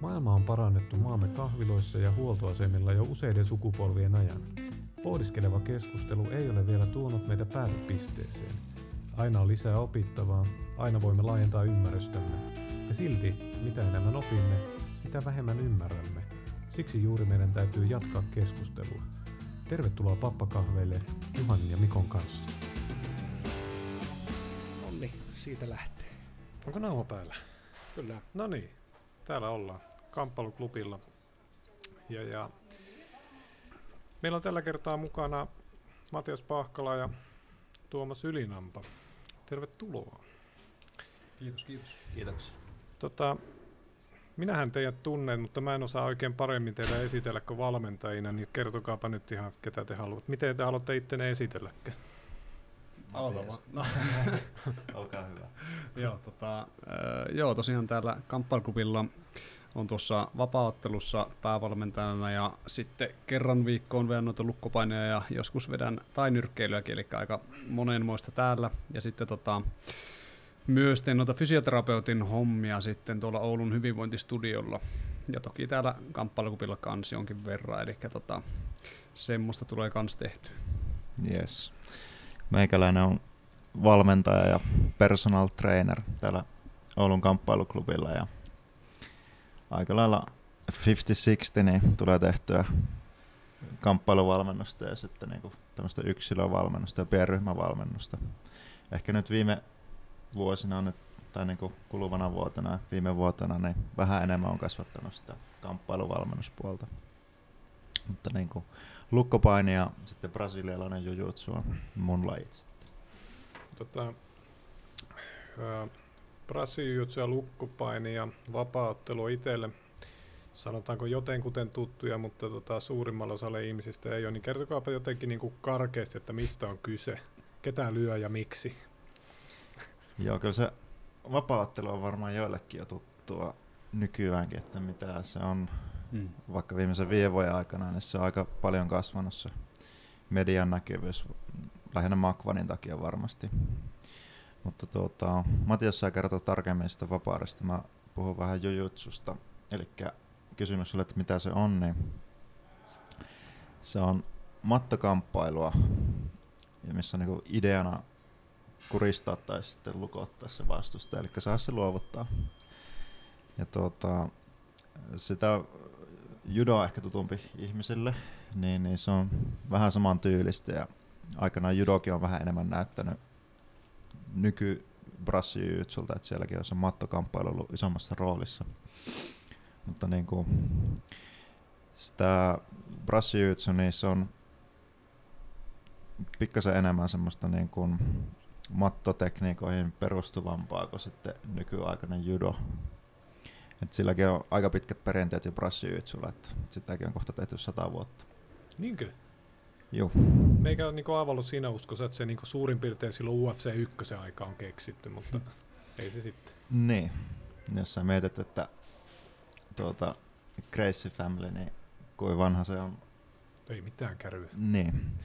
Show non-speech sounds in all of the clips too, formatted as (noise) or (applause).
Maailma on parannettu maamme kahviloissa ja huoltoasemilla jo useiden sukupolvien ajan. Pohdiskeleva keskustelu ei ole vielä tuonut meitä päätepisteeseen. Aina on lisää opittavaa, aina voimme laajentaa ymmärrystämme. Ja silti, mitä enemmän opimme, sitä vähemmän ymmärrämme. Siksi juuri meidän täytyy jatkaa keskustelua. Tervetuloa pappakahveille Juhanin ja Mikon kanssa. Onni, siitä lähtee. Onko nauha päällä? Kyllä. No niin, täällä ollaan kamppailuklubilla. Ja, ja meillä on tällä kertaa mukana Matias Pahkala ja Tuomas Ylinampa. Tervetuloa. Kiitos, kiitos. Kiitoksia. Tota, minähän teidät tunnen, mutta mä en osaa oikein paremmin teitä esitellä kuin valmentajina, niin kertokaapa nyt ihan, ketä te haluatte. Miten te haluatte ittenne esitelläkään? Aloita vaan. No, (laughs) Olkaa hyvä. joo, tota, joo, tosiaan täällä kamppailuklubilla on tuossa vapaaottelussa päävalmentajana ja sitten kerran viikkoon vedän noita lukkopaineja ja joskus vedän tai nyrkkeilyäkin, eli aika monenmoista täällä. Ja sitten tota, myös teen noita fysioterapeutin hommia sitten tuolla Oulun hyvinvointistudiolla. Ja toki täällä kamppailuklubilla kans jonkin verran, eli tota, semmoista tulee kans tehtyä. Yes. Meikäläinen on valmentaja ja personal trainer täällä Oulun kamppailuklubilla ja aika lailla 50-60 niin tulee tehtyä kamppailuvalmennusta ja sitten niin tämmöistä yksilövalmennusta ja pienryhmävalmennusta. Ehkä nyt viime vuosina nyt, tai niin kuluvana vuotena viime vuotena niin vähän enemmän on kasvattanut sitä kamppailuvalmennuspuolta. Mutta niin kuin lukkopaini ja sitten brasilialainen jujutsu on mun lajit. Tota, Brasiliujutsu ja lukkopaini ja vapaaottelu itselle sanotaanko jotenkuten tuttuja, mutta tota, suurimmalla osalla ihmisistä ei ole, niin kertokaapa jotenkin niin kuin karkeasti, että mistä on kyse, ketä lyö ja miksi. (laughs) Joo, kyllä se vapaattelu on varmaan joillekin jo tuttua nykyäänkin, että mitä se on Mm. vaikka viimeisen viiden vuoden aikana, niin se on aika paljon kasvanut se median näkyvyys, lähinnä Makvanin takia varmasti. Mutta tuota, Matias saa kertoa tarkemmin sitä vapaudesta. Mä puhun vähän jujutsusta. Eli kysymys oli, että mitä se on, niin se on mattokamppailua, missä on niinku ideana kuristaa tai sitten lukottaa se vastusta, eli saa se luovuttaa. Ja tuota, sitä judo on ehkä tutumpi ihmisille, niin, niin se on vähän saman tyylistä ja aikanaan judokin on vähän enemmän näyttänyt nyky että sielläkin on se mattokamppailu ollut isommassa roolissa. Mutta niin kuin, sitä brassijutsu, niin se on pikkasen enemmän semmoista niin kuin mattotekniikoihin perustuvampaa kuin sitten nykyaikainen judo. Et silläkin on aika pitkät perinteet jo brassijutsulla, että sitäkin on kohta tehty sata vuotta. Niinkö? Joo. Meikä on niin avallut siinä uskossa, että se niin suurin piirtein silloin UFC 1 aika on keksitty, mutta (laughs) ei se sitten. Niin. Jos sä mietit, että tuota, Gracie Family, niin kuin vanha se on. Ei mitään kärryä. Niin.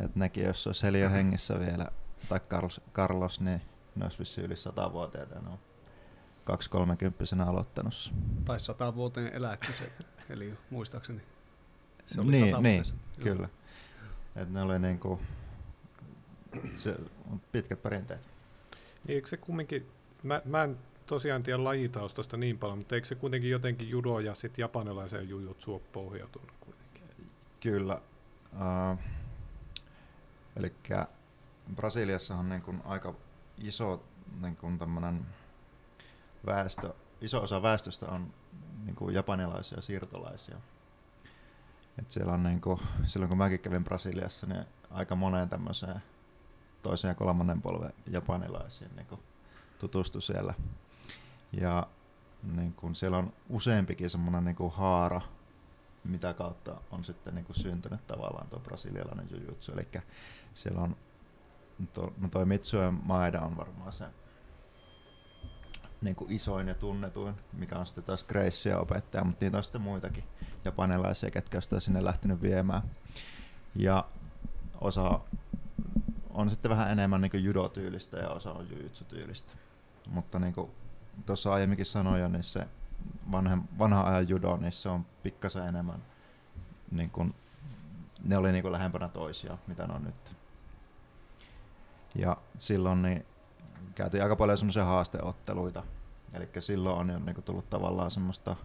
Et nekin, jos olisi Helio hengissä vielä, tai Carlos, Carlos niin ne olisi vissiin yli satavuotiaita. Ne on kaksi kolmekymppisenä aloittanut. se. Tai sata vuoteen elätti se, eli muistaakseni. Se oli niin, sata niin kyllä. Et ne oli niinku, se on pitkät perinteet. Niin eikö se kumminkin, mä, mä en tosiaan tiedä lajitaustasta niin paljon, mutta eikö se kuitenkin jotenkin judo ja sitten japanilaiseen ole pohjautunut kuitenkin? Kyllä. Uh, Eli Brasiliassa on niin kuin aika iso niin kuin tämmönen väestö, iso osa väestöstä on niin kuin japanilaisia ja siirtolaisia. Et siellä on niin kuin, silloin kun mäkin kävin Brasiliassa, niin aika moneen tämmöiseen toisen ja kolmannen polven japanilaisiin niin kuin tutustui siellä. Ja niin kuin siellä on useampikin semmoinen niin haara, mitä kautta on sitten niin kuin syntynyt tavallaan tuo brasilialainen jujutsu. Eli siellä on, to, no toi Mitsuen Maeda on varmaan se niin kuin isoin ja tunnetuin, mikä on sitten taas Gracia opettaja, mutta niitä on sitten muitakin japanilaisia, ketkä on sitä sinne lähtenyt viemään. Ja osa on sitten vähän enemmän niin kuin judo-tyylistä ja osa on jujutsu-tyylistä. Mutta niin kuin tuossa aiemminkin sanoin jo, niin se vanhan, vanhan ajan judo, niin se on pikkasen enemmän, niin kuin, ne oli niin kuin lähempänä toisia, mitä ne on nyt. Ja silloin niin käytiin aika paljon semmoisia haasteotteluita. Eli silloin on jo niin kuin tullut tavallaan semmoista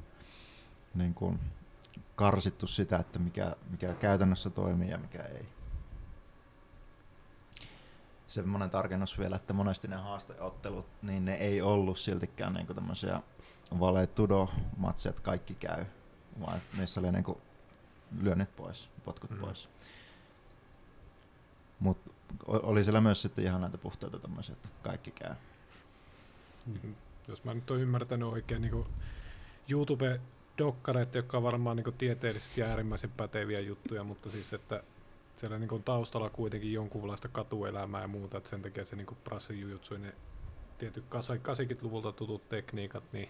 niin kuin karsittu sitä, että mikä, mikä käytännössä toimii ja mikä ei. Semmoinen tarkennus vielä, että monesti ne haasteottelut, niin ne ei ollut siltikään niin tämmöisiä valetudo matseja että kaikki käy, vaan niissä oli niin kuin lyönnit pois, potkut mm. pois. Mutta oli siellä myös sitten ihan näitä puhtaita tämmöisiä, että kaikki käy. Mm. Jos mä nyt oon ymmärtänyt oikein, niin YouTube-dokkareita, jotka on varmaan niin tieteellisesti äärimmäisen päteviä juttuja, mutta siis että siellä niin taustalla kuitenkin jonkunlaista katuelämää ja muuta, että sen takia se niin brassijujutsu ja ne tietyt 80-luvulta tutut tekniikat, niin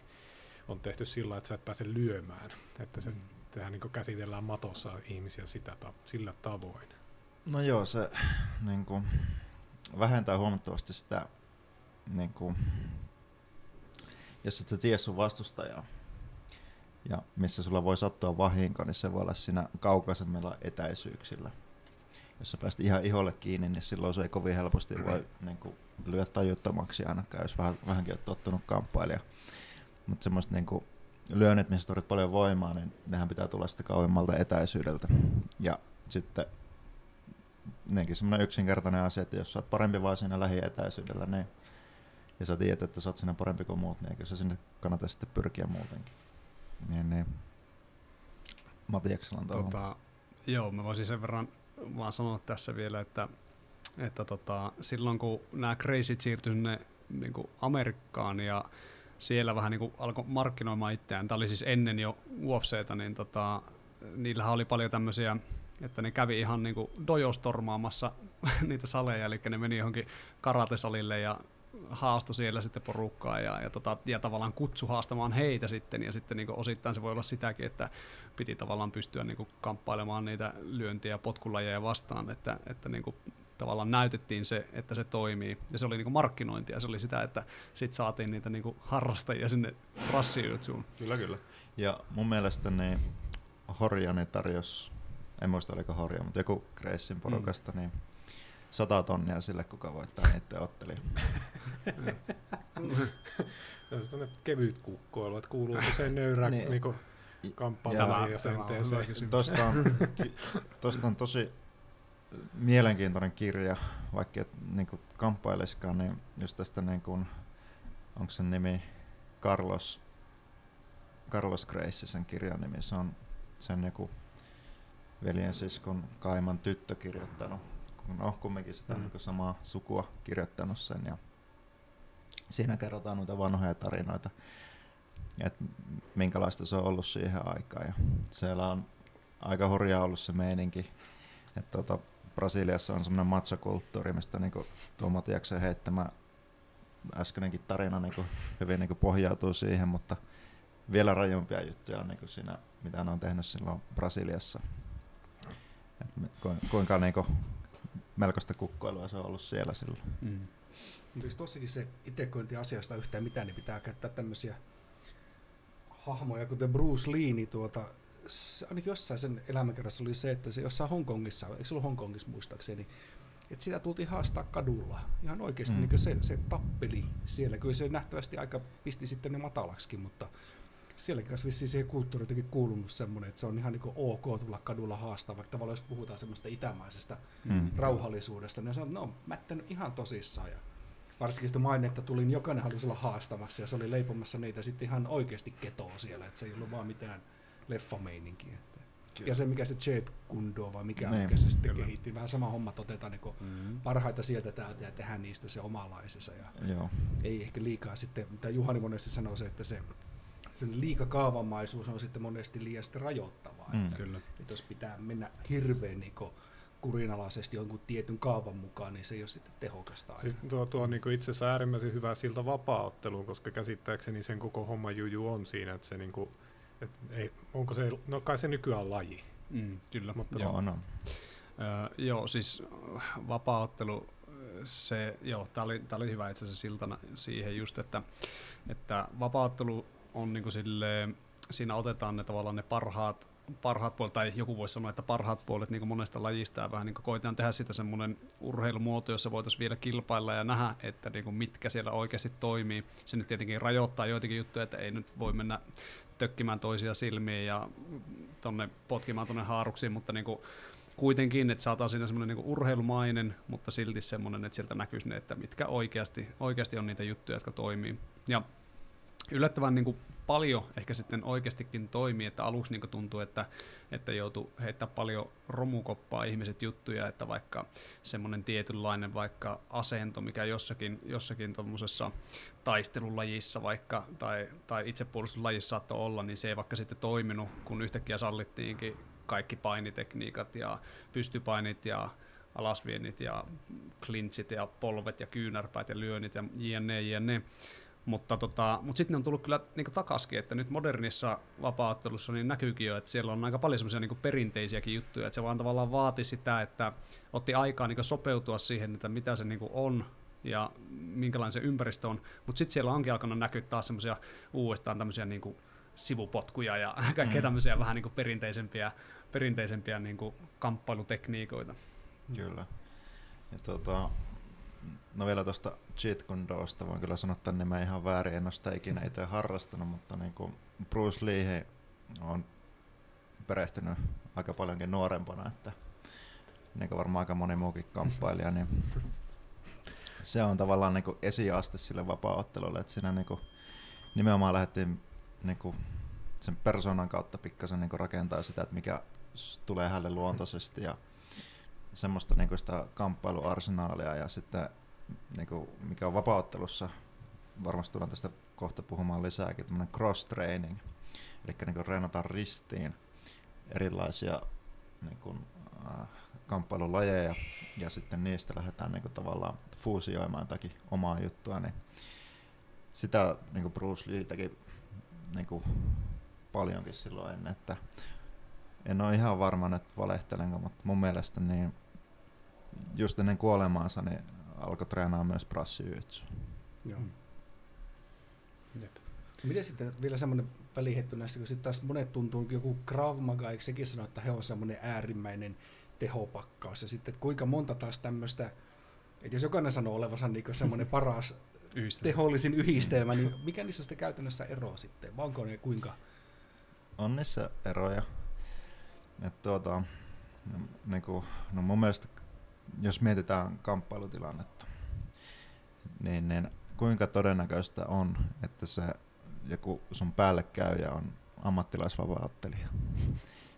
on tehty sillä, että sä et pääse lyömään, että se mm. tehdään niin käsitellään matossa ihmisiä sitä, sillä tavoin. No joo, se niin kuin, vähentää huomattavasti sitä, niin kuin, jos et tiedä sun vastustajaa, ja missä sulla voi sattua vahinko, niin se voi olla siinä kaukaisemmilla etäisyyksillä. Jos sä pääst ihan iholle kiinni, niin silloin se ei kovin helposti voi niin kuin, lyödä tajuttomaksi ainakaan, jos vähän, vähänkin on tottunut kamppailija. Mutta semmoista niin lyönnit, missä tarvitset paljon voimaa, niin nehän pitää tulla sitten kauemmalta etäisyydeltä. Ja sitten nekin semmoinen yksinkertainen asia, että jos sä oot parempi vaan siinä lähietäisyydellä, niin ja sä tiedät, että sä oot siinä parempi kuin muut, niin eikö se sinne kannata sitten pyrkiä muutenkin. Niin, niin. Matiaksella on tota, Joo, mä voisin sen verran vaan sanoa tässä vielä, että, että tota, silloin kun nämä crazyt siirtyi sinne niin Amerikkaan ja siellä vähän niin alkoi markkinoimaan itseään, tämä oli siis ennen jo UFCtä, niin tota, niillähän oli paljon tämmöisiä että ne kävi ihan niin kuin dojostormaamassa (laughs) niitä saleja, eli ne meni johonkin karatesalille ja haasto siellä sitten porukkaa ja, ja, tota, ja tavallaan kutsu haastamaan heitä sitten ja sitten niin osittain se voi olla sitäkin, että piti tavallaan pystyä niin kamppailemaan niitä lyöntiä ja potkulajeja vastaan, että, että niin tavallaan näytettiin se, että se toimii ja se oli niin markkinointia, se oli sitä, että sitten saatiin niitä niin harrastajia sinne rassijutsuun. Kyllä, kyllä. Ja mun mielestä ne Horjani tarjosi en muista oliko Horja, mutta joku Gracein porukasta, mm. niin sata tonnia sille, kuka voittaa niiden ottelija. (laughs) Se on kevyt kukkoilu, että kuuluu se nöyrä (laughs) niin. niinku, kamppailuun ja senteeseen. Tuosta on, tosta on tosi mielenkiintoinen kirja, vaikka et niinku kamppailisikaan, niin just tästä niin kuin, onko sen nimi Carlos, Carlos Grace, sen kirjan nimi, se on sen joku veljen siskon Kaiman tyttö kirjoittanut, no kumminkin sitä mm. niin samaa sukua kirjoittanut sen ja siinä kerrotaan noita vanhoja tarinoita, että minkälaista se on ollut siihen aikaan ja siellä on aika hurjaa ollut se meininki, että tota, Brasiliassa on semmoinen matsakulttuuri, mistä niin tuo Matiaksen heittämä äskeinenkin tarina niin hyvin niin pohjautuu siihen, mutta vielä rajumpia juttuja on niin siinä, mitä ne on tehnyt silloin Brasiliassa kuinka niinku melkoista kukkoilua se on ollut siellä silloin. Mm. Mutta tossakin se itekointi asiasta yhtään mitään, niin pitää käyttää tämmöisiä hahmoja, kuten Bruce Lee, niin tuota, se, ainakin jossain sen elämänkerrassa oli se, että se jossain Hongkongissa, eikö se ollut Hongkongissa muistaakseni, että sitä tultiin haastaa kadulla. Ihan oikeasti mm. niin se, se tappeli siellä. Kyllä se nähtävästi aika pisti sitten ne matalaksikin, mutta sielläkin olisi vissiin siihen kulttuuriin jotenkin kuulunut semmoinen, että se on ihan niin ok tulla kadulla haastaa, vaikka tavallaan jos puhutaan semmoista itämaisesta mm. rauhallisuudesta, niin sanoo, että no, mättänyt ihan tosissaan. Ja varsinkin sitä mainetta tuli, niin jokainen halusi olla haastamassa ja se oli leipomassa niitä sitten ihan oikeasti ketoa siellä, että se ei ollut vaan mitään leffameininkiä. Ja se, mikä se Jet Kundo vai mikä, niin, mikä se sitten kyllä. kehitti, vähän sama homma otetaan niin mm-hmm. parhaita sieltä täältä ja tehdään niistä se omalaisensa. Ja Joo. Ei ehkä liikaa sitten, mitä Juhani monesti sanoo se, että se sen liikakaavamaisuus on sitten monesti liian sitten rajoittavaa. Mm, että, kyllä. että jos pitää mennä hirveän niin kurinalaisesti jonkun tietyn kaavan mukaan, niin se ei ole sitten tehokasta. Siis tuo, tuo on niin itse asiassa äärimmäisen hyvä siltä vapaa koska käsittääkseni sen koko homma juju on siinä, että se niin kuin, et ei, onko se, no kai se nykyään laji. Mm, kyllä. Mutta joo, on. Öö, joo, siis vapaaottelu, se, joo, tämä oli, oli hyvä itse asiassa siltana siihen just, että, että vapaaottelu on niin kuin silleen, siinä otetaan ne tavallaan ne parhaat, parhaat puolet, tai joku voisi sanoa, että parhaat puolet niin kuin monesta lajista, ja vähän niin kuin koitetaan tehdä sitä semmoinen urheilumuoto, jossa voitaisiin vielä kilpailla ja nähdä, että niin kuin mitkä siellä oikeasti toimii. Se nyt tietenkin rajoittaa joitakin juttuja, että ei nyt voi mennä tökkimään toisia silmiä ja tonne potkimaan tonne haaruksiin, mutta niin kuin kuitenkin, että saadaan siinä semmoinen niin urheilumainen, mutta silti semmoinen, että sieltä näkyisi ne, että mitkä oikeasti, oikeasti on niitä juttuja, jotka toimii. Ja yllättävän niin kuin paljon ehkä sitten oikeastikin toimii, että aluksi niin tuntuu, että, että joutuu heittämään paljon romukoppaa ihmiset juttuja, että vaikka semmoinen tietynlainen vaikka asento, mikä jossakin, jossakin tuommoisessa taistelulajissa vaikka, tai, tai itsepuolustuslajissa saattoi olla, niin se ei vaikka sitten toiminut, kun yhtäkkiä sallittiinkin kaikki painitekniikat ja pystypainit ja alasviennit ja clinchit ja polvet ja kyynärpäät ja lyönnit ja jne, jne. Mutta, tota, mutta sitten ne on tullut kyllä niin takaskin, että nyt modernissa vapaattelussa niin näkyykin jo, että siellä on aika paljon semmoisia niin perinteisiäkin juttuja, että se vaan tavallaan vaati sitä, että otti aikaa niin sopeutua siihen, että mitä se niin on ja minkälainen se ympäristö on, mutta sitten siellä onkin alkanut näkyä taas semmoisia uudestaan tämmöisiä niin sivupotkuja ja (laughs) kaikkea mm. tämmöisiä vähän niin perinteisempiä, perinteisempiä niin kamppailutekniikoita. Kyllä. Ja tota, no vielä tuosta Cheat Kundoosta voin kyllä sanoa tänne mä ihan väärin, en ole sitä ikinä itse harrastanut, mutta niin kuin Bruce Lee on perehtynyt aika paljonkin nuorempana, että niin kuin varmaan aika moni muukin kamppailija, niin se on tavallaan niin kuin esiaste sille vapaa-ottelulle, että siinä niin kuin nimenomaan lähdettiin niin kuin sen persoonan kautta pikkasen niin rakentaa sitä, että mikä tulee hänelle luontaisesti ja semmoista niin kuin sitä kamppailuarsenaalia ja sitten niin kuin, mikä on vapauttelussa, varmasti tullaan tästä kohta puhumaan lisääkin, tämmöinen cross-training, eli niin reenataan ristiin erilaisia niin kuin, äh, kamppailulajeja ja sitten niistä lähdetään niin kuin, tavallaan fuusioimaan jotakin omaa juttua, niin sitä niin kuin Bruce Lee teki niin kuin, paljonkin silloin että en ole ihan varma että valehtelenko, mutta mun mielestä niin just ennen kuolemaansa niin alkoi treenaa myös prassijyytsua. Joo. Mm. Miten sitten vielä semmoinen välihetty näistä, kun sitten taas monet tuntuu, joku Krav Maga, eikö sekin sano, että he on semmoinen äärimmäinen tehopakkaus, ja sitten että kuinka monta taas tämmöistä, että jos jokainen sanoo olevansa niin semmoinen paras (laughs) yhdistelmä. tehollisin yhdistelmä, niin mikä niissä on sitten käytännössä ero sitten, vai onko ne kuinka? On niissä eroja. että tuota, no, niin kuin, no mun mielestä jos mietitään kamppailutilannetta, niin, niin kuinka todennäköistä on, että se joku sun käyjä on ammattilaisvapauttelija? (laughs)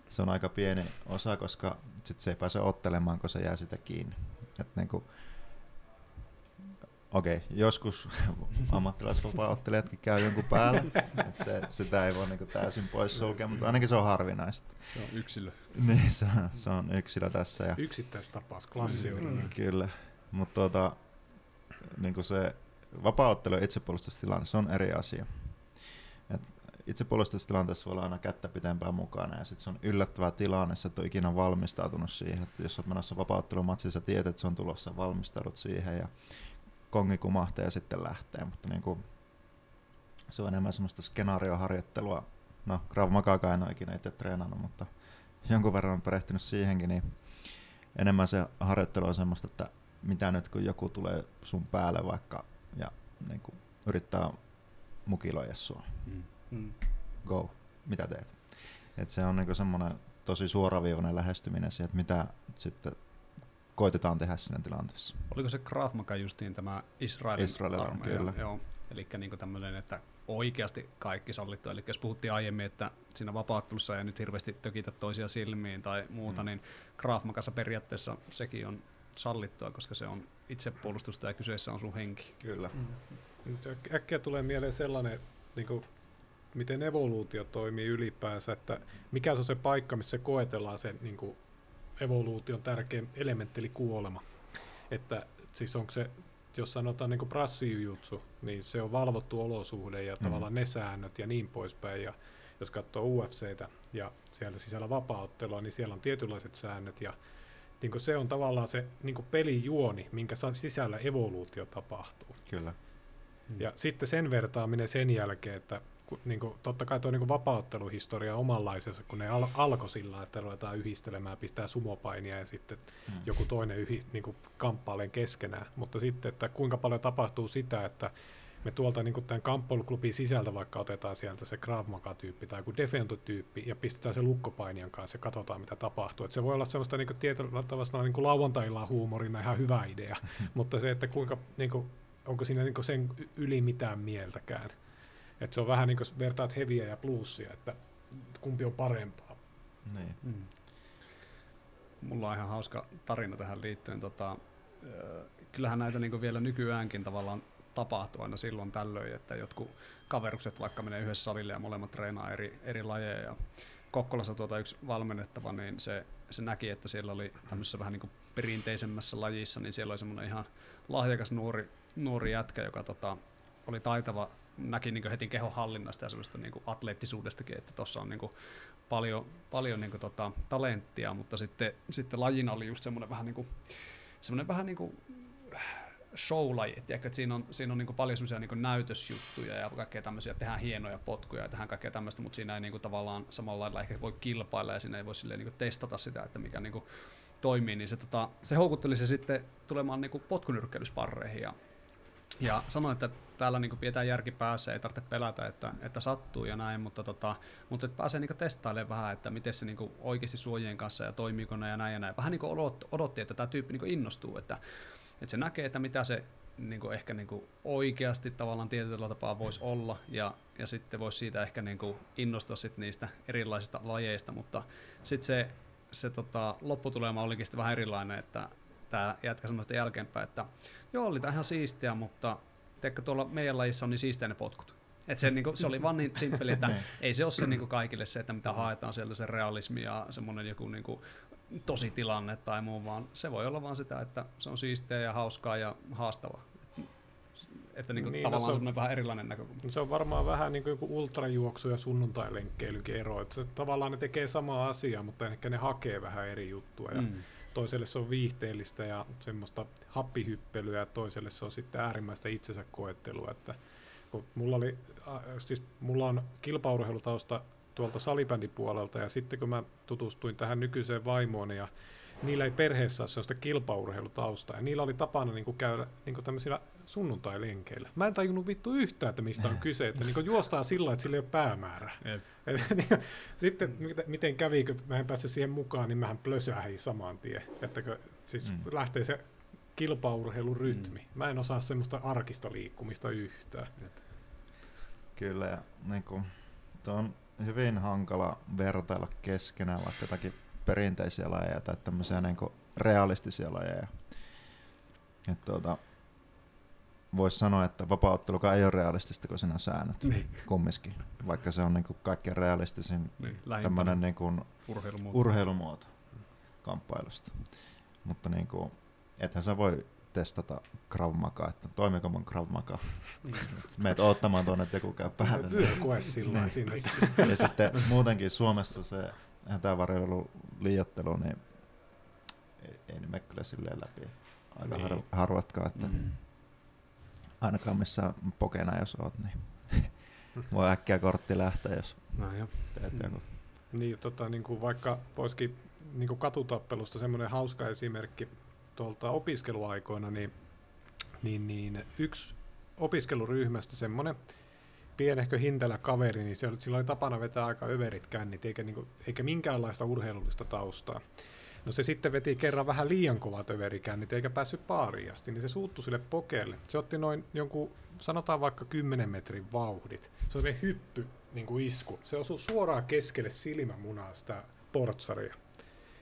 Se on aika pieni osa, koska sit se ei pääse ottelemaan, kun se jää sitä kiinni. Et niinku, okei, okay, joskus (laughs) ammattilaisvapaa-ottelijatkin käy jonkun päällä, että se, sitä ei voi niinku täysin pois sulkea, mutta ainakin se on harvinaista. Se on yksilö. (laughs) Niin, se on, se on yksilö tässä. Ja, Yksittäistapaus, klassioiden. Mm, kyllä, mutta tuota, niinku se vapaa-ottelu ja itsepuolustustilanne, se on eri asia. Et itsepuolustustilanteessa voi olla aina kättä pitempään mukana ja sitten se on yllättävä tilanne, että et ole ikinä valmistautunut siihen, että jos olet menossa vapaa-ottelumatsiin, sä tiedät, että se on tulossa, valmistaudut siihen ja kongi kumahtaa ja sitten lähtee, mutta niin kuin, se on enemmän semmoista skenaarioharjoittelua. No, Krav Maga en ole ikinä itse treenannut, mutta jonkun verran on perehtynyt siihenkin, niin enemmän se harjoittelu on semmoista, että mitä nyt kun joku tulee sun päälle vaikka ja niin kuin, yrittää mukiloida sua. Mm. mm. Go, mitä teet? Et se on niin semmoinen tosi suoraviivainen lähestyminen siihen, että mitä sitten koitetaan tehdä siinä tilanteessa. Oliko se Krav Maga justiin tämä Israelin, Israelin armeija? Kyllä. Joo. Eli niin tämmöinen, että oikeasti kaikki sallittu. Eli jos puhuttiin aiemmin, että siinä vapaattelussa ei nyt hirveästi tökitä toisia silmiin tai muuta, mm. niin Krav Magassa periaatteessa sekin on sallittua, koska se on itsepuolustusta ja kyseessä on sun henki. Kyllä. Mm. Äkkiä tulee mieleen sellainen, niin kuin, miten evoluutio toimii ylipäänsä, että mikä se on se paikka, missä koetellaan se niin kuin, evoluution tärkein elementti, eli kuolema. Että siis onko se, jos sanotaan niin prassijutsu, niin se on valvottu olosuhde ja mm. tavallaan ne säännöt ja niin poispäin. Ja jos katsoo UFCtä ja sieltä sisällä vapaaottelua, niin siellä on tietynlaiset säännöt ja niin se on tavallaan se niin pelijuoni, minkä sisällä evoluutio tapahtuu. Kyllä. Ja sitten sen vertaaminen sen jälkeen, että ku, niin kuin, totta kai tuo niin vapautteluhistoria omanlaisensa, kun ne al- alkoi sillä, että ruvetaan yhdistelemään, pistää sumopainia ja sitten hmm. joku toinen yhi, niin kuin kamppailen keskenään. Mutta sitten, että kuinka paljon tapahtuu sitä, että me tuolta niin tämän kamppailuklubin sisältä vaikka otetaan sieltä se Krav Maga-tyyppi tai joku Defento-tyyppi ja pistetään se lukkopainijan kanssa ja katsotaan mitä tapahtuu. Et se voi olla semmoista niin tietyllä tavalla niin lauantailla huumorina ihan hyvä idea, (laughs) mutta se, että kuinka, niin kuin, onko siinä niin sen yli mitään mieltäkään. Et se on vähän niin kuin vertaat heviä ja plussia, että kumpi on parempaa. Niin. Mm. Mulla on ihan hauska tarina tähän liittyen. Tota, kyllähän näitä niin vielä nykyäänkin tavallaan tapahtuu aina silloin tällöin, että jotkut kaverukset vaikka menee yhdessä salille ja molemmat treenaa eri, eri lajeja. Ja Kokkolassa tuota yksi valmennettava, niin se, se näki, että siellä oli tämmöisessä vähän niin kuin perinteisemmässä lajissa, niin siellä oli semmoinen ihan lahjakas nuori, nuori jätkä, joka tota, oli taitava, näki niin heti kehon hallinnasta ja semmoista niin atleettisuudestakin, että tuossa on niin kuin paljon, paljon niin kuin tota, talenttia, mutta sitten, sitten lajina oli just semmoinen vähän niin kuin, semmoinen vähän niin kuin showlaji, että siinä on, siinä on niin paljon semmoisia niin näytösjuttuja ja kaikkea tämmöisiä, tehdään hienoja potkuja ja tehdään kaikkea tämmöistä, mutta siinä ei niin kuin tavallaan samalla lailla ehkä voi kilpailla ja siinä ei voi silleen niin testata sitä, että mikä niin kuin toimii, niin se, tota, se houkutteli se sitten tulemaan niin potkunyrkkeilysparreihin ja, ja sanoin, että täällä niin pidetään järki päässä, ei tarvitse pelätä, että, että sattuu ja näin, mutta, tota, mutta että pääsee niin testailemaan vähän, että miten se niin oikeasti suojien kanssa ja toimiiko ne ja näin ja näin. Vähän niin odotti, että tämä tyyppi niin innostuu, että että se näkee, että mitä se niin ehkä niin oikeasti tavallaan tietyllä tapaa voisi olla, ja, ja sitten voisi siitä ehkä niin innostua sit niistä erilaisista lajeista, mutta sitten se, se tota, lopputulema olikin sitten vähän erilainen, että tämä jätkä sanoi sitten jälkeenpäin, että joo, oli tämä ihan siistiä, mutta teikö tuolla meidän lajissa on niin siistiä ne potkut. Et se, (laughs) niinku, se oli vaan niin simppeli, että niin. ei se ole se niinku kaikille se, että mitä haetaan sieltä se realismi ja semmoinen joku niinku tosi tilanne tai muu, vaan se voi olla vaan sitä, että se on siistiä ja hauskaa ja haastavaa. Että niin kuin niin, no tavallaan no se on, vähän erilainen näkökulma. Se on varmaan vähän niin kuin joku ultrajuoksu ja sunnuntailenkkeilykin ero. Että se, tavallaan ne tekee samaa asiaa, mutta ehkä ne hakee vähän eri juttua. Ja mm. Toiselle se on viihteellistä ja semmoista happihyppelyä ja toiselle se on sitten äärimmäistä itsensä koettelua. Että kun mulla, oli, siis mulla on kilpaurheilutausta tuolta salibändipuolelta ja sitten kun mä tutustuin tähän nykyiseen vaimoon ja niillä ei perheessä ole sellaista kilpaurheilutaustaa ja niillä oli tapana niin kuin käydä niin kuin tämmöisillä sunnuntai-lenkeillä. Mä en tajunnut vittu yhtään, että mistä on (laughs) kyse, että niin juostaan sillä että sillä ei ole päämäärä. (laughs) Niin sitten miten kävi, kun mä en päässyt siihen mukaan, niin mähän plösähin saman tien. Että kun, siis mm. lähtee se kilpaurheilurytmi. Mm. Mä en osaa semmoista arkista liikkumista yhtään. Kyllä, ja niin kuin, on hyvin hankala vertailla keskenään vaikka jotakin perinteisiä lajeja tai tämmöisiä niin realistisia lajeja. tuota, Voisi sanoa, että vapauttelukaan ei ole realistista, kun siinä on säännöt niin. kumminkin, vaikka se on niin kuin kaikkein realistisin niin, tämmöinen niin kuin urheilumuoto. urheilumuoto kamppailusta. Mutta niin kuin, ethän sä voi testata Krav Maga, että toimiko mun Krav Maga. Niin. (laughs) Meet odottamaan tuonne, että joku käy päälle. Työkoe sillä niin. sinne. Ja sitten muutenkin Suomessa se hätävarjelu liiottelu, niin ei, ei mene kyllä silleen läpi. Aika niin. har, harvatkaan, että mm. Ainakaan missä pokena jos oot, niin (laughs) voi äkkiä kortti lähteä, jos no, jo. teet mm. joku. Niin, tota, niin kuin vaikka voisikin niin kuin katutappelusta semmoinen hauska esimerkki, tuolta opiskeluaikoina, niin, niin, niin yksi opiskeluryhmästä semmoinen pienehkö hintelä kaveri, niin se oli, sillä oli tapana vetää aika överit kännit, eikä, niin kuin, eikä minkäänlaista urheilullista taustaa. No se sitten veti kerran vähän liian kovat överikännit, eikä päässyt paariin asti, niin se suuttui sille pokeelle. Se otti noin jonkun, sanotaan vaikka 10 metrin vauhdit. Se oli hyppy, niin kuin isku. Se osui suoraan keskelle silmämunaa sitä portsaria.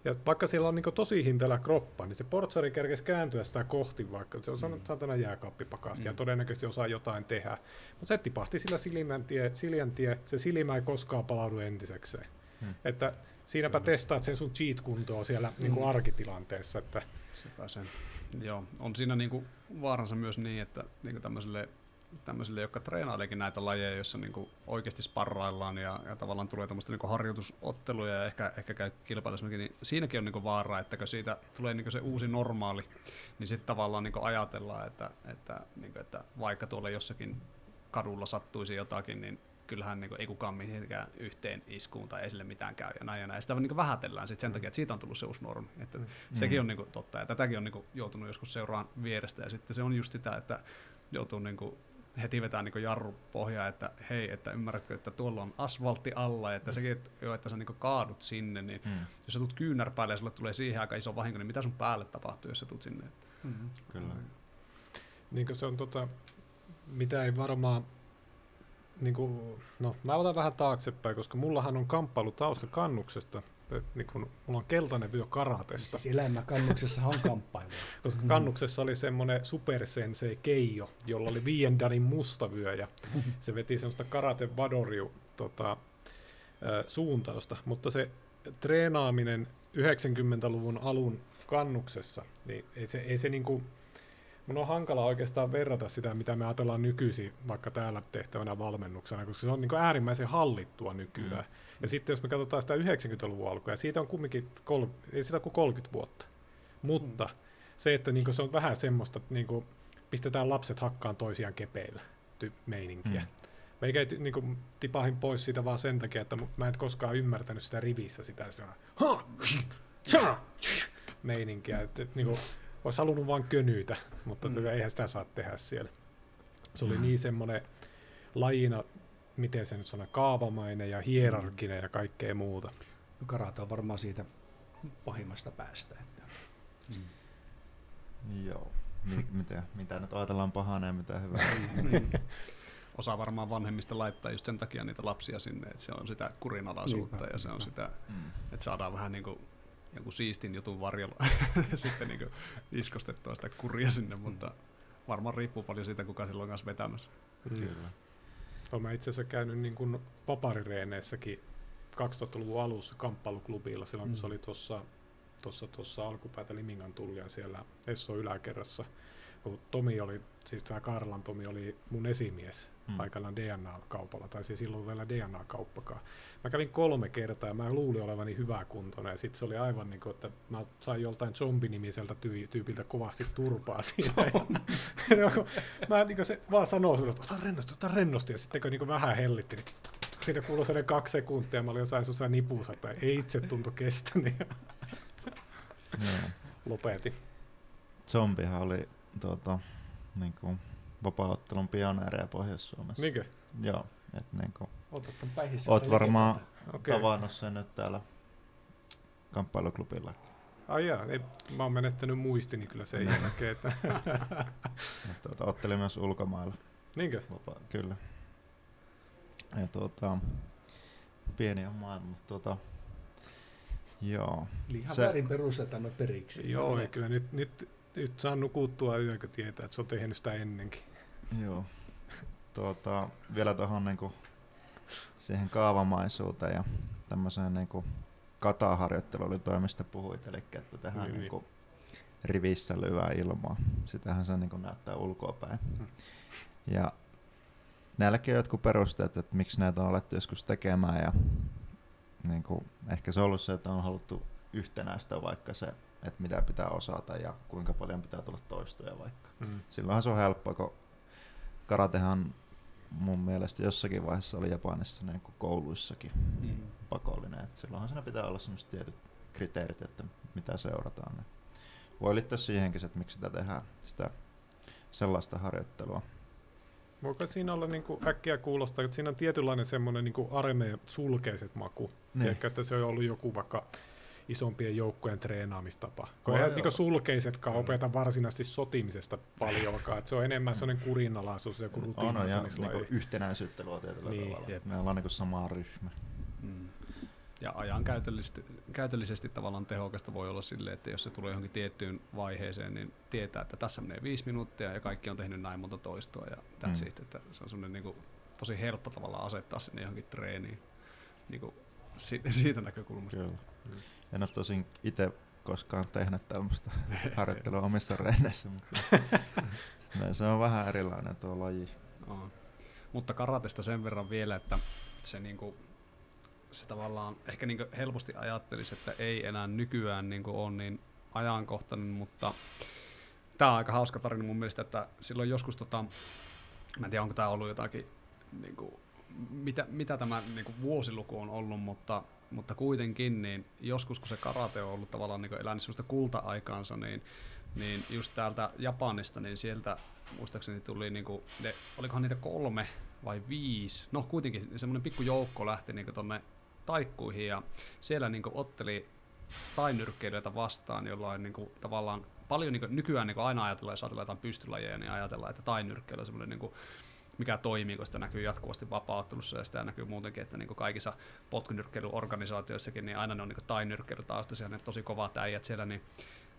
Ja vaikka sillä on niin tosi hintelä kroppa, niin se portsari kerkesi kääntyä sitä kohti, vaikka se on mm. saatana jääkaappipakasti mm. ja todennäköisesti osaa jotain tehdä. Mutta se tipahti sillä silimäntie, siljäntie, se silimä ei koskaan palaudu entisekseen. Mm. Että siinäpä mm. testaat sen sun cheat-kuntoa siellä mm. niin kuin arkitilanteessa. Että Sepä sen. Joo, on siinä niin kuin vaaransa myös niin, että niin kuin tämmöiselle tämmöisille, jotka treenaileekin näitä lajeja, joissa niinku oikeasti sparraillaan ja, ja tavallaan tulee tämmöistä niinku harjoitusotteluja ja ehkä, ehkä käy kilpailussakin, niin siinäkin on niinku vaara, että kun siitä tulee niinku se uusi normaali, niin sitten tavallaan niinku ajatellaan, että, että, niinku, että vaikka tuolla jossakin kadulla sattuisi jotakin, niin kyllähän niin kuin, ei kukaan mihinkään yhteen iskuun tai ei sille mitään käy ja näin ja näin. Sitä niin kuin vähätellään sit sen takia, että siitä on tullut se uusi normi. Että mm. Sekin on niin kuin, totta ja tätäkin on niin kuin, joutunut joskus seuraan vierestä ja sitten se on just sitä, että joutuu niin kuin, heti vetää niin jarru pohjaa, että hei, että ymmärrätkö, että tuolla on asfaltti alla, että sekin, että, jo, että sä niin kaadut sinne, niin mm. jos sä tulet kyynärpäälle ja sulle tulee siihen aika iso vahinko, niin mitä sun päälle tapahtuu, jos sä tulet sinne? Mm-hmm. Kyllä. Niin se on tota, mitä ei varmaan niin kuin, no mä otan vähän taaksepäin, koska mullahan on kamppailu tausta kannuksesta. niin kun, mulla on keltainen vyö karatesta. Siis elämä kannuksessa on kamppailu. (laughs) koska mm. kannuksessa oli semmoinen supersensei Keijo, jolla oli viien danin mustavyö ja (laughs) se veti semmoista karate vadoriu tota, suuntausta. Mutta se treenaaminen 90-luvun alun kannuksessa, niin ei se, ei se niinku, Mun on hankala oikeastaan verrata sitä, mitä me ajatellaan nykyisin vaikka täällä tehtävänä valmennuksena, koska se on niin äärimmäisen hallittua nykyään. Mm. Ja sitten jos me katsotaan sitä 90-luvun alkua, ja siitä on kumminkin, kol, ei sitä kuin 30 vuotta. Mutta mm. se, että niin se on vähän semmoista, että niin pistetään lapset hakkaan toisiaan kepeillä ty- meininkiä. Mm. Meikä ei niin kuin, tipahin pois siitä vaan sen takia, että mä en koskaan ymmärtänyt sitä rivissä sitä meininkiä. Että, että, niin kuin, olisi halunnut vain könyytä, mutta mm. Tota, eihän sitä saa tehdä siellä. Se oli mm. niin semmoinen lajina, miten se nyt sanoo, kaavamainen ja hierarkinen ja kaikkea muuta. No karate on varmaan siitä pahimmasta päästä. Että. Mm. Joo. Mitä, mitä nyt ajatellaan pahana ja mitä hyvää. (laughs) Niin. Osa varmaan vanhemmista laittaa just sen takia niitä lapsia sinne, että se on sitä kurinalaisuutta Niinpä. ja se on sitä, mm. että saadaan vähän niin kuin jonkun siistin jutun varjolla (laughs) sitten niin iskostettua sitä kuria sinne, mm. mutta varmaan riippuu paljon siitä, kuka silloin kanssa vetämässä. Mm. Kyllä. Olen itse asiassa käynyt niin kuin paparireeneissäkin 2000-luvun alussa kamppailuklubilla silloin, mm. kun se oli tuossa tuossa, tuossa alkupäätä Limingan tullia siellä Esso yläkerrassa kun Tomi oli, siis tämä Karlan Tomi oli mun esimies hmm. aikanaan DNA-kaupalla, tai siis silloin vielä DNA-kauppakaan. Mä kävin kolme kertaa ja mä luulin olevani hyvä kuntoinen, ja sitten se oli aivan niin kuin, että mä sain joltain zombinimiseltä tyy- tyypiltä kovasti turpaa (laughs) siinä. mä niin se vaan sanoo sulle, että ota rennosti, ota rennosti, ja sitten kun niin vähän hellitti, niin siinä kuului sellainen kaksi sekuntia, mä olin jossain jossain nipussa, että ei itse tuntu kestäni. Lopetin. Zombihan oli tuota, niin kuin, vapaa-ottelun pioneereja Pohjois-Suomessa. Niinkö? Joo. Et, niin kuin, Oot varmaan okay. tavannut sen nyt täällä kamppailuklubilla. Ai jaa, ei, mä oon menettänyt muistini kyllä sen niin. jälkeen. Että (laughs) tuota, ottelin myös ulkomailla. Niinkö? Vapaa, kyllä. Ja tuota, pieni on maailma, mutta tuota, joo. Eli ihan se, väärin perustetaan periksi. Joo, kyllä nyt, nyt nyt saa nukuttua yön, kun tietää, että se on tehnyt sitä ennenkin. Joo. Tuota, vielä tuohon niinku siihen kaavamaisuuteen ja tämmöiseen niinku kataharjoitteluun oli toimista puhuit, eli että tehdään niin, niinku rivissä lyvää ilmaa. Sitähän se niinku näyttää ulkoapäin. Hmm. Ja näilläkin on jotkut perusteet, että miksi näitä on alettu joskus tekemään ja niin kuin, ehkä se on ollut se, että on haluttu yhtenäistä vaikka se että mitä pitää osata ja kuinka paljon pitää tulla toistoja vaikka. Mm. Silloinhan se on helppoa, kun karatehan mun mielestä jossakin vaiheessa oli Japanissa niin kuin kouluissakin mm. pakollinen. Et silloinhan siinä pitää olla sellaiset tietyt kriteerit, että mitä seurataan. Voi liittyä siihenkin, että miksi sitä tehdään, sitä sellaista harjoittelua. Voiko siinä olla niin kuin äkkiä kuulostaa, että siinä on tietynlainen semmoinen niin armeijan sulkeiset maku. Niin. Ehkä, että se on ollut joku vaikka isompien joukkojen treenaamistapa. Kun eihän niin sulkeisetkaan mm. opeta varsinaisesti sotimisesta paljonkaan, että se on enemmän mm. sellainen kurinalaisuus. On, ja niin yhtenäisyyttä luo tietyllä niin, tavalla. Jep. Me ollaan niin sama ryhmä. Mm. Ja ajan käytöllisesti, käytöllisesti tavallaan tehokasta voi olla sille, että jos se tulee johonkin tiettyyn vaiheeseen, niin tietää, että tässä menee viisi minuuttia ja kaikki on tehnyt näin monta toistoa ja that's mm. it. Että se on semmoinen niin kuin, tosi helppo tavalla asettaa sinne johonkin treeniin niin kuin, siitä näkökulmasta. Kyllä. Mm. En ole tosin itse koskaan tehnyt tällaista (laughs) harjoittelua omissa renneissä, mutta (laughs) se on vähän erilainen tuo laji. On. Mutta karatesta sen verran vielä, että se, niinku, se tavallaan ehkä niinku helposti ajattelisi, että ei enää nykyään niinku ole niin ajankohtainen, mutta tämä on aika hauska tarina mun mielestä, että silloin joskus, tota, mä en tiedä onko tämä ollut jotakin niinku, mitä, mitä tämä niin kuin vuosiluku on ollut, mutta, mutta kuitenkin niin joskus kun se karate on ollut tavallaan niin elänyt sellaista kulta-aikaansa, niin, niin just täältä Japanista, niin sieltä muistaakseni tuli, niin kuin, ne, olikohan niitä kolme vai viisi, no kuitenkin semmoinen pikku joukko lähti niin tuonne taikkuihin ja siellä niin otteli tainyrkkeilijöitä vastaan, jolla on niin kuin, tavallaan paljon niin kuin, nykyään niin kuin aina ajatellaan, jos ajatellaan jotain pystylajeja, niin ajatellaan, että tainyrkkeily on semmoinen niin kuin, mikä toimii, kun sitä näkyy jatkuvasti vapauttelussa ja sitä näkyy muutenkin, että niin kuin kaikissa potkunyrkkeilyorganisaatioissakin, niin aina ne on niin tainyrkkeily taas ne tosi kovat äijät siellä, niin,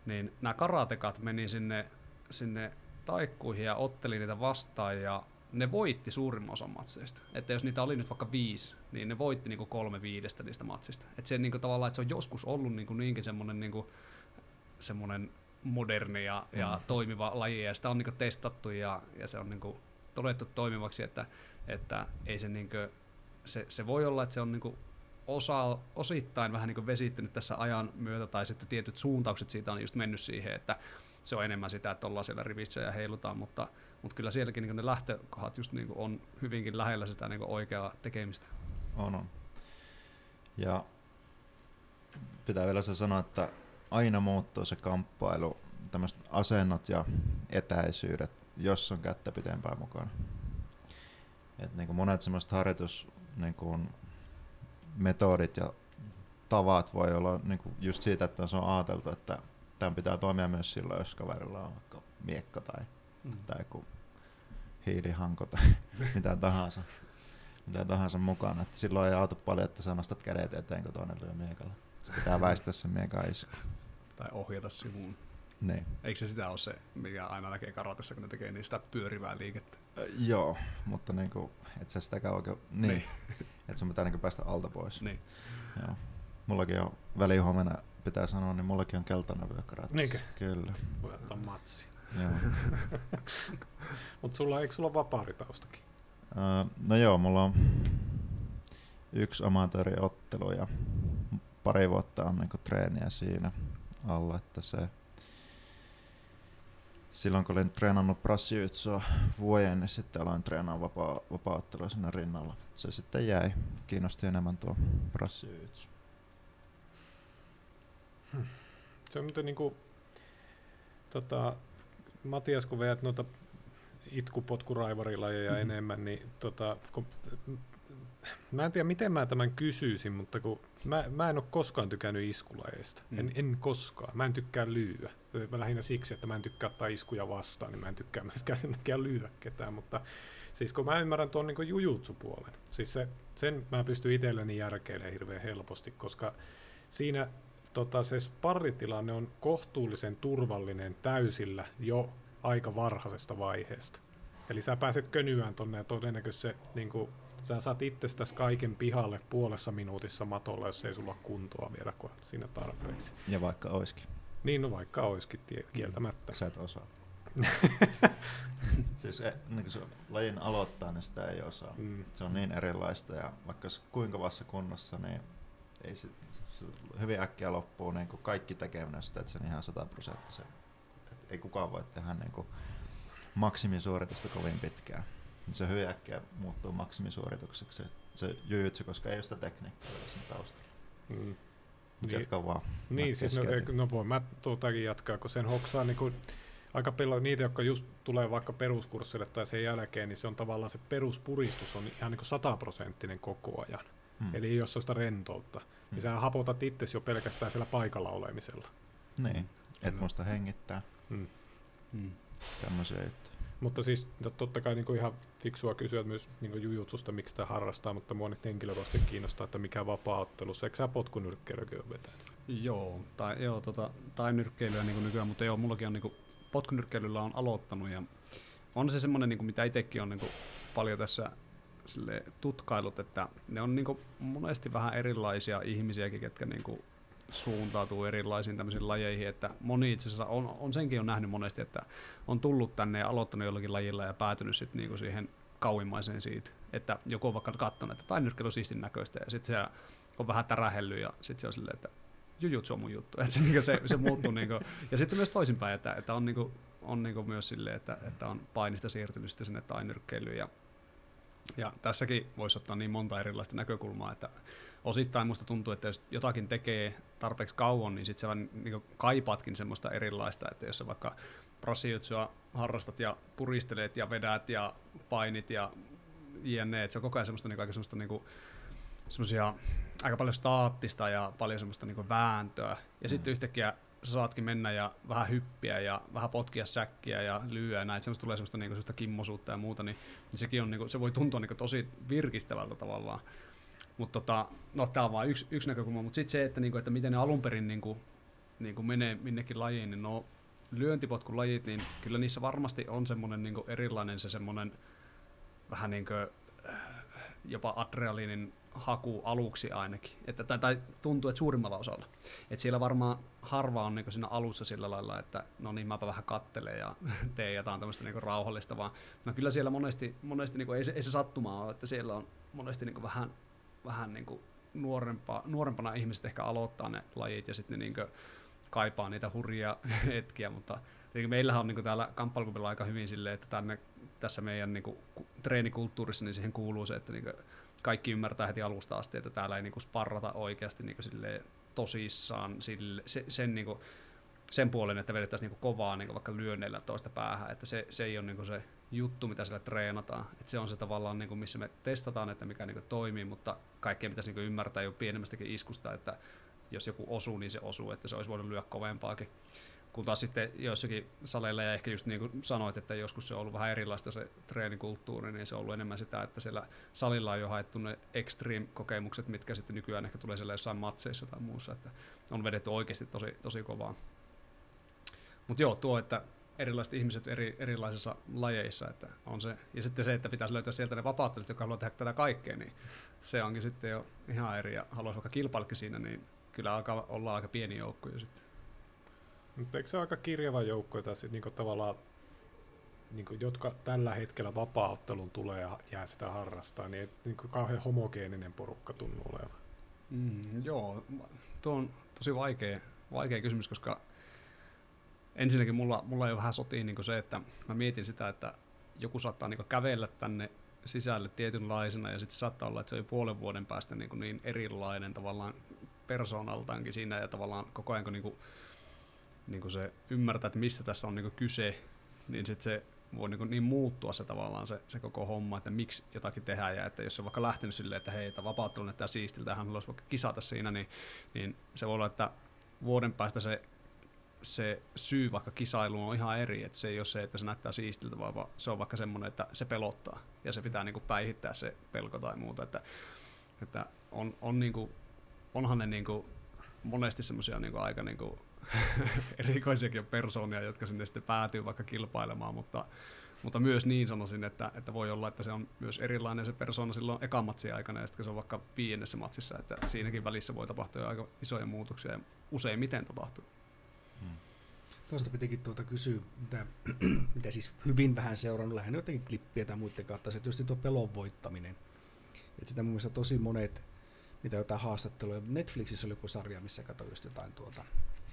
niin nämä karatekat meni sinne, sinne taikkuihin ja otteli niitä vastaan ja ne voitti suurimman osan matseista. Että jos niitä oli nyt vaikka viisi, niin ne voitti niinku kolme viidestä niistä matsista. Että se niinku tavallaan, että se on joskus ollut niinku niinkin semmoinen niinku, semmoinen moderni ja, mm. ja toimiva laji, ja sitä on niinku testattu ja, ja se on niinku todettu toimivaksi, että, että ei se, niinku, se, se voi olla, että se on niinku osa, osittain vähän niinku vesittynyt tässä ajan myötä, tai sitten tietyt suuntaukset siitä on just mennyt siihen, että se on enemmän sitä, että ollaan siellä rivissä ja heilutaan, mutta, mutta kyllä sielläkin niin ne lähtökohdat just niin on hyvinkin lähellä sitä niin oikeaa tekemistä. On, on. Ja pitää vielä se sanoa, että aina muuttuu se kamppailu, tämmöiset asennot ja etäisyydet, jos on kättä pitempään mukana. Et niin kuin monet semmoiset harjoitus niin kuin metodit ja tavat voi olla niin kuin just siitä, että se on ajateltu, että tämän pitää toimia myös silloin, jos kaverilla on vaikka miekka tai, mm. tai joku hiilihanko tai (laughs) mitä tahansa, mitä tahansa mukana. Että silloin ei auta paljon, että sä nostat kädet eteen, kun toinen lyö miekalla. Se pitää (laughs) väistää sen miekan isku. Tai ohjata sivuun. Niin. Eikö se sitä ole se, mikä aina näkee karatessa, kun ne tekee niistä pyörivää liikettä? Äh, joo, mutta niinku, et sä sitäkään oikein, niin, niin. että sun pitää niinku päästä alta pois. Niin. Joo. Mullakin on välihuomenna pitää sanoa, niin mullakin on keltainen vyökkärätys. Niinkö? Kyllä. Voi ottaa matsi. Joo. (laughs) Mutta sulla, eikö sulla vapaaritaustakin? Uh, no joo, mulla on yksi amatööriottelu ja pari vuotta on niinku treeniä siinä alla, että se silloin kun olin treenannut prassijytsua vuoden, niin sitten aloin treenaa vapaa, vapaa siinä rinnalla. Se sitten jäi. Kiinnosti enemmän tuo prassijytsu. Se on muuten niinku, tota, Matias, kun veät noita itkupotkuraivarilajia mm-hmm. enemmän, niin tota, kun, mä en tiedä miten mä tämän kysyisin, mutta kun mä, mä en ole koskaan tykännyt iskulajeista. Mm. En, en koskaan. Mä en tykkää lyyä. Mä lähinnä siksi, että mä en tykkää ottaa iskuja vastaan, niin mä en tykkää myöskään sen takia lyyä ketään, mutta siis kun mä ymmärrän tuon niin jujutsupuolen, siis se, sen mä pystyn itselleni järkeilemään hirveän helposti, koska siinä tota, se sparritilanne on kohtuullisen turvallinen täysillä jo aika varhaisesta vaiheesta. Eli sä pääset könyään tonne ja todennäköisesti se, niin kuin, sä saat itsestäsi kaiken pihalle puolessa minuutissa matolla, jos ei sulla kuntoa vielä kuin siinä tarpeeksi. Ja vaikka olisikin. Niin, no vaikka olisikin tie- kieltämättä. Sä et osaa. (laughs) siis e, niin se lajin aloittaa, niin sitä ei osaa. Mm. Se on niin erilaista ja vaikka kuinka vassa kunnossa, niin ei se, se hyvin äkkiä loppuu niin kuin kaikki tekeminen sitä, että se on ihan sataprosenttisen. Ei kukaan voi tehdä niin kuin maksimisuoritusta kovin pitkään. Se hyvin äkkiä muuttuu maksimisuoritukseksi. Se jujutsu, koska ei ole sitä tekniikkaa sen taustalla. Mm. Niin, Jatka vaan. Niin, siis no, no voin mä tuotakin jatkaa, kun sen hoksaa niin kuin, aika paljon niitä, jotka just tulee vaikka peruskurssille tai sen jälkeen, niin se on tavallaan se peruspuristus on ihan niin sataprosenttinen koko ajan. Hmm. Eli jos on sitä rentoutta, hmm. niin sä hapotat itse jo pelkästään siellä paikalla olemisella. Niin, et hmm. muista hengittää. Hmm. Hmm. Tämmöisiä juttuja. Mutta siis totta kai niin kuin ihan fiksua kysyä myös niin jujutsusta, miksi sitä harrastaa, mutta mua nyt henkilökohtaisesti kiinnostaa, että mikä vapaa-ottelussa. Eikö sä potkunyrkkeilyäkin ole vetänyt? Joo, tai, joo, tota, tai nyrkkeilyä niin nykyään, mutta joo, mullakin on niin potkunyrkkeilyllä on aloittanut ja on se semmoinen, niin mitä itsekin on niin kuin, paljon tässä sille tutkailut, että ne on niin kuin, monesti vähän erilaisia ihmisiäkin, ketkä niin kuin, suuntautuu erilaisiin tämmöisiin lajeihin, että moni itse asiassa on, on senkin on nähnyt monesti, että on tullut tänne ja aloittanut jollakin lajilla ja päätynyt sitten niinku siihen kauimmaiseen siitä, että joku on vaikka katsonut, että tai on siistin näköistä ja sitten se on vähän tärähelly ja sitten se on silleen, että jujutsu on mun juttu, (laughs) että se, niinku se, se muuttuu niinku, ja sitten myös toisinpäin, että, että on, niinku, on niinku myös silleen, että, että on painista siirtynyt sitten sinne tainyrkkeilyyn ja Ja tässäkin voisi ottaa niin monta erilaista näkökulmaa, että osittain musta tuntuu, että jos jotakin tekee tarpeeksi kauan, niin sitten sä niin kaipaatkin semmoista erilaista, että jos sä vaikka brasiutsua harrastat ja puristelet ja vedät ja painit ja jne, että se on koko ajan semmoista, niin aika semmoista niin kuin, semmoisia aika paljon staattista ja paljon semmoista niin vääntöä. Ja mm. sitten yhtäkkiä sä saatkin mennä ja vähän hyppiä ja vähän potkia säkkiä ja lyöä ja näin, semmoista tulee semmoista, niin semmoista kimmosuutta ja muuta, niin, niin sekin on, niin kuin, se voi tuntua niin kuin, tosi virkistävältä tavallaan. Mutta tota, no tämä on vain yksi, yksi näkökulma, mutta sitten se, että, niinku, että miten ne alun perin niinku, niinku menee minnekin lajiin, niin no lyöntipotkulajit, niin kyllä niissä varmasti on semmoinen niinku erilainen se semmoinen vähän niin kuin, äh, jopa adrenaliinin haku aluksi ainakin. Että, tai, tai tuntuu, että suurimmalla osalla. Että siellä varmaan harva on niin siinä alussa sillä lailla, että no niin, mäpä vähän kattelen ja (laughs) teen jotain tämmöistä niin rauhallista, vaan no kyllä siellä monesti, monesti niin ei, se, ei se sattumaa ole, että siellä on monesti niin vähän vähän niin kuin nuorempa, nuorempana ihmiset ehkä aloittaa ne lajit ja sitten ne niin kaipaa niitä hurjia (laughs) hetkiä, mutta meillähän on niin täällä kamppailukupilla aika hyvin silleen, että tänne, tässä meidän niin treenikulttuurissa niin siihen kuuluu se, että niin kaikki ymmärtää heti alusta asti, että täällä ei niin sparrata oikeasti niin tosissaan sille, se, sen, niin kuin, sen puolen, että vedettäisiin niin kovaa niin vaikka lyönneillä toista päähän, että se, se ei ole niin se juttu, mitä siellä treenataan. Et se on se tavallaan, niin kuin, missä me testataan, että mikä niin toimii, mutta kaikkea pitäisi niin ymmärtää jo pienemmästäkin iskusta, että jos joku osuu, niin se osuu, että se olisi voinut lyödä kovempaakin. Kun taas sitten joissakin saleilla, ja ehkä just niin kuin sanoit, että joskus se on ollut vähän erilaista se treenikulttuuri, niin se on ollut enemmän sitä, että siellä salilla on jo haettu ne extreme-kokemukset, mitkä sitten nykyään ehkä tulee siellä jossain matseissa tai muussa, että on vedetty oikeasti tosi, tosi kovaa. Mutta joo, tuo, että erilaiset ihmiset eri, erilaisissa lajeissa. Että on se. Ja sitten se, että pitäisi löytää sieltä ne vapauttelijat, jotka haluaa tehdä tätä kaikkea, niin se onkin sitten jo ihan eri. Ja haluaisi vaikka kilpailukin siinä, niin kyllä alkaa olla aika pieni joukko jo sitten. Mutta eikö se ole aika kirjava joukko, tai sit niinku tavallaan, niinku, jotka tällä hetkellä vapaaottelun tulee ja jää sitä harrastaa, niin ei niinku kauhean homogeeninen porukka tunnu olevan. Mm, joo, tuo on tosi vaikea, vaikea kysymys, koska ensinnäkin mulla, mulla ei vähän sotiin niin se, että mä mietin sitä, että joku saattaa niin kävellä tänne sisälle tietynlaisena ja sitten saattaa olla, että se on jo puolen vuoden päästä niin, kuin niin erilainen tavallaan persoonaltaankin siinä ja tavallaan koko ajan kun niin kuin, niin kuin se ymmärtää, että mistä tässä on niin kuin kyse, niin sitten se voi niin, niin muuttua se tavallaan se, se koko homma, että miksi jotakin tehdään ja että jos se on vaikka lähtenyt silleen, että hei, että vapauttelu näyttää siistiltä hän haluaisi vaikka kisata siinä, niin, niin se voi olla, että vuoden päästä se se syy vaikka kisailuun on ihan eri, että se ei ole se, että se näyttää siistiltä, vaan se on vaikka semmoinen, että se pelottaa ja se pitää niinku päihittää se pelko tai muuta, että, että on, on niinku, onhan ne niinku monesti semmoisia niinku aika niinku (laughs) erikoisiakin persoonia, jotka sinne sitten päätyy vaikka kilpailemaan, mutta, mutta myös niin sanoisin, että, että voi olla, että se on myös erilainen se persoona silloin ekan matsin aikana, ja sitten se on vaikka viidennessä matsissa, että siinäkin välissä voi tapahtua aika isoja muutoksia, ja useimmiten tapahtuu. Tuosta pitikin tuota kysyä, mitä, (clears throat) mitä siis hyvin vähän seurannut, lähinnä jotenkin klippiä tai muiden kautta, se tietysti tuo pelon voittaminen. Että sitä mun mielestä tosi monet, mitä jotain haastatteluja, Netflixissä oli joku sarja, missä katsoi just jotain tuota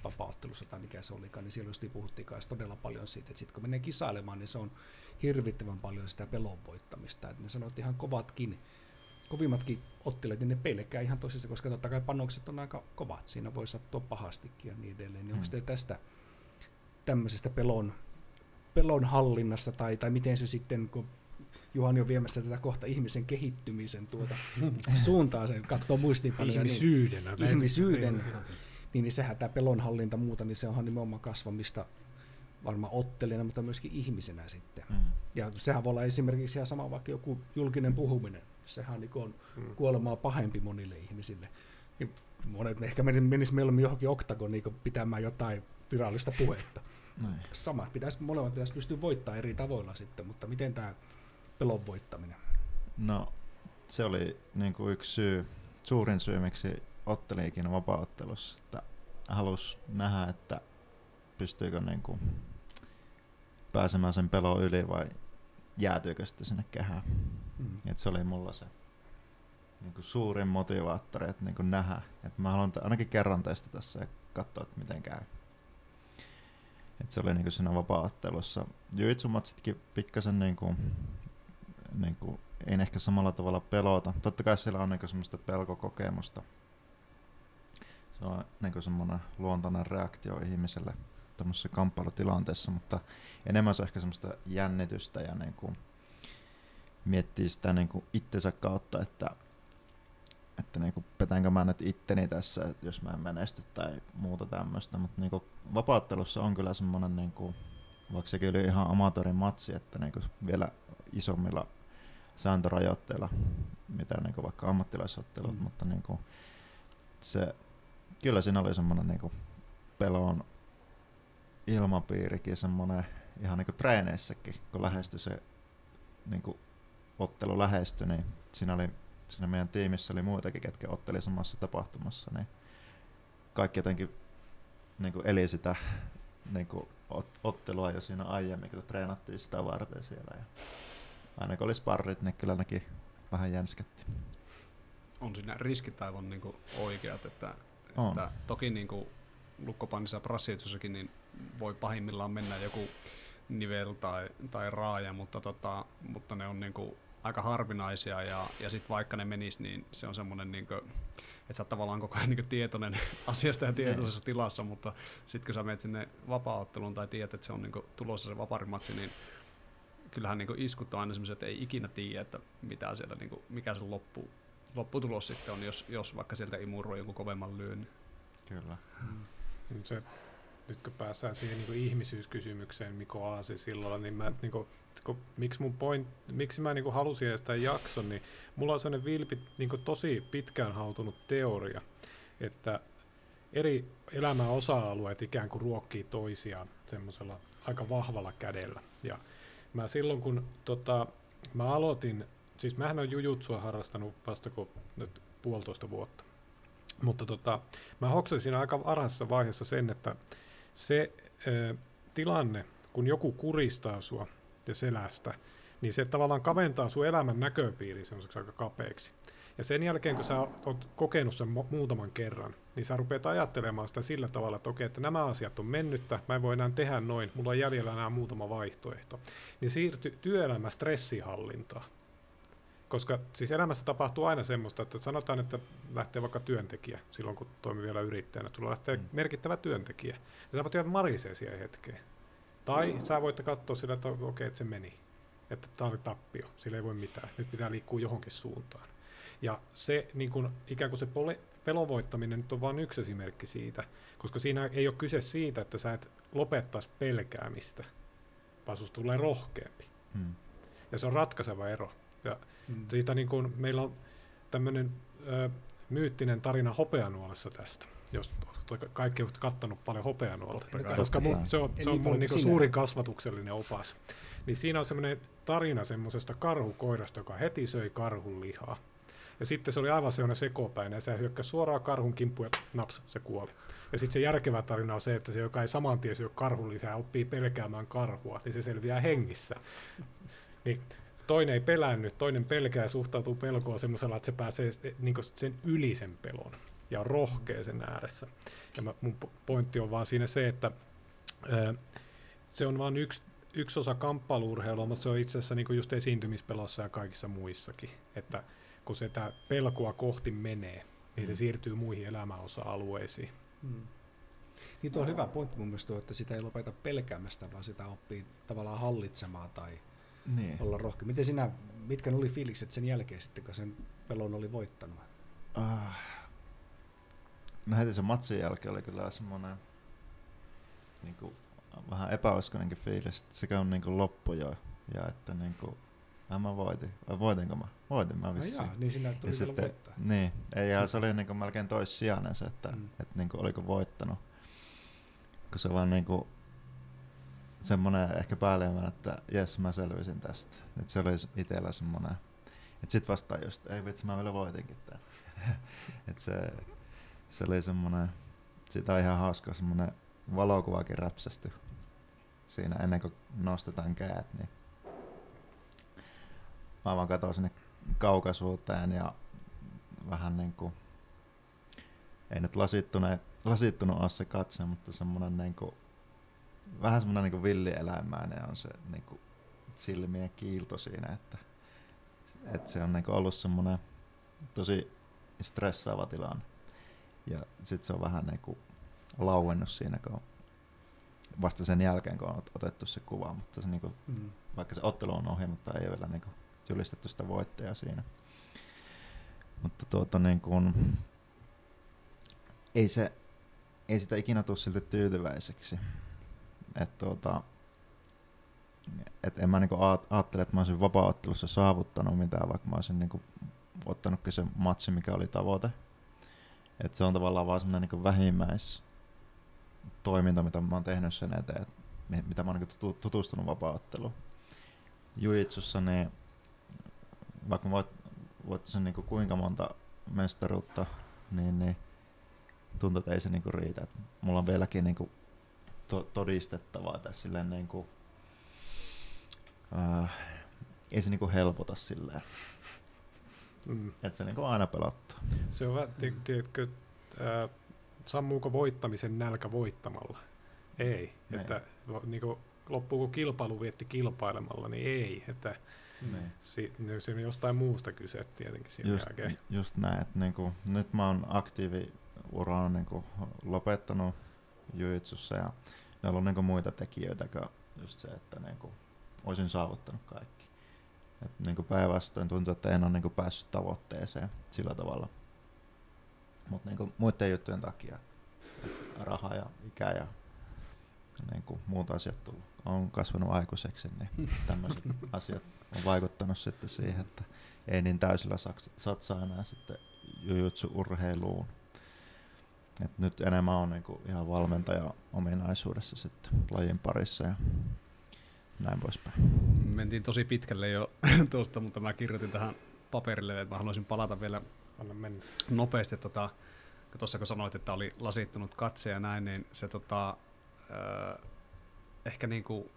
vapauttelussa tai mikä se olikaan, niin siellä just puhuttiin kanssa todella paljon siitä, että sitten kun menee kisailemaan, niin se on hirvittävän paljon sitä pelon voittamista. Että ne sanoit ihan kovatkin, kovimmatkin ottelijat, niin ne pelkää ihan tosissaan, koska totta kai panokset on aika kovat. Siinä voi sattua pahastikin ja niin edelleen. Niin hmm. onko teillä tästä tämmöisestä pelon, pelon hallinnasta tai, tai miten se sitten, kun Juhani on viemässä tätä kohta ihmisen kehittymisen tuota (laughs) suuntaan, sen katsoo muistiinpanoja. Niin ihmisyyden. Niin, ihmisyyden. Niin, niin sehän tämä pelonhallinta muuta, niin se onhan nimenomaan kasvamista varmaan ottelijana, mutta myöskin ihmisenä sitten. Mm. Ja sehän voi olla esimerkiksi ihan sama vaikka joku julkinen puhuminen. Sehän niin on mm. kuolemaa pahempi monille ihmisille. Niin monet ehkä menis mieluummin johonkin oktagoniin pitämään jotain virallista puhetta. Näin. Sama, pitäisi, molemmat pitäisi pystyä voittamaan eri tavoilla sitten, mutta miten tämä pelon voittaminen? No, se oli niin kuin yksi syy, suurin syy, miksi otteliikin vapaaottelussa, että halusi nähdä, että pystyykö niin kuin pääsemään sen pelon yli vai jäätyykö sitten sinne kehään. Mm. Et se oli mulla se niin kuin suurin motivaattori, että niin kuin nähdä. että mä haluan ainakin kerran testata se ja katsoa, että miten käy. Et se oli niinku siinä vapaa-ottelussa. Jujitsumatsitkin pikkasen niinku, niinku ei ehkä samalla tavalla pelota. Totta kai siellä on niinku semmoista pelkokokemusta. Se on niinku semmoinen luontainen reaktio ihmiselle tuommoisessa kamppailutilanteessa, mutta enemmän se on ehkä semmoista jännitystä ja niinku miettii sitä niinku itsensä kautta, että että niinku petänkö mä nyt itteni tässä, että jos mä en menesty tai muuta tämmöistä, mutta niinku vapaattelussa on kyllä semmoinen, niinku, vaikka sekin oli ihan amatörin matsi, että niinku vielä isommilla sääntörajoitteilla, mitä niinku vaikka ammattilaisottelut, mm. mutta niinku se, kyllä siinä oli semmoinen niinku pelon ilmapiirikin, semmoinen ihan niinku treeneissäkin, kun lähestyi se niinku ottelu lähestyi, niin siinä oli siinä meidän tiimissä oli muitakin, ketkä otteli samassa tapahtumassa, niin kaikki jotenkin niin kuin eli sitä niin kuin ottelua jo siinä aiemmin, kun treenattiin sitä varten siellä. Ja aina kun oli sparrit, niin kyllä nekin vähän jänskätti. On siinä riskit aivan niin kuin oikeat, että, on. että toki niin kuin lukkopannissa Brassiitsossakin niin voi pahimmillaan mennä joku nivel tai, tai raaja, mutta, tota, mutta ne on niin kuin aika harvinaisia ja, ja sitten vaikka ne menis, niin se on semmoinen, niin kuin, että sä oot tavallaan koko ajan niin tietoinen (laughs) asiasta ja tietoisessa tilassa, mutta sitten kun sä menet sinne vapaaotteluun tai tiedät, että se on niin kuin, tulossa se vaparimatsi, niin kyllähän niin iskut on aina semmoisia, että ei ikinä tiedä, että mitä siellä, niin kuin, mikä se loppu, lopputulos sitten on, jos, jos vaikka sieltä imuroi joku kovemman lyön. Kyllä. Hmm. Se, nyt kun päästään siihen niin ihmisyyskysymykseen Miko Aasi silloin, niin mä niin kuin, kun, miksi, mun point, miksi mä niin halusin edes tämän jakson, niin mulla on sellainen vilpi, niin tosi pitkään hautunut teoria, että eri elämän osa-alueet ikään kuin ruokkii toisiaan semmoisella aika vahvalla kädellä. Ja mä silloin kun tota, mä aloitin, siis mähän on jujutsua harrastanut vasta kun nyt puolitoista vuotta, mutta tota, mä hoksasin aika varhaisessa vaiheessa sen, että se ö, tilanne, kun joku kuristaa sua, ja selästä, niin se tavallaan kaventaa sun elämän näköpiiri semmoiseksi aika kapeaksi. Ja sen jälkeen, kun sä oot kokenut sen muutaman kerran, niin sä rupeat ajattelemaan sitä sillä tavalla, että okei, että nämä asiat on mennyttä, mä en voi enää tehdä noin, mulla on jäljellä enää muutama vaihtoehto. Niin siirtyy työelämä stressihallintaan. Koska siis elämässä tapahtuu aina semmoista, että sanotaan, että lähtee vaikka työntekijä, silloin kun toimii vielä yrittäjänä, tulla lähtee mm. merkittävä työntekijä. Ja sä voit jäädä marisee siihen hetkeen. Tai sä voitte katsoa sillä, että okei, okay, että se meni. Että tämä oli tappio, sillä ei voi mitään. Nyt pitää liikkua johonkin suuntaan. Ja se niin kun, ikään kuin se pole, pelovoittaminen nyt on vain yksi esimerkki siitä, koska siinä ei ole kyse siitä, että sä et lopettaisi pelkäämistä, vaan susta tulee rohkeampi. Hmm. Ja se on ratkaiseva ero. Ja hmm. siitä niin kun, meillä on tämmöinen myyttinen tarina hopeanuolessa tästä jos kaikki ovat kattanut paljon hopeanuolta, koska mun, se on, se on mun niin suurin kasvatuksellinen opas. Niin siinä on semmoinen tarina semmoisesta karhukoirasta, joka heti söi karhun lihaa. Ja sitten se oli aivan sellainen sekopäinen, ja se hyökkäsi suoraan karhun kimppuun ja naps, se kuoli. Ja sitten se järkevä tarina on se, että se, joka ei saman tien syö karhun lisää, oppii pelkäämään karhua, niin se selviää hengissä. Niin toinen ei pelännyt, toinen pelkää ja suhtautuu pelkoon semmoisella, että se pääsee niin sen yli sen pelon ja on rohkea sen ääressä. Ja mä, mun pointti on vaan siinä se, että ää, se on vain yksi, yksi osa kamppailuurheilua, mutta se on itse asiassa niin just esiintymispelossa ja kaikissa muissakin. Että kun se pelkoa kohti menee, niin se mm. siirtyy muihin elämäosa-alueisiin. Mm. Niin tuo on hyvä pointti mun mielestä, että sitä ei lopeta pelkäämästä, vaan sitä oppii tavallaan hallitsemaan tai niin. olla rohkea. Miten sinä, mitkä oli fiilikset sen jälkeen sitten, kun sen pelon oli voittanut? Ah, No heti sen matsin jälkeen oli kyllä semmoinen niin kuin, vähän epäuskoinenkin fiilis, että sekä on niin kuin loppu jo. Ja että niin kuin, mä voitin. Vai voitinko mä? Voitin mä vissiin. No jaa, niin sinä tuli ja sitten, voittaa. Niin, ei, ja se oli niin kuin melkein toissijainen se, että, mm. että niin kuin, oliko voittanut. Kun se vaan niin kuin, semmoinen ehkä päälleen, että jes mä selvisin tästä. Että se oli itsellä semmoinen, että sit vastaan just, ei vitsi mä vielä voitinkin tämän. (laughs) että se se oli semmoinen, sitä on ihan hauska semmoinen valokuvakin räpsästy siinä ennen kuin nostetaan käät, niin mä vaan katsoin sinne kaukaisuuteen ja vähän niin kuin, ei nyt lasittunut, lasittunut ole se katse, mutta semmoinen niin kuin, vähän semmoinen niin villieläimäinen on se niin kuin silmien kiilto siinä, että että se on niinku ollut semmoinen tosi stressaava tilanne. Ja sitten se on vähän niinku lauennut siinä, kun vasta sen jälkeen, kun on otettu se kuva, mutta se niinku, Mm. vaikka se ottelu on ohi, mutta ei ole vielä niinku julistettu sitä voittajaa siinä. Mutta tuota niin kuin, ei, se, ei sitä ikinä tule silti tyytyväiseksi. Et tuota, et en mä niinku ajattele, että mä olisin vapaa-ottelussa saavuttanut mitään, vaikka mä olisin niinku ottanutkin se matsi, mikä oli tavoite. Et se on tavallaan vaan semmoinen niinku vähimmäis toiminta, mitä mä oon tehnyt sen eteen, et mi- mitä mä oon niinku tutu- tutustunut vapaa-otteluun. Jujitsussa, niin vaikka mä voit, voittaisin niinku kuinka monta mestaruutta, niin, niin tuntuu, että ei se niinku riitä. Et mulla on vieläkin niinku to- todistettavaa tässä silleen niinku, äh, ei se niinku helpota silleen, Mm. että se niinku aina pelottaa. Se on, vähän, ti- tiedätkö, ää, sammuuko voittamisen nälkä voittamalla? Ei. Ei. Että lo- niinku, loppuuko kilpailu vietti kilpailemalla, niin ei. Että Niin. si, no, siinä on jostain muusta kyse tietenkin siinä Just, jälkeen. just näin, että niinku, nyt mä oon aktiiviuraa niinku lopettanut jujitsussa ja ne on ollut niinku muita tekijöitä kuin just se, että niinku, olisin saavuttanut kaikki. Et niinku päinvastoin tuntuu, että en ole niinku päässyt tavoitteeseen sillä tavalla. Mutta niinku muiden juttujen takia, raha ja ikä ja niinku muut asiat tullut. on kasvanut aikuiseksi, niin (laughs) tämmöiset asiat on vaikuttanut sitten siihen, että ei niin täysillä satsaa enää sitten jujutsu-urheiluun. Et nyt enemmän on niinku ihan valmentaja ominaisuudessa sitten lajin parissa ja näin poispäin. Mentiin tosi pitkälle jo (clears throat) tuosta, mutta mä kirjoitin tähän paperille, että mä haluaisin palata vielä nopeasti. Tota, tuossa kun sanoit, että oli lasittunut katse ja näin, niin se tota, ö, ehkä niinku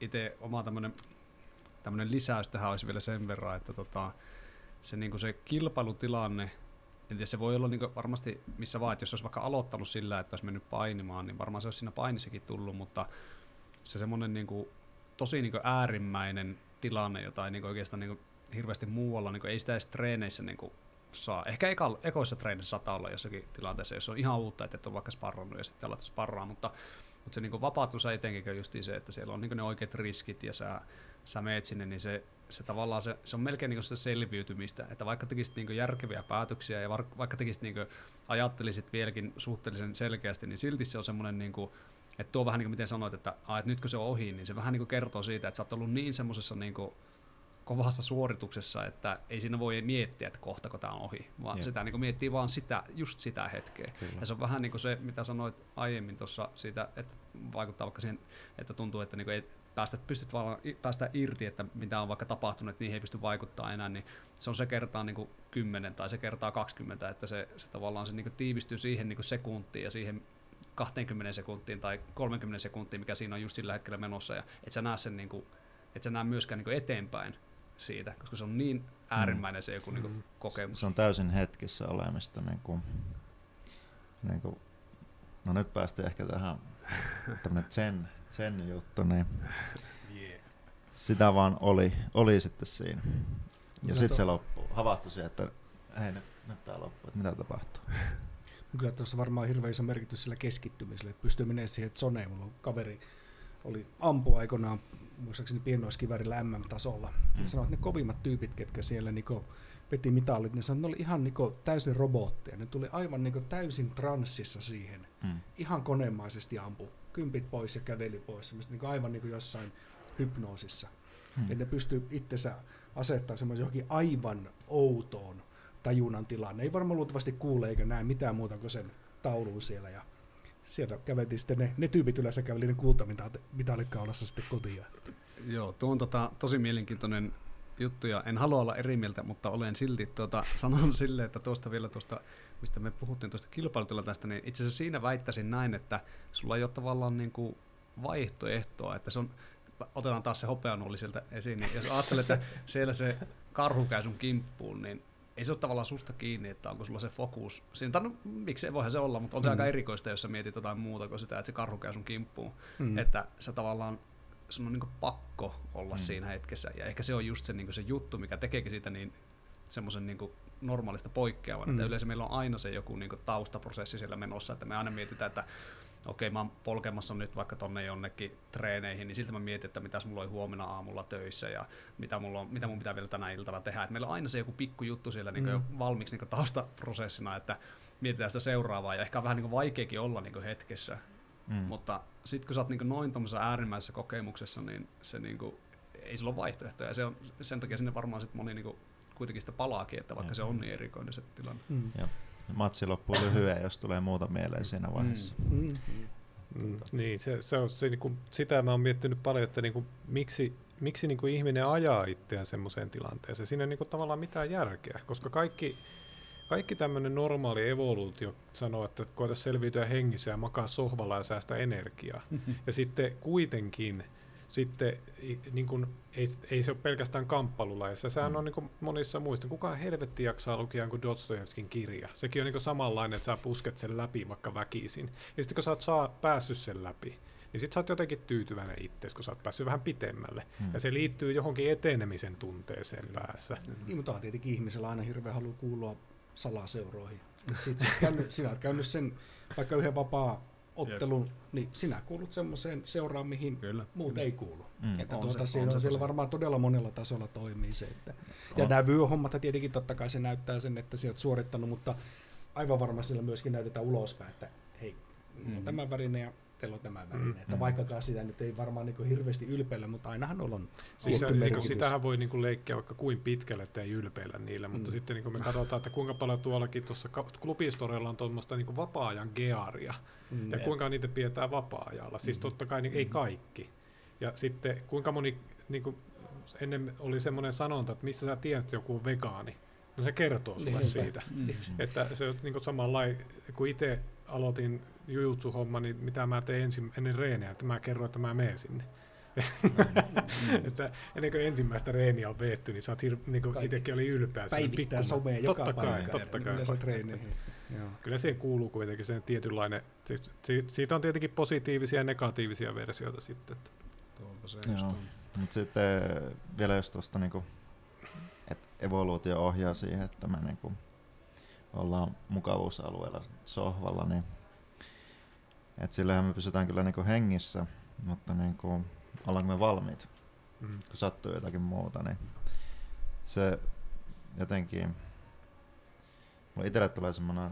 itse oma tämmönen, tämmönen lisäys tähän olisi vielä sen verran, että tota, se, niinku se kilpailutilanne, tiedä, se voi olla niinku varmasti missä vaan, että jos olisi vaikka aloittanut sillä, että olisi mennyt painimaan, niin varmaan se olisi siinä painissakin tullut, mutta se semmoinen niinku, tosi niinku äärimmäinen tilanne, jota ei niinku oikeastaan niinku hirveästi muualla, niinku, ei sitä edes treeneissä niinku saa. Ehkä eka, ekoissa treenissä saattaa olla jossakin tilanteessa, jos on ihan uutta, että et ole vaikka sparrannut ja sitten alat sparraa, mutta, mutta se niin vapautus etenkin on just se, että siellä on niin ne oikeat riskit ja sä, sä meet sinne, niin se, se tavallaan se, se on melkein niin sitä selviytymistä, että vaikka tekisit niin järkeviä päätöksiä ja vaikka tekisit niin ajattelisit vieläkin suhteellisen selkeästi, niin silti se on semmoinen niin kuin, että tuo vähän niin kuin miten sanoit, että, a, että nyt kun se on ohi, niin se vähän niin kuin kertoo siitä, että sä oot ollut niin semmoisessa niin kuin kovassa suorituksessa, että ei siinä voi miettiä, että kohtako tämä on ohi, vaan Jep. sitä niin kuin miettii vaan sitä, just sitä hetkeä. Kyllä. Ja se on vähän niin kuin se, mitä sanoit aiemmin tuossa siitä, että vaikuttaa vaikka siihen, että tuntuu, että niin kuin ei päästä, pystyt i- päästä irti, että mitä on vaikka tapahtunut, että niihin ei pysty vaikuttaa enää, niin se on se kertaa niin kuin 10 tai se kertaa 20, että se, se tavallaan se niin kuin tiivistyy siihen niin kuin sekuntiin ja siihen 20 sekuntiin tai 30 sekuntiin, mikä siinä on just sillä hetkellä menossa, ja et sä näe sen niin kuin, et sä näe myöskään niin kuin eteenpäin siitä, koska se on niin äärimmäinen se joku niin Mm. kuin kokemus. Se on täysin hetkessä olemista. Niin kuin, niin kuin, no nyt päästiin ehkä tähän tämmönen zen, zen juttu, niin Yeah. sitä vaan oli, oli sitten siinä. Ja sitten se loppuu. Havahtui siihen, että hei nyt, nyt tää loppuu, että mitä tapahtuu. Kyllä tuossa varmaan hirveän iso merkitys sillä keskittymisellä, että pystyy menemään siihen zoneen. Mulla on kaveri oli ampu aikoinaan, muistaakseni pienoiskivärillä MM-tasolla. Ja Mm. sanoi, että ne kovimmat tyypit, ketkä siellä niinku veti mitallit, ne sanoi, että ne oli ihan niinku täysin robotteja. Ne tuli aivan niinku täysin transsissa siihen. Mm. Ihan konemaisesti ampu. Kympit pois ja käveli pois. Semmoista niinku aivan niinku jossain hypnoosissa. Mm. Että ne pystyy itsensä asettaa semmoisen johonkin aivan outoon tajunnan tilaan. Ne ei varmaan luultavasti kuule eikä näe mitään muuta kuin sen taulun siellä. Ja sieltä käveltiin sitten ne, ne tyypit yleensä käveli ne kultamitalit kaulassa sitten kotiin. Joo, tuo on tota, tosi mielenkiintoinen juttu ja en halua olla eri mieltä, mutta olen silti tuota, (laughs) sanon silleen, että tuosta vielä tuosta, mistä me puhuttiin tuosta kilpailutilanteesta, niin itse asiassa siinä väittäisin näin, että sulla ei ole tavallaan niin kuin vaihtoehtoa, että se on, otetaan taas se hopeanulli sieltä esiin, niin jos ajattelet, että (laughs) siellä se karhu käy sun kimppuun, niin ei se ole tavallaan susta kiinni, että onko sulla se fokus. Siinä, tai no, miksei voihan se olla, mutta on se Mm. aika erikoista, jos sä mietit jotain muuta kuin sitä, että se karhu käy sun kimppuun. Mm. Että sä tavallaan sun on niin pakko olla mm. siinä hetkessä. Ja ehkä se on just se, niin se juttu, mikä tekeekin siitä niin semmoisen niin normaalista poikkeavan. Mm. Että yleensä meillä on aina se joku niin taustaprosessi siellä menossa, että me aina mietitään, että okei, mä oon polkemassa nyt vaikka tonne jonnekin treeneihin, niin siltä mä mietin, että mitä mulla oli huomenna aamulla töissä ja mitä, mulla on, mitä mun pitää vielä tänä iltana tehdä. Et meillä on aina se joku pikku juttu siellä niin mm. jo valmiiksi niin taustaprosessina, että mietitään sitä seuraavaa ja ehkä on vähän niin vaikeakin olla niin hetkessä. Mm. Mutta sitten kun sä oot niin noin äärimmäisessä kokemuksessa, niin se niin kuin, ei sillä ole vaihtoehtoja. Ja se on, sen takia sinne varmaan sit moni niin kuin, kuitenkin sitä palaakin, että vaikka mm. se on niin erikoinen se tilanne. Mm. Joo matsi loppuu lyhyen, jos tulee muuta mieleen siinä mm. vaiheessa. Mm. Mm. Mm. Niin, se, se on se, niin kuin, sitä mä oon miettinyt paljon, että niin kuin, miksi, miksi niin kuin ihminen ajaa itseään semmoiseen tilanteeseen. Siinä ei niin kuin, tavallaan mitään järkeä, koska kaikki, kaikki tämmöinen normaali evoluutio sanoo, että koeta selviytyä hengissä ja makaa sohvalla ja säästä energiaa. ja sitten kuitenkin sitten niin kun, ei, ei se ole pelkästään kamppailulajeissa. Sehän mm. on niin monissa muista. Kukaan helvetti jaksaa lukea kuin Dostoevskin kirja. Sekin on niin samanlainen, että sä pusket sen läpi vaikka väkisin. Ja sitten kun sä oot saa päässyt sen läpi, niin sit sä oot jotenkin tyytyväinen itse, kun sä oot päässyt vähän pitemmälle. Mm. Ja se liittyy johonkin etenemisen tunteeseen Kyllä. päässä. Niin, mutta on tietenkin ihmisellä aina hirveän halu kuulua salaseuroihin. Sitten sit sinä oot käynyt sen vaikka yhden vapaa ottelun, Jep. niin sinä kuulut semmoiseen seuraan, mihin Kyllä. muut Kyllä. ei kuulu. Mm. Että on tuota, se, siinä on, on siellä varmaan todella monella tasolla toimii se. Että, ja nämä vyöhommat tietenkin totta kai se näyttää sen, että sinä olet suorittanut, mutta aivan varmasti sillä myöskin näytetään ulospäin, että hei, mm. on tämä värinen ja teillä on tämä väline. Mm. Että vaikkakaan sitä nyt ei varmaan niin hirveästi ylpeillä, mutta ainahan on siis se, niin Sitähän voi niin leikkiä vaikka kuin pitkälle, että ei ylpeillä niillä, mutta mm. sitten niin me katsotaan, että kuinka paljon tuollakin tuossa klubistoreilla on tuommoista niin vapaa-ajan gearia, mm. ja kuinka niitä pidetään vapaa-ajalla. Siis mm. totta kai niin, ei kaikki. Ja sitten kuinka moni, niin kuin, ennen oli semmoinen sanonta, että missä sä tiedät, että joku on vegaani, No se kertoo sulle niin, siitä. Mm. Että se on niin samanlainen, kun itse aloitin jujutsu-homma, niin mitä mä tein ensin, ennen reeniä, että mä kerroin, että mä menen sinne. Mm. (laughs) että ennen kuin ensimmäistä reeniä on veetty, niin sä oot hir- niin kuin itsekin oli ylpeä. Päivittää somea joka totta kai, totta kai. Joo. Kyllä siihen kuuluu kuitenkin sen tietynlainen, siis, siitä on tietenkin positiivisia ja negatiivisia versioita sitten. Että. se. Mutta sitten vielä jos tuosta niinku, että evoluutio ohjaa siihen, että me niinku ollaan mukavuusalueella sohvalla, niin et sillähän me pysytään kyllä niinku hengissä, mutta niinku, ollaanko me valmiit, mm. kun sattuu jotakin muuta, niin se jotenkin, mulla itselle tulee semmoinen,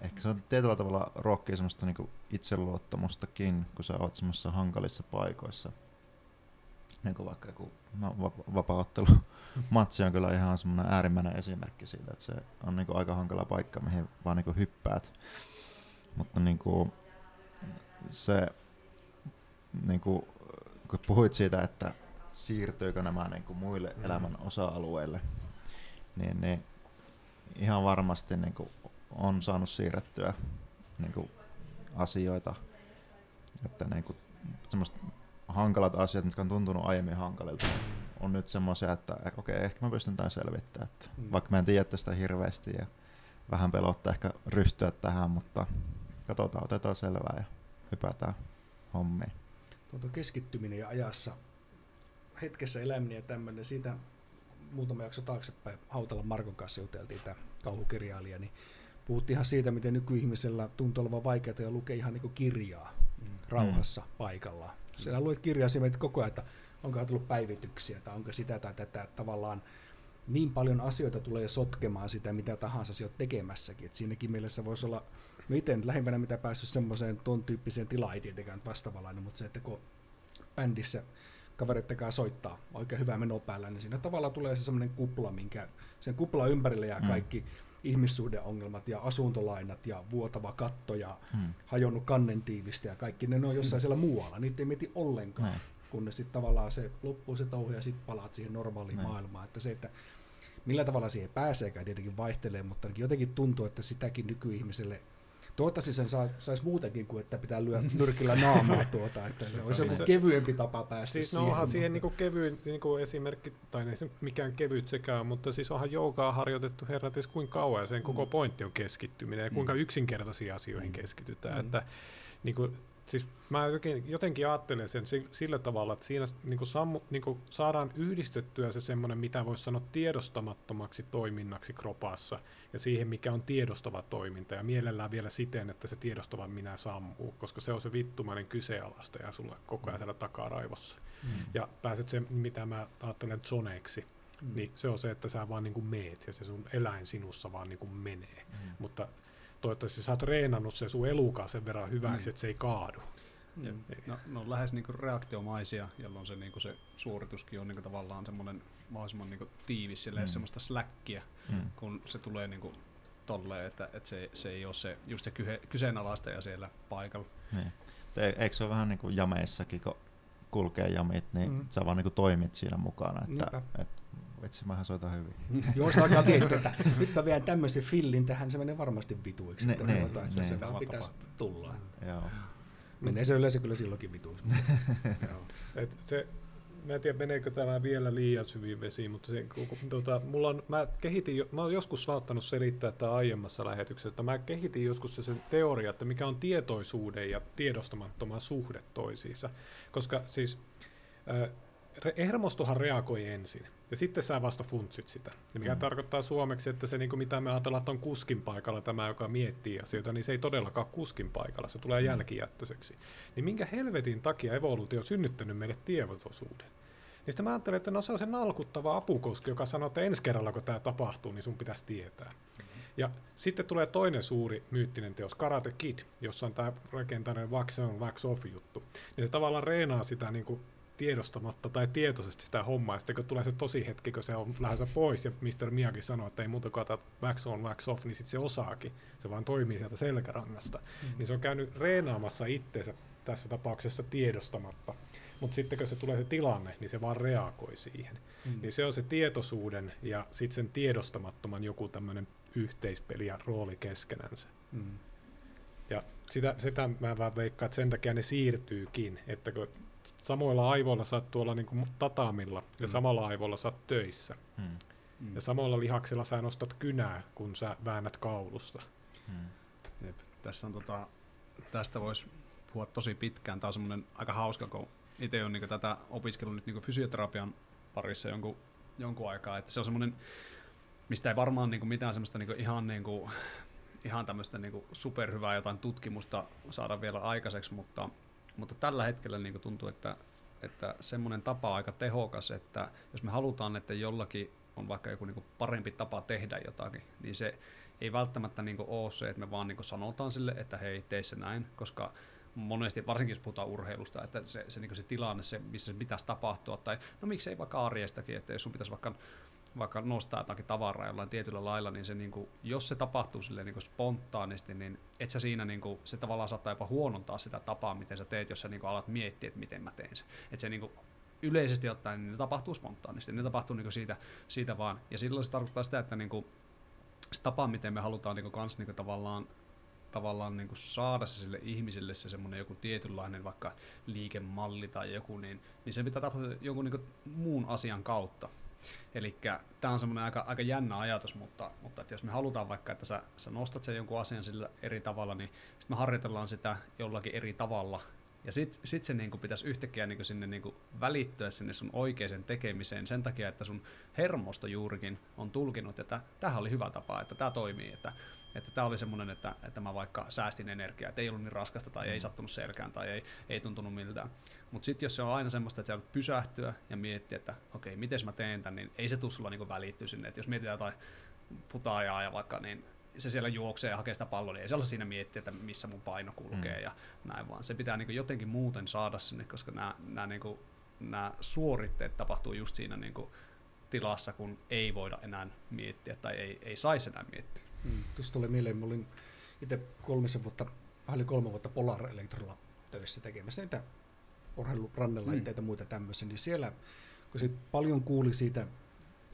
ehkä se on tietyllä tavalla rohkea semmoista niinku itseluottamustakin, kun sä oot semmoisissa hankalissa paikoissa. Niin kuin vaikka joku no, vapaaottelu matsi on kyllä ihan semmoinen äärimmäinen esimerkki siitä, että se on niinku aika hankala paikka, mihin vaan niinku hyppäät. Mutta niinku, se, niin kuin, kun puhuit siitä, että siirtyykö nämä niin kuin muille mm. elämän osa-alueille, niin, niin ihan varmasti niin kuin on saanut siirrettyä niin kuin asioita, että niin kuin semmoista hankalat asiat, mitkä on tuntunut aiemmin hankalilta, on nyt semmoisia, että okei, okay, ehkä mä pystyn tämän selvittämään. Että mm. Vaikka mä en tiedä tästä hirveästi ja vähän pelottaa ehkä ryhtyä tähän, mutta katsotaan, otetaan selvää ja hypätään hommiin. Tuo keskittyminen ja ajassa hetkessä eläminen ja tämmöinen, siitä muutama jakso taaksepäin Hautala Markon kanssa juteltiin, tämä kauhukirjailija, niin puhuttiin ihan siitä, miten nykyihmisellä tuntuu olevan vaikeaa ja lukea ihan niin kirjaa mm. rauhassa mm. paikallaan. Siellä luet kirjaa siinä koko ajan, että onko tullut päivityksiä tai onko sitä tai tätä, tavallaan niin paljon asioita tulee sotkemaan sitä, mitä tahansa sä oot tekemässäkin. Et siinäkin mielessä voisi olla No itse lähimpänä mitä päässyt semmoiseen tuon tyyppiseen tilaan, ei tietenkään vastavalainen, mutta se, että kun bändissä kavereittakaan soittaa oikein hyvää menoa päällä, niin siinä tavallaan tulee se semmoinen kupla, minkä sen kupla ympärille jää mm. Ihmissuhdeongelmat ja asuntolainat ja vuotava katto ja mm. hajonnut kannentiivistä ja kaikki ne on jossain mm. siellä muualla. Niitä ei mieti ollenkaan, Näin. kun ne sitten tavallaan se loppuu se touhu ja sitten palaat siihen normaaliin Näin. maailmaan. Että se, että millä tavalla siihen pääseekään tietenkin vaihtelee, mutta jotenkin tuntuu, että sitäkin nykyihmiselle – Toivottavasti sen saa, saisi muutenkin kuin, että pitää lyödä (laughs) nyrkillä naamaa tuota, että se olisi siis, kevyempi tapa päästä siis siihen. No onhan siihen niin kuin kevyin niin kuin esimerkki, tai ei se mikään kevyt sekään, mutta siis onhan joukaa harjoitettu herrat, kuin kauan, ja sen mm. koko pointti on keskittyminen, ja kuinka mm. yksinkertaisiin asioihin mm. keskitytään, mm. että niin kuin, siis mä jotenkin, jotenkin ajattelen sen sillä tavalla, että siinä niin kuin sammu, niin kuin saadaan yhdistettyä se semmoinen, mitä voisi sanoa tiedostamattomaksi toiminnaksi kropassa, ja siihen, mikä on tiedostava toiminta, ja mielellään vielä siten, että se tiedostava minä sammuu, koska se on se vittumainen kyseenalaista ja sulla koko ajan siellä takaraivossa. Mm. Ja pääset se, mitä mä ajattelen zoneeksi, mm. niin se on se, että sä vaan niin kuin meet, ja se sun eläin sinussa vaan niin kuin menee. Mm. Mutta toivottavasti sä oot treenannut se sun elukaa sen verran hyväksi, mm. että se ei kaadu. Mm. No, ne on lähes niinku reaktiomaisia, jolloin se, niinku se suorituskin on niinku tavallaan semmoinen mahdollisimman niinku tiivis, sillä mm. semmoista släkkiä, mm. kun se tulee niinku tolleen, että, että se, se ei ole se, just se kyhe, kyseenalaista ja siellä paikalla. Niin. E, eikö se ole vähän niin kuin jameissakin, kun kulkee jamit, niin mm. sä vaan niin kuin toimit siinä mukana, että, että Vitsi, mähän soitan hyvin. (laughs) Joo, se alkaa miettiä, että nyt mä vien tämmöisen fillin tähän, se menee varmasti vituiksi. Ne, ne, tuota, ne, se vaan pitäisi tulla. Joo. Menee se yleensä kyllä silloinkin vituiksi. (laughs) Et se, mä en tiedä meneekö tämä vielä liian syviin vesiin, mutta se, tuota, mulla on, mä, kehitin, mä oon joskus saattanut selittää tämä aiemmassa lähetyksessä, että mä kehitin joskus sen teoria, että mikä on tietoisuuden ja tiedostamattoman suhde toisiinsa. Koska siis äh, hermostohan reagoi ensin, ja sitten sä vasta funtsit sitä. Ja mikä mm. tarkoittaa suomeksi, että se niin mitä me ajatellaan, että on kuskin paikalla tämä, joka miettii asioita, niin se ei todellakaan kuskin paikalla, se tulee mm. jälkijättöiseksi. Niin minkä helvetin takia evoluutio on synnyttänyt meille tietoisuuden? Niin sitten mä ajattelen, että no se on se nalkuttava apukoski, joka sanoo, että ensi kerralla kun tämä tapahtuu, niin sun pitäisi tietää. Mm. Ja sitten tulee toinen suuri myyttinen teos, Karate Kid, jossa on tämä rakentaneen wax on, wax off juttu. Niin se tavallaan reenaa sitä niin kuin tiedostamatta tai tietoisesti sitä hommaa, ja sitten kun tulee se tosi hetki, kun se on lähdössä pois, ja Mr. Miyagi sanoo, että ei muuta kuin wax on, wax off, niin sitten se osaakin, se vaan toimii sieltä selkärangasta. Mm-hmm. Niin se on käynyt reenaamassa itteensä tässä tapauksessa tiedostamatta. Mutta sitten kun se tulee se tilanne, niin se vaan reagoi siihen. Mm. Niin se on se tietoisuuden ja sitten sen tiedostamattoman joku tämmöinen yhteispeli ja rooli keskenänsä. Mm. Ja sitä, sitä mä vaan veikkaan, että sen takia ne siirtyykin, että kun samoilla aivoilla sä oot tuolla niin kuin tatamilla mm. ja samalla aivoilla sä oot töissä. Mm. Mm. Ja samoilla lihaksilla sä nostat kynää, kun sä väännät kaulusta. Mm. Jep. Tässä on tota, tästä voisi puhua tosi pitkään. Tämä on semmoinen aika hauska, kun itse olen niin tätä opiskellut nyt niin fysioterapian parissa jonkun, jonkun aikaa. Että se on semmoinen, mistä ei varmaan niin mitään semmoista niin ihan, niin kuin, ihan tämmöistä niin superhyvää jotain tutkimusta saada vielä aikaiseksi, mutta mutta tällä hetkellä niin tuntuu, että, että semmoinen tapa on aika tehokas, että jos me halutaan, että jollakin on vaikka joku niin parempi tapa tehdä jotakin, niin se ei välttämättä niin ole se, että me vaan niin sanotaan sille, että hei, tee se näin, koska monesti, varsinkin jos puhutaan urheilusta, että se, se, niin se tilanne, se, missä se pitäisi tapahtua, tai no miksei vaikka arjestakin, että jos sun pitäisi vaikka vaikka nostaa jotakin tavaraa jollain tietyllä lailla, niin se, niin kuin, jos se tapahtuu silleen niin kuin spontaanisti, niin et sä siinä, niin kuin, se tavallaan saattaa jopa huonontaa sitä tapaa, miten sä teet, jos sä niin kuin, alat miettiä, että miten mä teen sen. Että se niin kuin, yleisesti ottaen niin ne tapahtuu spontaanisti, ne tapahtuu niin kuin siitä, siitä vaan. Ja silloin se tarkoittaa sitä, että niin kuin, se tapa, miten me halutaan niin kuin, kans, niin kuin, tavallaan tavallaan niin kuin saada se sille ihmiselle se semmoinen joku tietynlainen vaikka liikemalli tai joku, niin, niin se pitää tapahtua jonkun niin kuin muun asian kautta. Eli tämä on semmoinen aika, aika jännä ajatus, mutta, mutta että jos me halutaan vaikka, että sä, sä nostat sen jonkun asian sillä eri tavalla, niin sitten me harjoitellaan sitä jollakin eri tavalla. Ja sitten sit se niinku pitäisi yhtäkkiä niinku sinne niinku välittyä sinne sun oikeaan tekemiseen sen takia, että sun hermosto juurikin on tulkinut, että tähän oli hyvä tapa, että tämä toimii, että että tämä oli semmoinen, että, että mä vaikka säästin energiaa, että ei ollut niin raskasta tai ei mm. sattunut selkään tai ei, ei tuntunut miltään. Mutta sitten jos se on aina semmoista, että sä pysähtyä ja miettiä, että okei, okay, miten mä teen tämän, niin ei se tule sulla niinku välittyä sinne. Et jos mietitään jotain futaajaa ja vaikka, niin se siellä juoksee ja hakee sitä palloa, niin ei se ole siinä miettiä, että missä mun paino kulkee mm. ja näin, vaan se pitää niinku jotenkin muuten saada sinne, koska nämä, nämä, niinku, suoritteet tapahtuu just siinä niinku tilassa, kun ei voida enää miettiä tai ei, ei saisi enää miettiä. Mm. Tuossa tulee mieleen, mä olin itse kolmisen vuotta, vähän kolme vuotta Polar Electrolla töissä tekemässä niitä urheilurannelaitteita mm. ja muita tämmöisiä, niin siellä, kun sit paljon kuuli siitä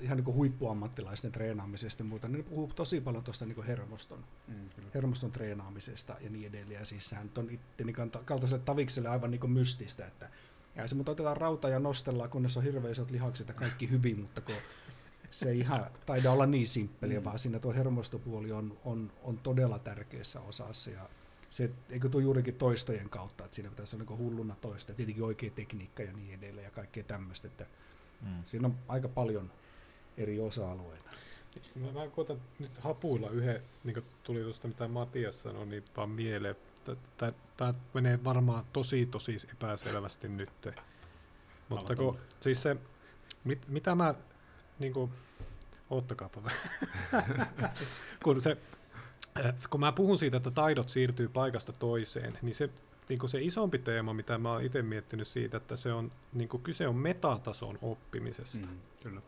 ihan niin huippuammattilaisten treenaamisesta ja muuta, niin ne puhuu tosi paljon tuosta niin hermoston, mm, hermoston treenaamisesta ja niin edelleen. Ja siis sehän on itteni kaltaiselle tavikselle aivan niin mystistä, että ja se mutta otetaan rauta ja nostellaan, kunnes on hirveän isot lihakset ja kaikki hyvin, mutta kun se ei ihan taida olla niin simppeliä, mm. vaan siinä tuo hermostopuoli on, on, on todella tärkeässä osassa. Ja se, eikö tuo juurikin toistojen kautta, että siinä pitäisi olla niin hulluna toista, tietenkin oikea tekniikka ja niin edelleen ja kaikkea tämmöistä, että mm. siinä on aika paljon eri osa-alueita. Mä, mä koitan nyt hapuilla yhden, niin kuin tuli tuosta mitä Matias sanoi, niin vaan mieleen. Tämä menee varmaan tosi tosi epäselvästi nyt. Mutta kun, siis se, mit, mitä mä, niin kuin, oottakaapa (laughs) kun, se, kun mä puhun siitä, että taidot siirtyy paikasta toiseen, niin se, niin kuin se isompi teema, mitä mä oon itse miettinyt siitä, että se on, niin kuin kyse on metatason oppimisesta. Mm, kyllä.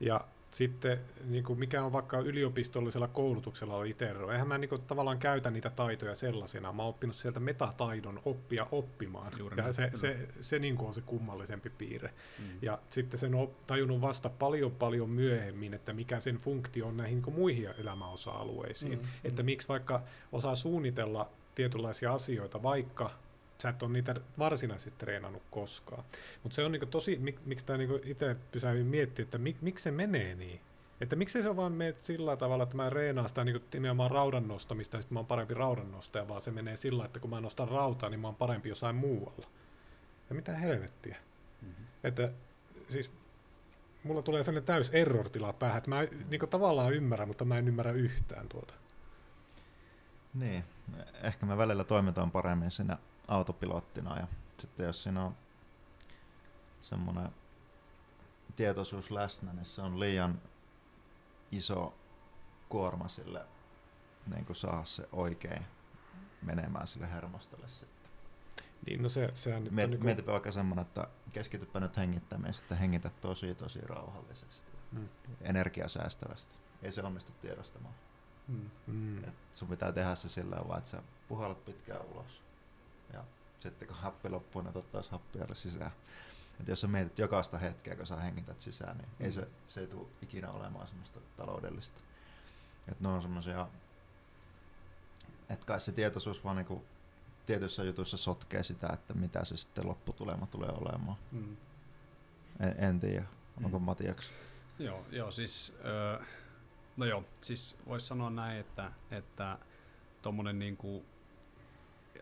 Ja sitten niin kuin mikä on vaikka yliopistollisella koulutuksella oli ero. Eihän mä niin kuin, tavallaan käytä niitä taitoja sellaisena. Mä oon oppinut sieltä metataidon oppia oppimaan. Juuri ja se, se, se, se niin kuin on se kummallisempi piirre. Mm. Ja sitten sen on tajunnut vasta paljon paljon myöhemmin, että mikä sen funktio on näihin niin muihin elämäosa-alueisiin. Mm. Että mm. miksi vaikka osaa suunnitella tietynlaisia asioita, vaikka sä et ole niitä varsinaisesti treenannut koskaan. Mutta se on niinku tosi, mik, miksi tämä niinku itse pysähdyin miettimään, että mik, miksi se menee niin. Että miksi se vaan menee sillä tavalla, että mä reenaan sitä niinku nimenomaan raudan nostamista, ja sitten mä oon parempi raudan nostaja, vaan se menee sillä, että kun mä nostan rautaa, niin mä oon parempi jossain muualla. Ja mitä helvettiä. Mm-hmm. Että siis mulla tulee sellainen täys error-tila päähän, että mä niinku tavallaan ymmärrän, mutta mä en ymmärrä yhtään tuota. Niin, ehkä me välillä toimitaan paremmin siinä autopilottina ja sitten jos siinä on semmoinen tietoisuus läsnä, niin se on liian iso kuorma sille niin kuin saa se oikein menemään sille hermostolle sitten. Niin, no se, sehän Miet, on niin Mietipä vaikka semmoinen, että keskitypä nyt hengittämään, sitten hengitä tosi tosi rauhallisesti mm. energiasäästävästi. Ei se onnistu tiedostamaan. Mm. Mm. Et sun pitää tehdä se sillä tavalla, että sä puhallat pitkään ulos ja sitten kun happi loppuu, niin ottaa happia sisään. Et jos sä mietit jokaista hetkeä, kun sä hengität sisään, niin mm. ei se, se ei tule ikinä olemaan semmoista taloudellista. Et ne on semmoisia, että kai se tietoisuus vaan niinku tietyissä jutuissa sotkee sitä, että mitä se sitten lopputulema tulee olemaan. Mm. En, en tiedä, onko mm. Matiaksi? Joo, joo siis, öö, no joo, siis voisi sanoa näin, että, että tuommoinen niinku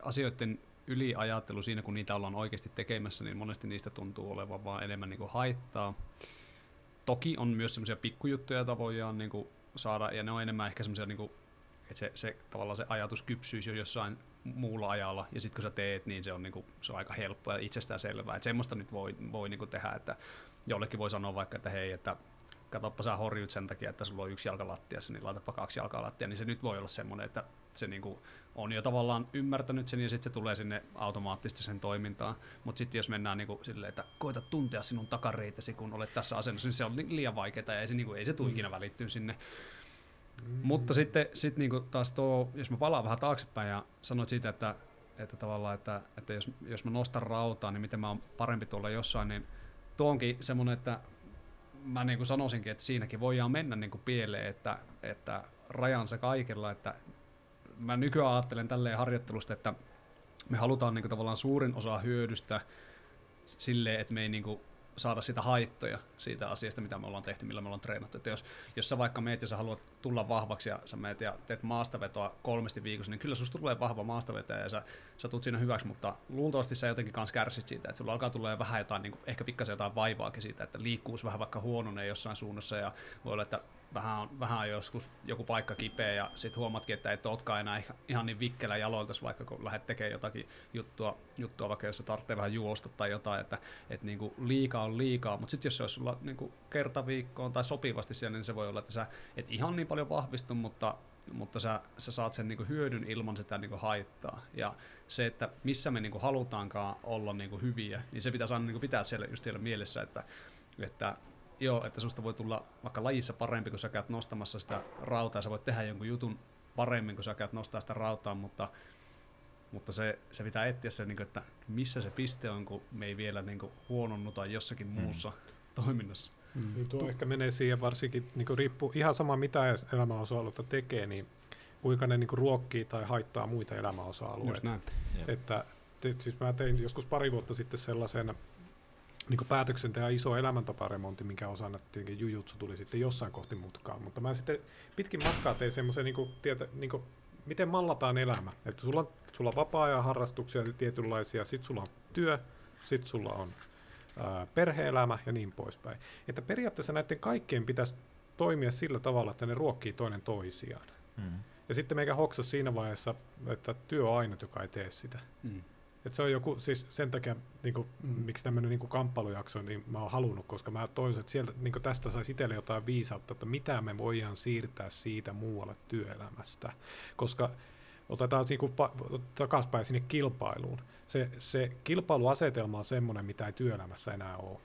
asioiden yliajattelu siinä, kun niitä ollaan oikeasti tekemässä, niin monesti niistä tuntuu olevan vaan enemmän niin kuin haittaa. Toki on myös semmoisia pikkujuttuja, joita voidaan niin kuin saada, ja ne on enemmän ehkä semmoisia, niin kuin, että se, se, tavallaan se ajatus kypsyisi jo jossain muulla ajalla, ja sitten kun sä teet, niin se on, niin kuin, se on aika helppoa ja itsestään selvää. Että semmoista nyt voi, voi niin kuin tehdä, että jollekin voi sanoa vaikka, että hei, että katsoppa sä horjut sen takia, että sulla on yksi jalka lattiassa, niin laitapa kaksi jalkaa lattia, niin se nyt voi olla semmoinen, että se niinku on jo tavallaan ymmärtänyt sen ja sitten se tulee sinne automaattisesti sen toimintaan. Mutta sitten jos mennään niinku silleen, että koita tuntea sinun takareitesi, kun olet tässä asennossa, niin se on liian vaikeaa ja ei se, niinku, ei se tule ikinä välittyä sinne. Mm. Mutta sitten sit niinku taas tuo, jos mä palaan vähän taaksepäin ja sanoit siitä, että, että tavallaan, että, että jos, jos mä nostan rautaa, niin miten mä oon parempi tuolla jossain, niin tuo onkin semmoinen, että mä niin kuin sanoisinkin, että siinäkin voidaan mennä niin kuin pieleen, että, että rajansa kaikella, että mä nykyään ajattelen tälleen harjoittelusta, että me halutaan niin kuin, tavallaan suurin osa hyödystä silleen, että me ei niin kuin, saada sitä haittoja siitä asiasta, mitä me ollaan tehty, millä me ollaan treenattu. Että jos, jos sä vaikka meet ja sä haluat tulla vahvaksi ja sä meet ja teet maastavetoa kolmesti viikossa, niin kyllä susta tulee vahva maastavetäjä ja sä, sä tulet siinä hyväksi, mutta luultavasti sä jotenkin kanssa kärsit siitä, että sulla alkaa tulla vähän jotain, niin kuin, ehkä pikkasen jotain vaivaakin siitä, että liikkuus vähän vaikka huononee jossain suunnassa ja voi olla, että vähän on, vähän on joskus joku paikka kipeä ja sitten huomatkin, että et olekaan enää ihan niin vikkelä jaloilta, vaikka kun lähdet tekemään jotakin juttua, juttua vaikka jos se tarvitsee vähän juosta tai jotain, että et niinku liikaa on liikaa, mutta sitten jos se olisi sulla niinku kerta viikkoon tai sopivasti siellä, niin se voi olla, että sä et ihan niin paljon vahvistu, mutta mutta sä, sä saat sen niinku hyödyn ilman sitä niinku haittaa. Ja se, että missä me niinku halutaankaan olla niinku hyviä, niin se pitäisi aina niinku pitää siellä just siellä mielessä, että, että Joo, että susta voi tulla vaikka lajissa parempi, kun sä käyt nostamassa sitä rautaa, sä voit tehdä jonkun jutun paremmin, kun sä käyt nostaa sitä rautaa, mutta, mutta se, se pitää etsiä se, niin kuin, että missä se piste on, kun me ei vielä niin kuin, huononnuta jossakin mm. muussa toiminnassa. Mm. Niin tuo tu- ehkä menee siihen varsinkin, niin kuin riippuu ihan sama mitä elämäosa-aluetta tekee, niin kuinka ne niin kuin, ruokkii tai haittaa muita elämäosa-alueita. Että, te, siis mä tein joskus pari vuotta sitten sellaisen niin päätöksenteon iso elämäntaparemontti, minkä osana tietenkin jujutsu tuli sitten jossain kohti mutkaan. Mutta mä sitten pitkin matkaa tein semmoisen niin tietä, niin miten mallataan elämä. Että sulla, sulla on vapaa-ajan harrastuksia tietynlaisia, sitten sulla on työ, sitten sulla on ää, perhe-elämä ja niin poispäin. Että periaatteessa näiden kaikkien pitäisi toimia sillä tavalla, että ne ruokkii toinen toisiaan. Mm. Ja sitten meikä hoksa siinä vaiheessa, että työ on ainut, joka ei tee sitä. Mm. Et se on joku, siis sen takia, niin kuin, mm. miksi tämmöinen niin kamppailujakso, niin mä oon halunnut, koska mä toivoisin, että sieltä, niin tästä saisi itselle jotain viisautta, että mitä me voidaan siirtää siitä muualle työelämästä. Koska otetaan niin kuin, takaspäin sinne kilpailuun. Se, se kilpailuasetelma on semmoinen, mitä ei työelämässä enää ole.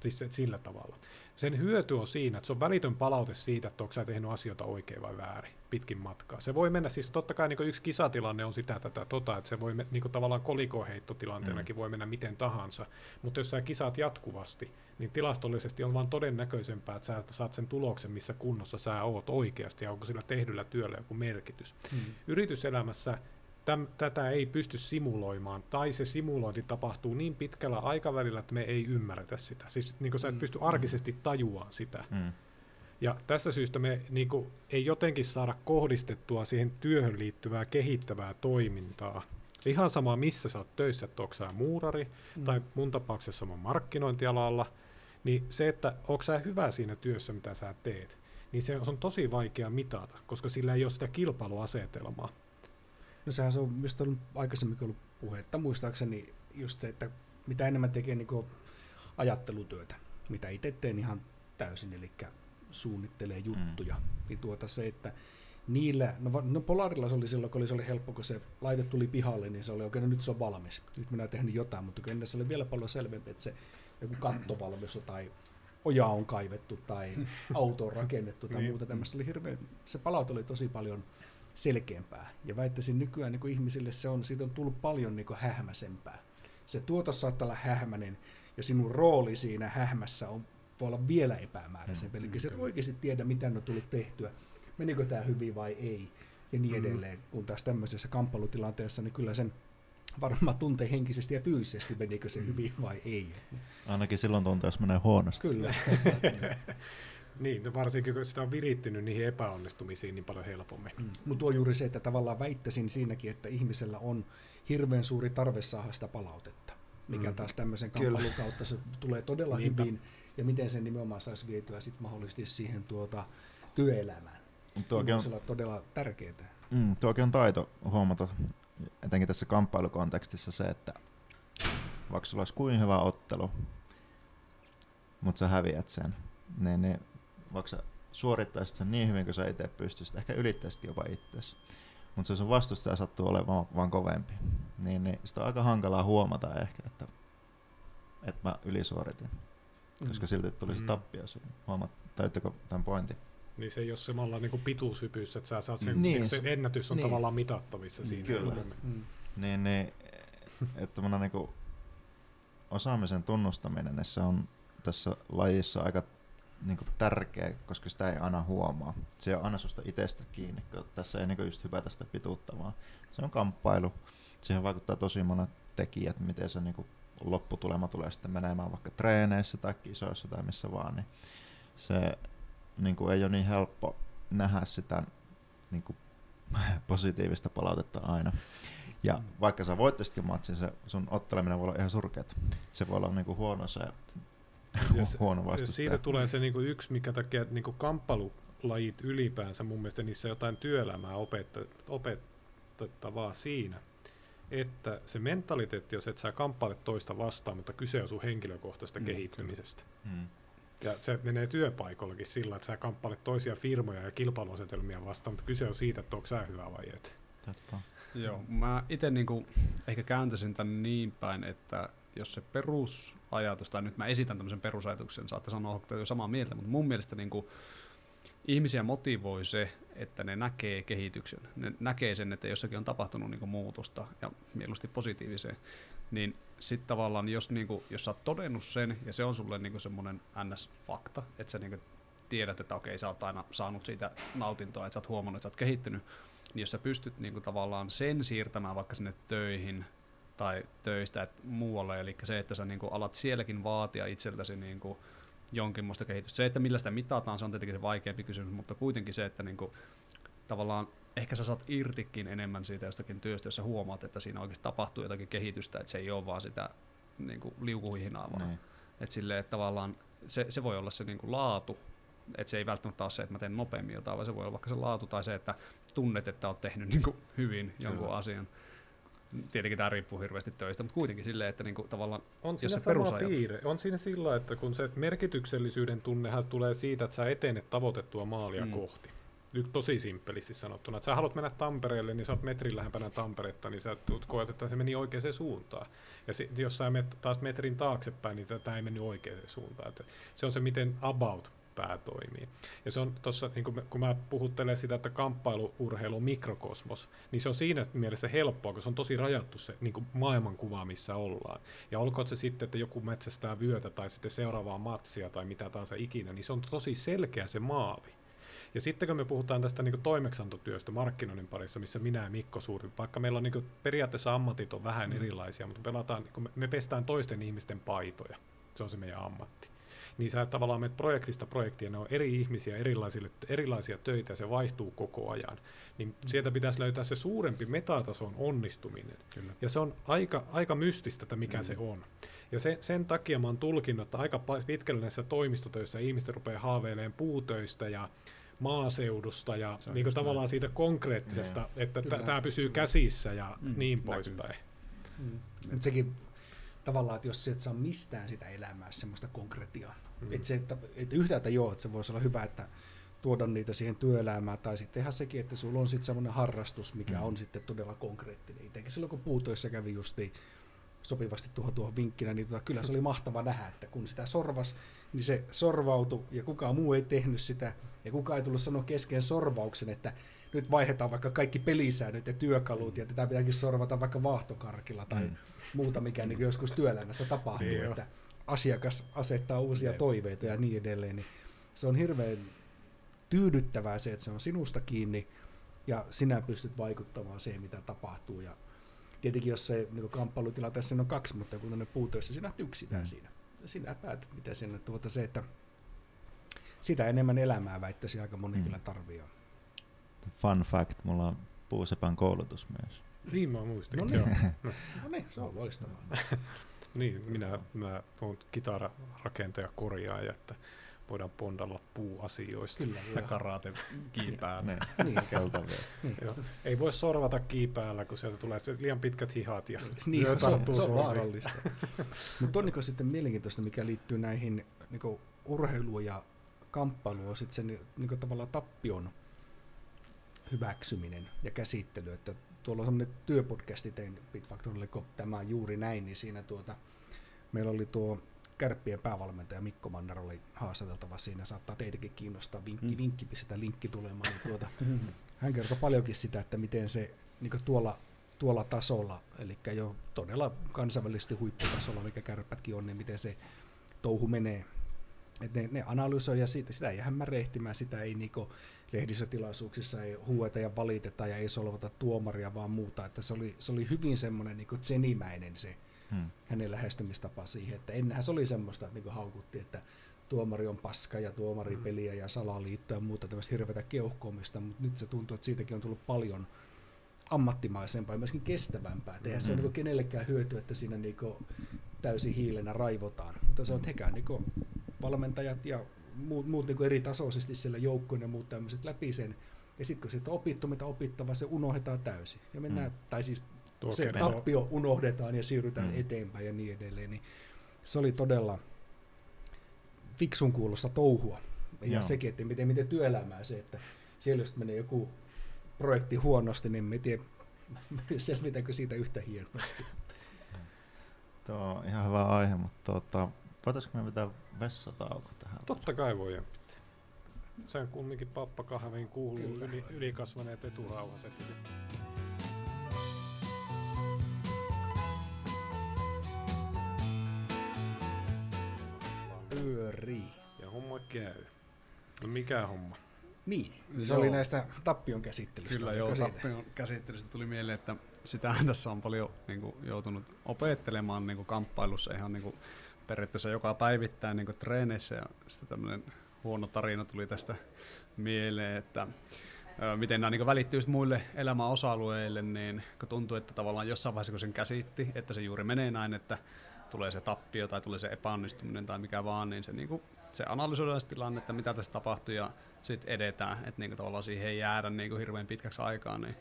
Siis sillä tavalla. Sen hyöty on siinä, että se on välitön palaute siitä, että onko sä tehnyt asioita oikein vai väärin pitkin matkaa. Se voi mennä, siis totta kai niin yksi kisatilanne on sitä tätä tota, että se voi niin kuin tavallaan kolikoheittotillanteenakin mm. voi mennä miten tahansa, mutta jos sä kisaat jatkuvasti, niin tilastollisesti on vaan todennäköisempää, että sä saat sen tuloksen, missä kunnossa sä oot oikeasti ja onko sillä tehdyllä työllä joku merkitys. Mm. Yrityselämässä täm, tätä ei pysty simuloimaan, tai se simulointi tapahtuu niin pitkällä aikavälillä, että me ei ymmärretä sitä. Siis niin kuin sä et mm. pysty arkisesti tajuaan sitä. Mm. Ja tässä syystä me niin kuin, ei jotenkin saada kohdistettua siihen työhön liittyvää kehittävää toimintaa. Ihan sama, missä sä oot töissä, että onko sä muurari, mm. tai mun tapauksessa mä markkinointialalla, niin se, että onko sä hyvä siinä työssä, mitä sä teet, niin se on tosi vaikea mitata, koska sillä ei ole sitä kilpailuasetelmaa. No sehän se on, mistä on aikaisemmin ollut puhetta, muistaakseni just se, että mitä enemmän tekee niin ajattelutyötä, mitä itse teen ihan täysin, eli suunnittelee juttuja, mm. niin tuota se, että niillä, no, no Polarilla se oli silloin, kun oli, se oli helppo, kun se laite tuli pihalle, niin se oli oikein, no nyt se on valmis, nyt minä olen tehnyt jotain, mutta ennen se oli vielä paljon selvempi, että se joku kattovalmis tai oja on kaivettu tai (laughs) auto on rakennettu tai niin. muuta tämmöistä, oli hirveän, se palaute oli tosi paljon selkeämpää. Ja väittäisin nykyään niin kuin ihmisille se on, siitä on tullut paljon niin kuin hähmäsempää. Se tuotos saattaa olla hähmäinen, ja sinun rooli siinä hähmässä on, voi olla vielä epämääräisempi. Mm, Eli se oikeasti tiedä, mitä on tullut tehtyä, menikö tämä hyvin vai ei, ja niin mm. edelleen. Kun taas tämmöisessä kamppailutilanteessa, niin kyllä sen varmaan tuntee henkisesti ja fyysisesti, menikö se mm. hyvin vai ei. Ainakin silloin tuntee, jos menee huonosti. Kyllä. (laughs) Niin, no varsinkin kun sitä on virittynyt niihin epäonnistumisiin niin paljon helpommin. Mm. Mutta tuo juuri se, että tavallaan väittäisin siinäkin, että ihmisellä on hirveän suuri tarve saada sitä palautetta, mikä mm. taas tämmöisen kamppailun kautta se tulee todella Niinpä. hyvin, ja miten sen nimenomaan saisi vietyä sitten mahdollisesti siihen tuota, työelämään. Tuokin on, on todella tärkeää. Mm, tuokin on taito huomata, etenkin tässä kamppailukontekstissa se, että vaikka sulla olisi kuin hyvä ottelu, mutta sä häviät sen, niin, niin vaikka sä suorittaisit sen niin hyvin kuin sä itse pystyisit, ehkä ylittäisitkin jopa itseäsi, mutta se sun vastustaja sattuu olemaan vaan kovempi, niin, niin sitä on aika hankalaa huomata ehkä, että, että mä ylisuoritin, koska mm. silti tuli se mm. tappio siinä. Huomaat, täyttekö tämän pointin? Niin se ei ole samalla niin pituushypyssä, että sä saat sen, niin, se ennätys on niin. tavallaan mitattavissa siinä. Kyllä. Mm. Niin, niin, että niin kuin osaamisen tunnustaminen, niin se on tässä lajissa aika niin kuin tärkeä, koska sitä ei aina huomaa. Se on aina susta itsestä kiinni, kun tässä ei niin just hypätä sitä pituutta, vaan se on kamppailu. Siihen vaikuttaa tosi monet tekijät, miten se niin kuin lopputulema tulee sitten menemään vaikka treeneissä tai kisoissa tai missä vaan, niin se niin kuin ei ole niin helppo nähdä sitä niin kuin (laughs) positiivista palautetta aina. Ja vaikka sä voittisitkin matsin, se sun otteleminen voi olla ihan surkeat. Se voi olla niin kuin huono se ja se, huono vastustaja. Siitä tulee se niin kuin yksi, mikä takia niin kuin kamppailulajit ylipäänsä, mun mielestä niissä jotain työelämää opetta, opetettavaa siinä, että se mentaliteetti, jos et sä kamppaile toista vastaan, mutta kyse on sun henkilökohtaisesta mm, kehittymisestä. Mm. Ja se menee työpaikollakin sillä, että sä kamppailet toisia firmoja ja kilpailuasetelmia vastaan, mutta kyse on siitä, että onko sä hyvä vai et. Totta. Joo, mä itse niinku ehkä kääntäisin tämän niin päin, että jos se perusajatus, tai nyt mä esitän tämmöisen perusajatuksen, saatte sanoa, että jo samaa mieltä, mutta mun mielestä niin kuin, ihmisiä motivoi se, että ne näkee kehityksen, ne näkee sen, että jossakin on tapahtunut niin kuin muutosta, ja mieluusti positiiviseen, niin sitten tavallaan, jos, niin kuin, jos sä oot todennut sen, ja se on sulle niin semmoinen ns-fakta, että sä niin kuin tiedät, että okei, sä oot aina saanut siitä nautintoa, että sä oot huomannut, että sä oot kehittynyt, niin jos sä pystyt niin kuin, tavallaan sen siirtämään vaikka sinne töihin, tai töistä et muualle, eli se, että sä niin kuin alat sielläkin vaatia itseltäsi niin kuin jonkinlaista kehitystä. Se, että millä sitä mitataan, se on tietenkin se vaikeampi kysymys, mutta kuitenkin se, että niin kuin, tavallaan ehkä sä saat irtikin enemmän siitä jostakin työstä, jos sä huomaat, että siinä oikeasti tapahtuu jotakin kehitystä, että se ei ole vaan sitä niin kuin liukuhihinaa vaan. Niin. Että silleen, että tavallaan se, se voi olla se niin kuin laatu, että se ei välttämättä ole se, että mä teen nopeammin jotain, vaan se voi olla vaikka se laatu tai se, että tunnet, että oot tehnyt niin kuin hyvin jonkun Kyllä. asian. Tietenkin tämä riippuu hirveästi töistä, mutta kuitenkin silleen, että niin kuin tavallaan On Jos siinä se perusajatus. piirre. On siinä sillä, että kun se merkityksellisyyden tunnehan tulee siitä, että sä etenet tavoitettua maalia Mm. kohti. Nyt tosi simppelisti sanottuna. Että sä haluat mennä Tampereelle, niin sä oot metrin lähempänä Tamperetta, niin sä koet, että se meni oikeaan suuntaan. Ja si- jos sä menet taas metrin taaksepäin, niin tämä ei mennyt oikeaan suuntaan. Että se on se, miten about pää toimii. Ja se on tuossa, niin kun, mä- kun mä puhuttelen sitä, että kamppailuurheilu on mikrokosmos, niin se on siinä mielessä helppoa, kun se on tosi rajattu se niin kuin maailmankuva, missä ollaan. Ja olkoon se sitten, että joku metsästää vyötä tai sitten seuraavaa matsia tai mitä tahansa ikinä, niin se on tosi selkeä se maali. Ja sitten kun me puhutaan tästä niin toimeksantotyöstä markkinoinnin parissa, missä minä ja Mikko Suuri, vaikka meillä on niin periaatteessa ammatit on vähän erilaisia, mutta pelataan, niin me, me pestään toisten ihmisten paitoja. Se on se meidän ammatti. Niin sä tavallaan menet projektista projektiin, ne on eri ihmisiä, erilaisille, erilaisia töitä ja se vaihtuu koko ajan. Niin sieltä pitäisi löytää se suurempi metatason onnistuminen. Kyllä. Ja se on aika, aika mystistä, että mikä Mm. mm. se on. Ja se, sen takia mä oon tulkinnut, että aika pitkälle näissä toimistotöissä ihmiset rupeaa haaveilemaan puutöistä ja maaseudusta ja niin just tavallaan siitä konkreettisesta, että Kyllä. tämä pysyy käsissä ja Mm, mm, niin poispäin. Mm. Sekin tavallaan, että jos et saa mistään sitä elämää semmoista konkretiaa. Mm. Että se, että, että yhtäältä joo, että se voisi olla hyvä, että tuoda niitä siihen työelämään, tai sitten ihan sekin, että sulla on sitten semmoinen harrastus, mikä Mm. on sitten todella konkreettinen. Itsekin silloin, kun puutoissa kävi justiin sopivasti tuohon, tuohon vinkkinä, niin tota, kyllä se oli mahtava nähdä, että kun sitä sorvas, niin se sorvautui, ja kukaan muu ei tehnyt sitä, ja kukaan ei tullut sanoa kesken sorvauksen, että nyt vaihdetaan vaikka kaikki pelisäännöt ja työkalut, ja tätä pitääkin sorvata vaikka vaahtokarkilla tai Mm. muuta, mikä niin joskus työelämässä tapahtuu, Niin jo. Asiakas asettaa uusia Jep. toiveita ja niin edelleen, niin se on hirveän tyydyttävää se, että se on sinusta kiinni ja sinä pystyt vaikuttamaan siihen, mitä tapahtuu. Ja tietenkin jos se niin kamppailutilanteessa on kaksi, mutta kun ne puutöissä, sinä olet yksinään Mm. siinä. Ja sinä päätät, mitä sinne tuota se, että sitä enemmän elämää väittäisi aika moni Mm. kyllä tarvii. Fun fact, mulla on puusepän koulutus myös. Niin mä muistin. No niin. (laughs) No niin, se on loistavaa. (laughs) Niin, minä, mä olen kitararakentaja korjaaja, että voidaan bondalla puuasioista. Kyllä, ja karate kiipää. Ne, Niin. keltavia. Joo. Ei voi sorvata kiipäällä, kun sieltä tulee liian pitkät hihat ja Niin, se tarttuu se on vaarallista. (laughs) Mutta on niinku sitten mielenkiintoista, mikä liittyy näihin niinku urheiluun ja kamppailuun, on sitten se ni- niinku tavallaan tappion hyväksyminen ja käsittely. Että tuolla on semmoinen työpodcasti tein Bitfactorille, kun tämä on juuri näin, niin siinä tuota, meillä oli tuo Kärppien päävalmentaja Mikko Manner oli haastateltava siinä, saattaa teitäkin kiinnostaa, vinkki, Mm. mm. vinkki, pistetään linkki tulemaan, niin tuota, hän kertoi paljonkin sitä, että miten se niin tuolla, tuolla tasolla, eli jo todella kansainvälisesti huipputasolla, mikä kärpätkin on, niin miten se touhu menee. Et ne, ne analysoi ja siitä, sitä ei jää märehtimään, sitä ei niinku lehdistötilaisuuksissa ei huueta ja valiteta ja ei solvata tuomaria vaan muuta. Että se, oli, se oli hyvin semmoinen niinku tsenimäinen se Hmm. hänen lähestymistapa siihen, että ennenhän se oli semmoista, että niinku haukuttiin, että tuomari on paska ja tuomaripeliä ja salaliitto ja muuta tämmöistä hirveätä keuhkoomista, mutta nyt se tuntuu, että siitäkin on tullut paljon ammattimaisempaa ja myöskin kestävämpää. Et eihän se ole niinku kenellekään hyöty, että siinä niinku täysin hiilenä raivotaan, mutta se on, hekään niinku valmentajat ja muut, muut niinku eri tasoisesti siellä joukkojen ja muut tämmöiset läpi sen. Ja sitten kun siitä on opittu, mitä opittavaa, se unohdetaan täysin. Ja mennään, Mm. tai siis Tuo se kertoo- tappio unohdetaan ja siirrytään Mm. mm. eteenpäin ja niin edelleen. Niin se oli todella fiksun kuulosta touhua. Ja Joo. sekin, että miten, miten työelämää se, että siellä jos menee joku projekti huonosti, niin me tiedä, (laughs) selvitäänkö siitä yhtä hienosti. Tuo on ihan hyvä aihe, mutta tuota, voitaisiko me vetää vessatauko tähän? Totta kai voi. Sen kumminkin pappakahviin kuuluu Kyllä. yli, ylikasvaneet eturauhaset. Ja sit Pyörii. Ja homma käy. No mikä homma? Niin, se Joo. oli näistä tappion käsittelystä. Kyllä joo, siitä? tappion käsittelystä tuli mieleen, että sitähän tässä on paljon niin kuin, joutunut opettelemaan niin kuin, kamppailussa ihan niin kuin, periaatteessa joka päivittäin niin treeneissä ja sitten tämmöinen huono tarina tuli tästä mieleen, että miten nämä niin välittyy muille elämän osa-alueille, niin kun tuntuu, että tavallaan jossain vaiheessa kun sen käsitti, että se juuri menee näin, että tulee se tappio tai tulee se epäonnistuminen tai mikä vaan, niin se, niin kuin, se analysoidaan se tilanne, että mitä tässä tapahtuu ja sitten edetään, että niin tavallaan siihen ei jäädä niin hirveän pitkäksi aikaa. Niin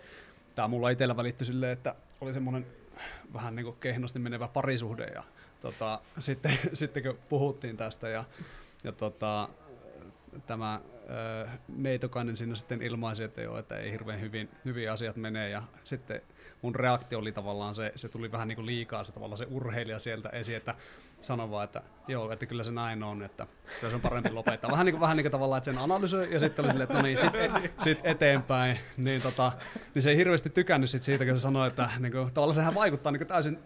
tämä mulla itsellä välittyi silleen, että oli semmoinen vähän niin kehnosti menevä parisuhde ja tota, sitten, (laughs) sitten kun puhuttiin tästä ja, ja tota, tämä neitokainen siinä sitten ilmaisi, että joo, että ei hirveän hyvin, hyvin asiat menee ja sitten mun reaktio oli tavallaan se, se tuli vähän niin kuin liikaa se tavallaan se urheilija sieltä esiin, että sano vaan, että joo, että kyllä se näin on, että se on parempi lopettaa. Vähän niin kuin, vähän niin kuin tavallaan, että sen analysoi ja sitten oli silleen, että no niin, sitten sit eteenpäin. Niin, tota, niin se ei hirveästi tykännyt sit siitä, kun se sanoi, että niin kuin, tavallaan sehän vaikuttaa niin kuin täysin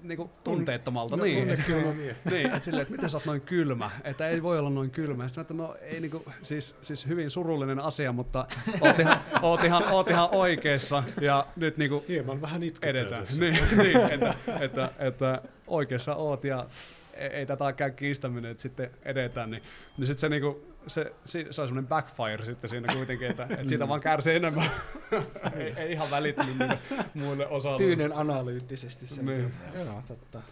niin kuin tunteettomalta. No, niin, tunne kylmä mies. niin, että silleen, että miten sä oot noin kylmä, että ei voi olla noin kylmä. Sitten että no ei niin kuin, siis, siis hyvin surullinen asia, mutta oot ihan, oot ihan, oot ihan oikeassa ja nyt niin kuin Hieman vähän edetään. Niin, niin, että, että, että oikeassa oot ja ei, ei tätä käy kiistäminen, että sitten edetään, niin, niin sitten se, niinku, se, se, se on semmoinen backfire sitten siinä kuitenkin, että, että siitä vaan kärsii enemmän. (laughs) ei, ei, ihan välittynyt niille muille osalle. Tyynen analyyttisesti se. Niin. Joo, totta.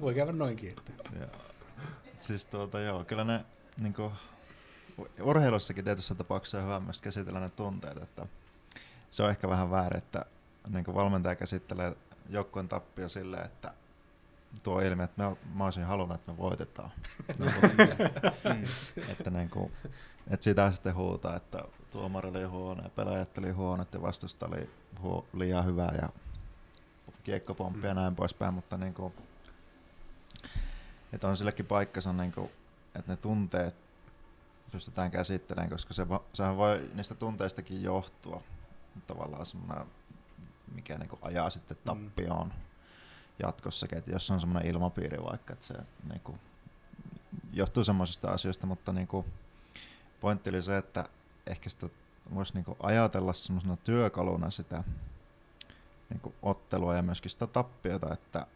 Voi käydä noinkin. Että. Ja. Siis tuota, joo, kyllä ne niinku, urheilussakin tietyissä tapauksissa on hyvä myös käsitellä ne tunteet, että se on ehkä vähän väärin, että niin valmentaja käsittelee joukkueen tappia silleen, että tuo ilmi, että me, mä olisin halunnut, että me voitetaan. (laughs) mm. että, niin kuin, että sitä sitten huutaa, että tuomari oli huono ja pelaajat oli huono ja vastusta oli huo, liian hyvä ja kiekkopomppi mm. ja näin poispäin, mutta niin kuin, että on sillekin paikkansa, niin kuin, että ne tunteet pystytään käsittelemään, koska se, sehän voi niistä tunteistakin johtua tavallaan semmoinen, mikä niin kuin ajaa sitten mm. tappioon. Mm jatkossakin, että jos on semmoinen ilmapiiri vaikka, että se niin kuin, johtuu semmoisista asioista, mutta niin kuin, pointti oli se, että ehkä sitä voisi niin kuin, ajatella semmoisena työkaluna sitä niin kuin, ottelua ja myöskin sitä tappiota, että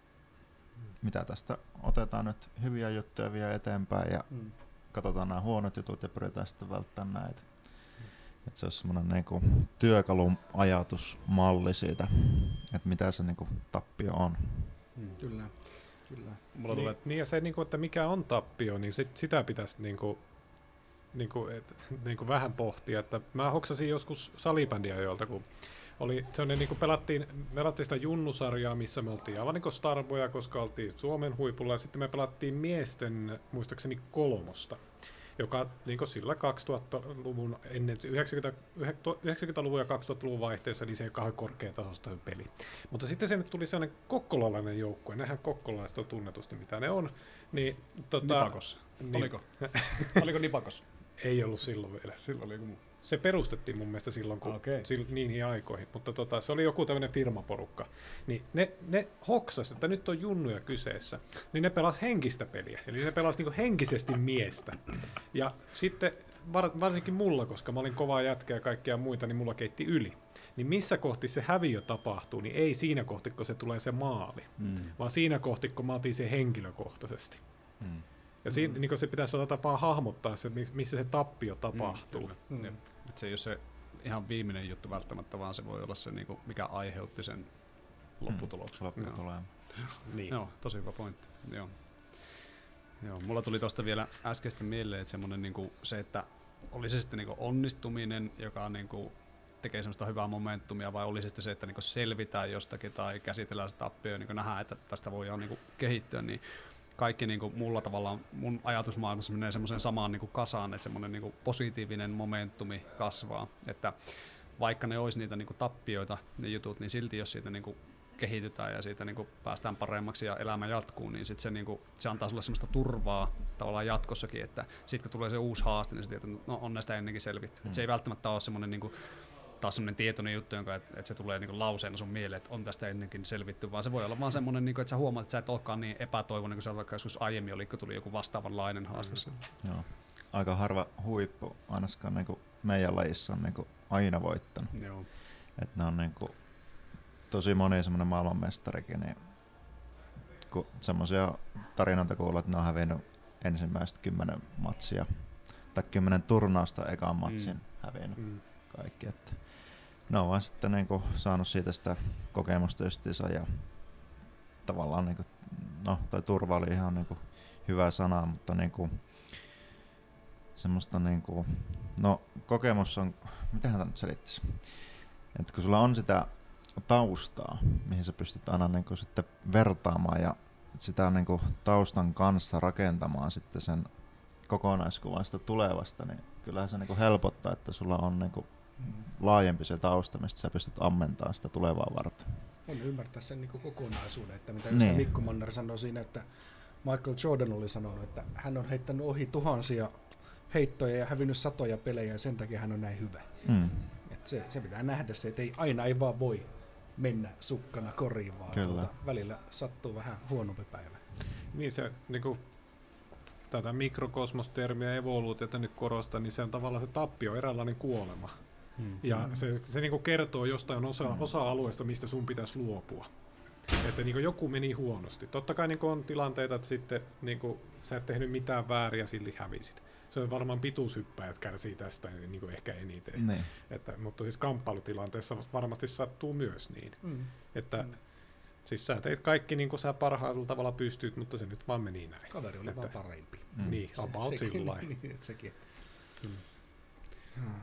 mitä tästä otetaan nyt hyviä juttuja vielä eteenpäin ja mm. katsotaan nämä huonot jutut ja pyritään sitten välttämään näitä. Että se olisi semmoinen niinku työkalun ajatusmalli siitä, että mitä se niinku tappio on. Mm. Kyllä. Kyllä. Mulla niin, tulee... niin ja se, niin kuin, että mikä on tappio, niin sit, sitä pitäisi niin kuin, niin kuin, et, (laughs) niin kuin vähän pohtia. Että mä hoksasin joskus salibändiä joilta, kun oli sellainen, niin kuin pelattiin, pelattiin sitä junnusarjaa, missä me oltiin aivan niin starboja, koska oltiin Suomen huipulla, ja sitten me pelattiin miesten, muistaakseni kolmosta joka niin sillä 2000-luvun ennen 90, 90-luvun ja 2000-luvun vaihteessa niin se ei kauhean korkeatasosta peli. Mutta sitten se nyt tuli sellainen kokkolalainen joukkue, nehän kokkolalaiset on tunnetusti mitä ne on. Niin, tota, Nipakos. Niin, Oliko? (laughs) Oliko Nipakos? ei ollut silloin vielä. Silloin oli joku muu se perustettiin mun mielestä silloin, kun okay. sil, niihin aikoihin, mutta tota, se oli joku tämmöinen firmaporukka. Niin ne, ne hoksas, että nyt on junnuja kyseessä, niin ne pelas henkistä peliä, eli ne pelas niinku henkisesti miestä. Ja sitten var, varsinkin mulla, koska mä olin kova jätkä ja kaikkia muita, niin mulla keitti yli. Niin missä kohti se häviö tapahtuu, niin ei siinä kohti, kun se tulee se maali, mm. vaan siinä kohti, kun mä otin sen henkilökohtaisesti. Mm. Ja siinä, mm. niin se pitäisi osata vaan hahmottaa se, missä se tappio tapahtuu. Mm, mm. Et se ei ole se ihan viimeinen juttu välttämättä, vaan se voi olla se, niinku, mikä aiheutti sen lopputuloksen. Mm, lopputuloksen. Niin. Joo, tosi hyvä pointti. Joo. Joo, mulla tuli tuosta vielä äskeistä mieleen, että semmoinen niinku, se, että oli se sitten niinku onnistuminen, joka niinku, tekee semmoista hyvää momentumia, vai oli se sitten se, että niinku selvitään jostakin tai käsitellään sitä tappia ja niinku nähdään, että tästä voidaan niinku kehittyä, niin kaikki niin kuin mulla tavallaan, mun ajatusmaailmassa menee semmoiseen samaan niin kuin kasaan, että semmoinen niin kuin positiivinen momentumi kasvaa, että vaikka ne olisi niitä niin kuin tappioita, ne jutut, niin silti jos siitä niin kuin kehitytään ja siitä niin kuin päästään paremmaksi ja elämä jatkuu, niin sit se, niin kuin, se antaa sulle semmoista turvaa tavallaan jatkossakin, että sitten kun tulee se uusi haaste, niin sä tiedät, että no on näistä ennenkin selvitty. Mm. se ei välttämättä ole semmoinen niin kuin, taas semmoinen tietoinen juttu, jonka, että, että se tulee niin lauseena sun mieleen, että on tästä ennenkin selvitty, vaan se voi olla vaan semmoinen, niin kuin, että sä huomaat, että sä et olekaan niin epätoivoinen kuin se vaikka joskus aiemmin oli, kun tuli joku vastaavanlainen haaste. Mm. Joo. Aika harva huippu, ainakaan niin kuin meidän lajissa on niin kuin aina voittanut. Joo. Että ne on niin kuin, tosi moni semmoinen maailmanmestarikin, niin kun semmoisia tarinoita kuulee, että ne on hävinnyt ensimmäistä kymmenen matsia tai kymmenen turnausta ekan matsin mm. hävinnyt. Mm kaikki. Että ne on vaan sitten niin kuin saanut siitä sitä kokemusta justiinsa ja tavallaan niin kuin, no toi turva oli ihan niin kuin hyvä sana, mutta niin kuin, semmoista niin kuin, no kokemus on, miten hän nyt selittäisi, että kun sulla on sitä taustaa, mihin sä pystyt aina niin kuin sitten vertaamaan ja sitä niin kuin taustan kanssa rakentamaan sitten sen kokonaiskuvan sitä tulevasta, niin kyllähän se niin kuin helpottaa, että sulla on niin kuin laajempi se tausta, mistä sä pystyt ammentamaan sitä tulevaa varten. On ymmärtää sen niin kokonaisuuden, että mitä niin. Mikko Manner sanoi siinä, että Michael Jordan oli sanonut, että hän on heittänyt ohi tuhansia heittoja ja hävinnyt satoja pelejä ja sen takia hän on näin hyvä. Mm. Et se, se pitää nähdä se, että ei, aina ei vaan voi mennä sukkana koriin, vaan tuota, välillä sattuu vähän huonompi päivä. Niin se niin kuin, tätä mikrokosmostermiä evoluutiota nyt korostaa, niin se on tavallaan se tappio, eräänlainen kuolema. Hmm. Ja mm. se, se niin kertoo jostain osa, hmm. osa-alueesta, mistä sun pitäisi luopua. Että niin joku meni huonosti. Totta kai niin on tilanteita, että sitten niin kuin, sä et tehnyt mitään väärin ja silti hävisit. Se on varmaan pituushyppäjät kärsii tästä niin ehkä eniten. Niin. Että, mutta siis kamppailutilanteessa varmasti sattuu myös niin. Mm. Että mm. Siis sä teit kaikki niin kuin sä parhaalla tavalla pystyt, mutta se nyt vaan meni näin. Kaveri oli että, vaan parempi. Mm. Niin, about se, sillä (laughs) niin, sekin. Mm. Hmm.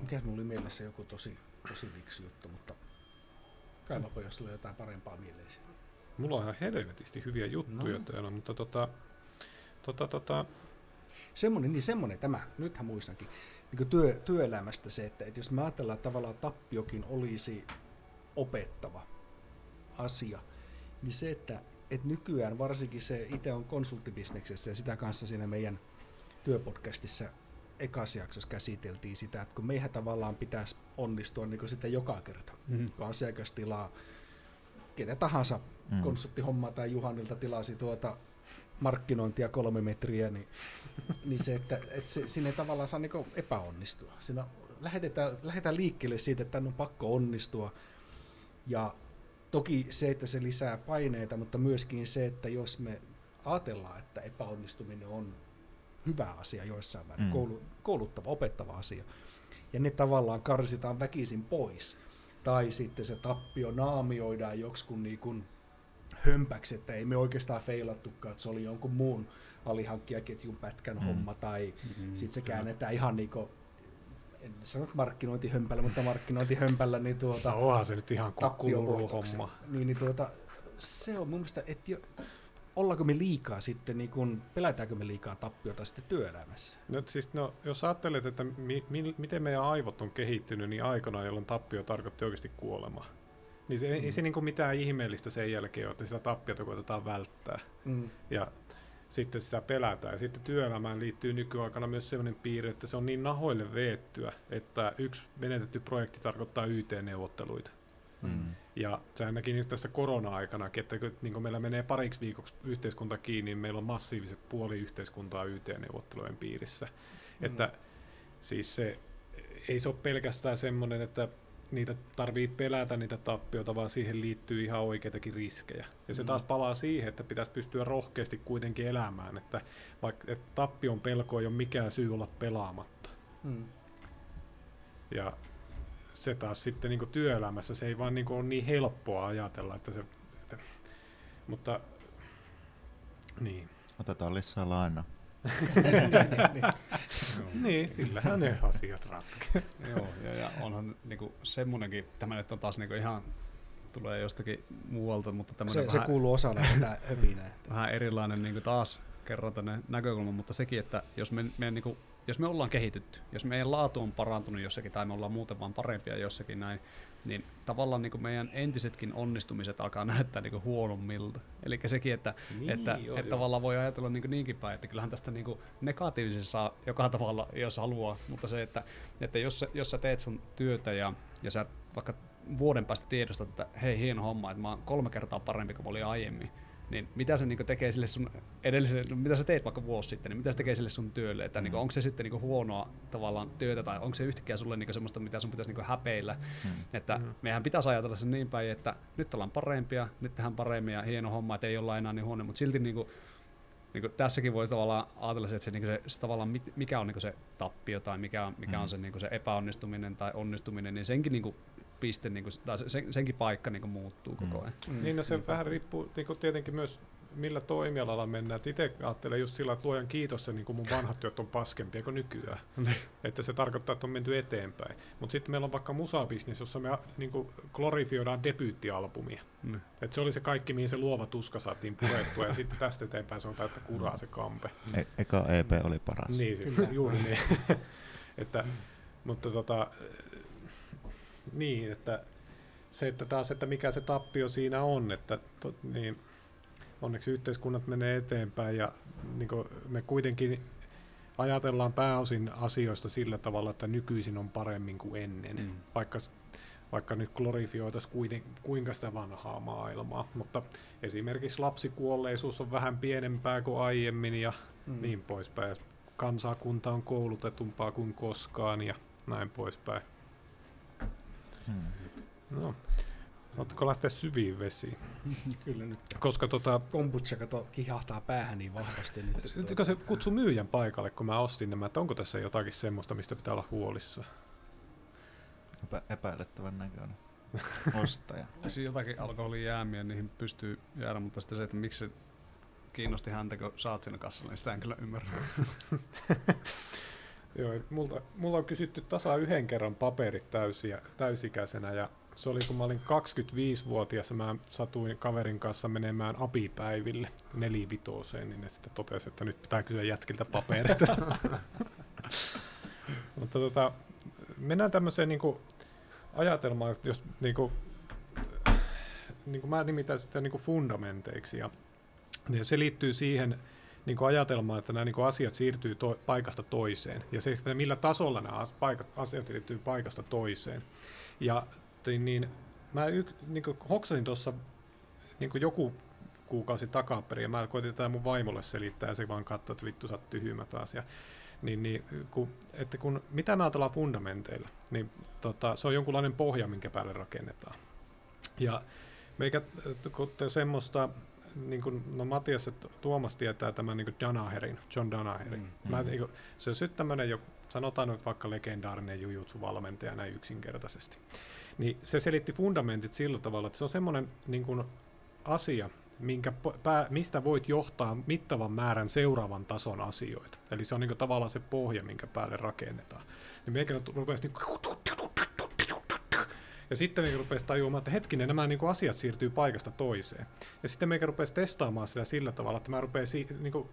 Mikäs mulla oli mielessä joku tosi, tosi viksi juttu, mutta kaivapa, jos sulla jotain parempaa mieleen. Mulla on ihan helvetisti hyviä juttuja no. täällä, mutta tota, tota, tota, Semmoinen, niin semmoinen tämä, nythän muistankin, niin työ, työelämästä se, että, että jos me ajatellaan että tavallaan tappiokin olisi opettava asia, niin se, että, että nykyään varsinkin se itse on konsulttibisneksessä ja sitä kanssa siinä meidän työpodcastissa ekassa jaksossa käsiteltiin sitä, että kun meihän tavallaan pitäisi onnistua niin sitä joka kerta, mm. kun asiakas tilaa ketä tahansa mm. konsulttihommaa tai Juhanilta tilasi tuota markkinointia kolme metriä, niin, niin se, että, että se, sinne ei tavallaan saa niin epäonnistua. Siinä lähdetään, lähdetään liikkeelle siitä, että tämän on pakko onnistua. Ja toki se, että se lisää paineita, mutta myöskin se, että jos me ajatellaan, että epäonnistuminen on hyvä asia joissain määrin, mm. koulu, kouluttava, opettava asia, ja ne tavallaan karsitaan väkisin pois, tai sitten se tappio naamioidaan joksikun niin kuin hömpäksi, että ei me oikeastaan feilattukaan, että se oli jonkun muun alihankkijaketjun pätkän mm. homma, tai mm-hmm. sitten se käännetään ihan niin kuin, en sano markkinointihömpällä, mutta markkinointihömpällä, niin tuota... No onhan se nyt ihan homma. Niin, niin tuota, se on mun mielestä, että jo, ollaanko me liikaa sitten, niin kun, pelätäänkö me liikaa tappiota sitten työelämässä? No, siis, no, jos ajattelet, että mi, mi, miten meidän aivot on kehittynyt, niin aikana, jolloin tappio tarkoitti oikeasti kuolemaa. Niin se, mm. ei se niin kuin mitään ihmeellistä sen jälkeen ole, että sitä tappiota koitetaan välttää. Mm. Ja sitten sitä pelätään. Ja sitten työelämään liittyy nykyaikana myös sellainen piirre, että se on niin nahoille veettyä, että yksi menetetty projekti tarkoittaa YT-neuvotteluita. Mm. Ja se ainakin nyt tässä korona-aikanakin, että kun niin meillä menee pariksi viikoksi yhteiskunta kiinni, niin meillä on massiiviset puoli yhteiskuntaa YT-neuvottelujen piirissä. Mm. Että siis se ei se ole pelkästään semmoinen, että niitä tarvii pelätä niitä tappioita, vaan siihen liittyy ihan oikeitakin riskejä. Ja se mm. taas palaa siihen, että pitäisi pystyä rohkeasti kuitenkin elämään, että vaikka että tappion pelko ei ole mikään syy olla pelaamatta. Mm. Ja se taas sitten niin työelämässä se ei vaan niin ole niin helppoa ajatella, että se, että, mutta niin. Otetaan lisää lainaa (laughs) niin, sillähän ne asiat ratkeaa. Joo, ja, ja onhan niinku semmoinenkin, tämä nyt on taas niinku ihan tulee jostakin muualta, mutta tämmöinen se, vähän, se kuuluu osana tätä höpinää. (laughs) Vähän erilainen niin taas kerran tänne näkökulma, mutta sekin, että jos me, me, niin kuin, jos me ollaan kehitytty, jos meidän laatu on parantunut jossakin tai me ollaan muuten vaan parempia jossakin näin, niin tavallaan niin kuin meidän entisetkin onnistumiset alkaa näyttää niin kuin huonommilta. Eli sekin, että, niin, että, joo, että joo. tavallaan voi ajatella niin kuin niinkin päin, että kyllähän tästä niin kuin negatiivisessa joka tavalla, jos haluaa, mutta se, että, että jos, jos sä teet sun työtä ja, ja sä vaikka vuoden päästä tiedostat, että hei hieno homma, että mä oon kolme kertaa parempi kuin mä olin aiemmin, niin mitä se niinku tekee sille sun edellisen, no mitä sä teet vaikka vuosi sitten, niin mitä se tekee sille sun työlle, että mm. niinku, onko se sitten niinku huonoa tavallaan työtä tai onko se yhtäkkiä sulle niinku semmoista, mitä sun pitäisi niinku häpeillä, mm. että mm. meidän pitäisi ajatella sen niin päin, että nyt ollaan parempia, nyt tehdään paremmin ja hieno homma, että ei olla enää niin huono, mutta silti niinku, niin kuin, tässäkin voi tavallaan ajatella se, että se, niin se, se tavallaan mit- mikä on niin se tappio tai mikä on, mikä on se, niin se epäonnistuminen tai onnistuminen, niin senkin niin kuin, piste, niin kuin, tai sen, senkin paikka niin kuin, muuttuu koko ajan. Mm. Niin, no se vähän riippuu niin kuin tietenkin myös millä toimialalla mennään. Itse ajattelen just sillä, että luojan kiitos, niin kuin mun vanhat työt on paskempia kuin nykyään. Niin. että se tarkoittaa, että on menty eteenpäin. Mutta sitten meillä on vaikka musabisnis, jossa me niin kuin, glorifioidaan debyyttialbumia. Mm. Et se oli se kaikki, mihin se luova tuska saatiin purettua, ja (laughs) sitten tästä eteenpäin se on täyttä kuraa se kampe. E- eka EP oli paras. Niin, se, juuri niin. (laughs) että, mutta tota, niin, että se, että taas, että mikä se tappio siinä on, että to, niin, onneksi yhteiskunnat menee eteenpäin ja niin me kuitenkin ajatellaan pääosin asioista sillä tavalla, että nykyisin on paremmin kuin ennen, mm. vaikka, vaikka nyt glorifioitaisiin kuiten, kuinka sitä vanhaa maailmaa, mutta esimerkiksi lapsikuolleisuus on vähän pienempää kuin aiemmin ja mm. niin poispäin. Kansakunta on koulutetumpaa kuin koskaan ja näin poispäin. Hmm. No, Oletko lähteä syviin vesiin? (laughs) Kyllä nyt. Koska tota... Kombucha kato kihahtaa päähän niin vahvasti. Nyt, tuota... se kutsu myyjän paikalle, kun mä ostin nämä, että onko tässä jotakin semmoista, mistä pitää olla huolissa? Epä, epäilettävän näköinen (laughs) ostaja. Siinä jotakin alkoholijäämiä, niihin pystyy jäädä, mutta sitten se, että miksi se kiinnosti häntä, kun saat siinä kassalla, niin sitä en kyllä ymmärrä. (laughs) Joo, multa, mulla on kysytty tasa yhden kerran paperit täysiä, täysikäisenä ja se oli kun mä olin 25-vuotias ja mä satuin kaverin kanssa menemään apipäiville nelivitooseen, niin ne sitten totesi, että nyt pitää kysyä jätkiltä paperit. (laughs) Mutta tota, mennään tämmöiseen niin ajatelmaan, että jos niin kuin, niin kuin mä nimitän sitä niin kuin fundamenteiksi ja niin se liittyy siihen niin kuin ajatelmaan, että nämä niin kuin asiat siirtyy to- paikasta toiseen ja se, että millä tasolla nämä paikat, asiat siirtyy paikasta toiseen. Ja niin, mä yk, niin kuin hoksasin tuossa niin joku kuukausi takaperin ja mä koitin tätä mun vaimolle selittää ja se vaan katsoi, että vittu sä oot taas. Ja, niin, niin, kun, että kun, mitä me ajatellaan fundamenteilla, niin tota, se on jonkunlainen pohja, minkä päälle rakennetaan. Ja meikä semmoista, niin kuin, no Matias ja Tuomas tietää tämän niin Danaherin, John Danaherin. Mm, Mä, mm. Niin kuin, se on sitten tämmöinen, jo, sanotaan nyt vaikka legendaarinen jujutsu-valmentaja näin yksinkertaisesti niin se selitti fundamentit sillä tavalla, että se on semmoinen niin kuin asia, minkä pää, mistä voit johtaa mittavan määrän seuraavan tason asioita. Eli se on niin kuin tavallaan se pohja, minkä päälle rakennetaan. Niin meikä rupesi niin ja sitten meikä rupesi tajuamaan, että hetkinen, nämä niin kuin asiat siirtyy paikasta toiseen. Ja sitten meikä rupesi testaamaan sitä sillä tavalla, että mä rupean, niin kuin,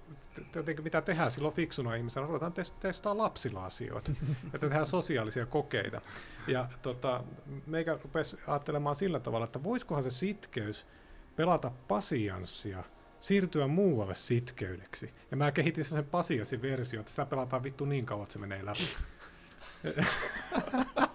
jotenkin mitä tehdään silloin fiksuna ihmisenä, ruvetaan test- testaa lapsilla asioita, (laughs) että tehdään sosiaalisia kokeita. Ja tota, meikä rupesi ajattelemaan sillä tavalla, että voisikohan se sitkeys pelata pasianssia, siirtyä muualle sitkeydeksi. Ja mä kehitin sen pasiassin versio, että sitä pelataan vittu niin kauan, että se menee läpi. (laughs)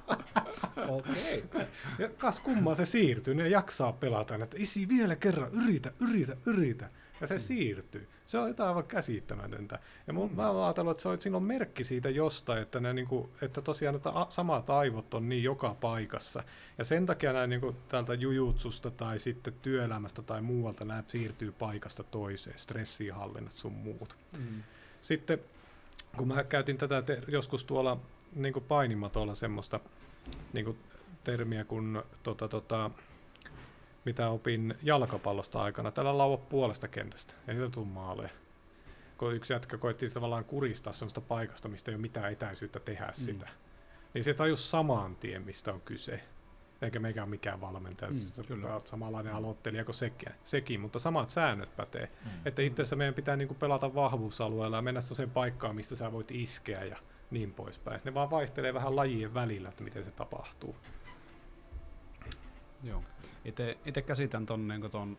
Okei. Okay. (laughs) Ja kas kummaa se siirtyy, ne jaksaa pelata, että isi vielä kerran, yritä, yritä, yritä. Ja se mm. siirtyy. Se on jotain aivan käsittämätöntä. Ja mun, mm. mä oon ajatellut, että se on, on merkki siitä jostain, että, ne, niin kuin, että tosiaan että samat aivot on niin joka paikassa. Ja sen takia nämä niin kuin, täältä jujutsusta tai sitten työelämästä tai muualta nämä siirtyy paikasta toiseen, stressihallinnat sun muut. Mm. Sitten kun mä käytin tätä te- joskus tuolla niin painimatolla semmoista niin kuin termiä kuin tota, tota, mitä opin jalkapallosta aikana. Tällä lauva puolesta kentästä, ei sitä tule maaleja. Kun yksi jätkä koitti tavallaan kuristaa semmoista paikasta, mistä ei ole mitään etäisyyttä tehdä mm. sitä. Niin se tajus samaan tien, mistä on kyse. Eikä meikä ole mikään valmentaja, mm, siis kyllä. samanlainen aloittelija kuin sekin, sekin, mutta samat säännöt pätee. Mm. Että itse asiassa meidän pitää niinku pelata vahvuusalueella ja mennä sen paikkaan, mistä sä voit iskeä ja niin poispäin. Ne vaan vaihtelee vähän lajien välillä, että miten se tapahtuu. Joo. Itse käsitän ton, niin ton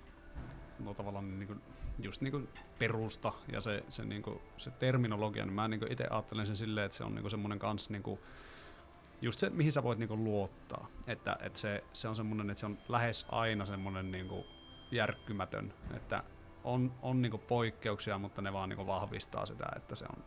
no tavallaan niin kuin, just niin kuin perusta ja se, se, niin kuin, se terminologia, niin mä niin itse ajattelen sen silleen, että se on niin semmoinen kans niin kuin, just se, mihin sä voit niin kuin, luottaa. Että, että se, se on semmoinen, että se on lähes aina semmoinen niin kuin, järkkymätön, että on, on niin kuin, poikkeuksia, mutta ne vaan niin kuin, vahvistaa sitä, että se on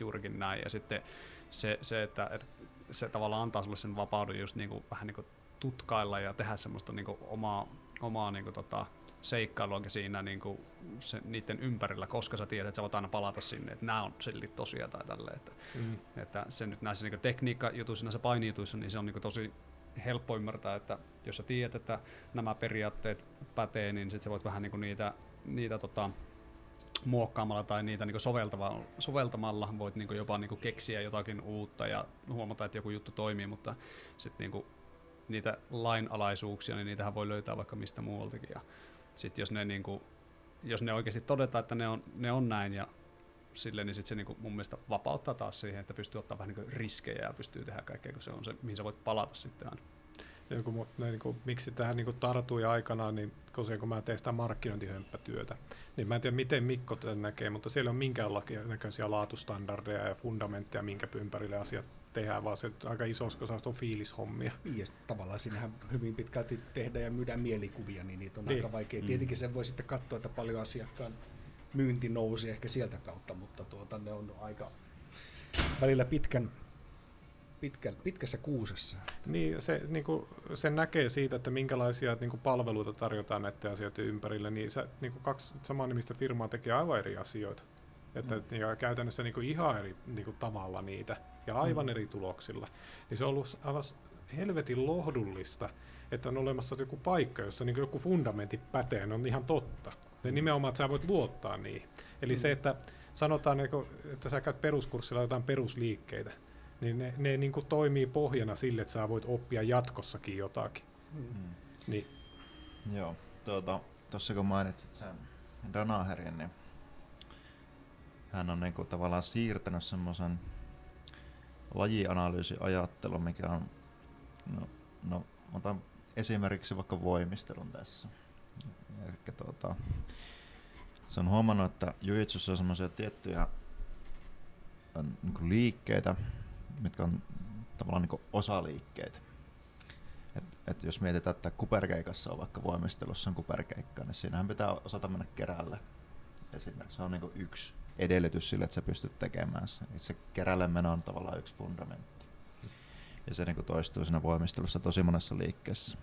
juurikin näin. Ja sitten se, se että, että se tavallaan antaa sulle sen vapauden just niin kuin, vähän niin kuin tutkailla ja tehdä semmoista niin kuin omaa, omaa niin kuin, tota, seikkailuakin siinä niin kuin, se, niiden ympärillä, koska sä tiedät, että sä voit aina palata sinne, että nämä on silti tosia tai tälleen. Että, mm. että se nyt näissä niin tekniikkajutuissa, näissä painijutuissa, niin se on niin kuin, tosi helppo ymmärtää, että jos sä tiedät, että nämä periaatteet pätee, niin sit sä voit vähän niin kuin niitä, niitä tota, muokkaamalla tai niitä niin soveltamalla, soveltamalla voit niin jopa niin keksiä jotakin uutta ja huomata, että joku juttu toimii, mutta sitten niin niitä lainalaisuuksia, niin niitähän voi löytää vaikka mistä muualtakin. Ja sitten jos ne, niin kuin, jos ne oikeasti todetaan, että ne on, ne on näin ja sille, niin sit se niin kuin mun mielestä vapauttaa taas siihen, että pystyy ottaa vähän niin riskejä ja pystyy tehdä kaikkea, kun se on se, mihin sä voit palata sitten aina. Ja kun, ne, niin kuin, miksi tähän niin tartui aikanaan, niin koska kun mä teen sitä markkinointihömppätyötä, niin mä en tiedä miten Mikko tätä näkee, mutta siellä on näköisiä laatustandardeja ja fundamentteja, minkä ympärille asiat tehdään, vaan se aika iso osa on fiilishommia. Niin, ja tavallaan siinähän hyvin pitkälti tehdään ja myydään mielikuvia, niin niitä on niin. aika vaikea. Mm. Tietenkin sen voi sitten katsoa, että paljon asiakkaan myynti nousi ehkä sieltä kautta, mutta tuota, ne on aika välillä pitkän pitkä, pitkässä kuusessa. Niin, se, niin kuin, se näkee siitä, että minkälaisia niin kuin, palveluita tarjotaan näiden asioiden ympärille, niin, se, niin kuin kaksi saman nimistä firmaa tekee aivan eri asioita. Että, mm. ja käytännössä niin kuin, ihan eri niin kuin, tavalla niitä ja aivan mm. eri tuloksilla. Niin se on ollut aivan helvetin lohdullista, että on olemassa joku paikka, jossa niin joku fundamentti pätee, on ihan totta. Ja nimenomaan, että sä voit luottaa niihin. Eli mm. se, että sanotaan, niinku, että sä käyt peruskurssilla jotain perusliikkeitä, niin ne, ne niin kuin toimii pohjana sille, että sä voit oppia jatkossakin jotakin. Mm. Niin. Joo, tuota, tuossa kun mainitsit sen Danaherin, niin hän on niin kuin tavallaan siirtänyt semmoisen lajianalyysiajattelun, mikä on, no, no otan esimerkiksi vaikka voimistelun tässä. Eli tuota, se on huomannut, että jujitsussa on semmoisia tiettyjä niin liikkeitä, mitkä on tavallaan niin osaliikkeitä. Et, et jos mietitään, että kuperkeikassa on vaikka voimistelussa on kuperkeikka, niin siinähän pitää osata mennä kerälle. Esimerkiksi se on niin yksi edellytys sille, että sä pystyt tekemään se. Se kerälle meno on tavallaan yksi fundamentti. Ja se niin toistuu siinä voimistelussa tosi monessa liikkeessä.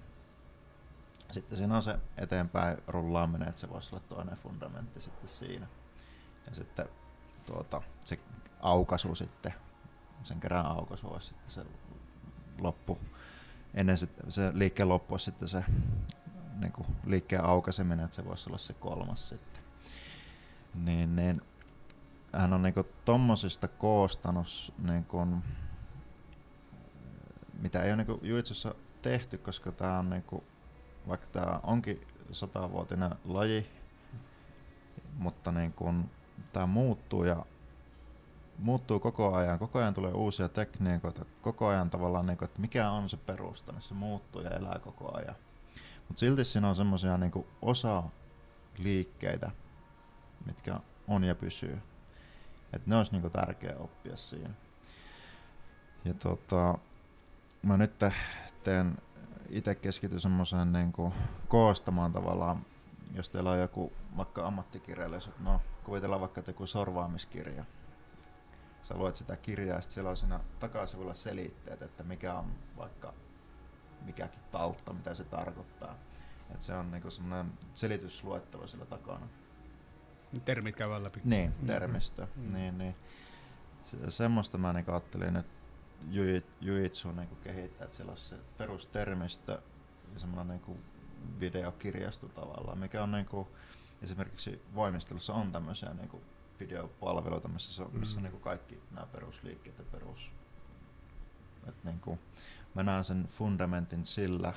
Sitten siinä on se eteenpäin rullaaminen, että se voisi olla toinen fundamentti sitten siinä. Ja sitten tuota, se aukaisu sitten sen kerran aukaisu olisi sitten se loppu. Ennen se, se liikkeen loppu olisi sitten se niin kuin liikkeen aukaiseminen, että se voisi olla se kolmas sitten. Niin, niin hän on niinku tommosista koostanut, niinku, mitä ei ole niinku juitsussa tehty, koska tämä on niinku, vaikka tämä onkin satavuotinen laji, mutta niinku, tämä muuttuu ja muuttuu koko ajan, koko ajan tulee uusia tekniikoita, koko ajan tavallaan, niin kuin, että mikä on se perusta, niin se muuttuu ja elää koko ajan. Mutta silti siinä on semmoisia niin osa liikkeitä, mitkä on ja pysyy. Että ne olisi niin kuin, tärkeä oppia siinä. Ja tota, mä nyt teen itse keskity semmoiseen niin koostamaan tavallaan, jos teillä on joku vaikka ammattikirjallisuus, no kuvitellaan vaikka joku sorvaamiskirja, sä luet sitä kirjaa ja siellä on siinä takasivulla selitteet, että mikä on vaikka mikäkin tautta, mitä se tarkoittaa. Et se on niinku semmoinen selitysluettelo sillä takana. Termit käydään läpi. Niin, mm-hmm. termistö. Mm-hmm. Niin, niin. Se, semmoista mä niinku ajattelin, että Jujitsu niinku kehittää, että siellä on se perustermistö ja semmoinen niinku videokirjasto tavallaan, mikä on niinku, esimerkiksi voimistelussa on tämmöisiä niinku videopalveluita, missä, se, missä mm. niin kuin kaikki nämä perusliikkeet ja perus... Et niin kuin, mä näen sen fundamentin sillä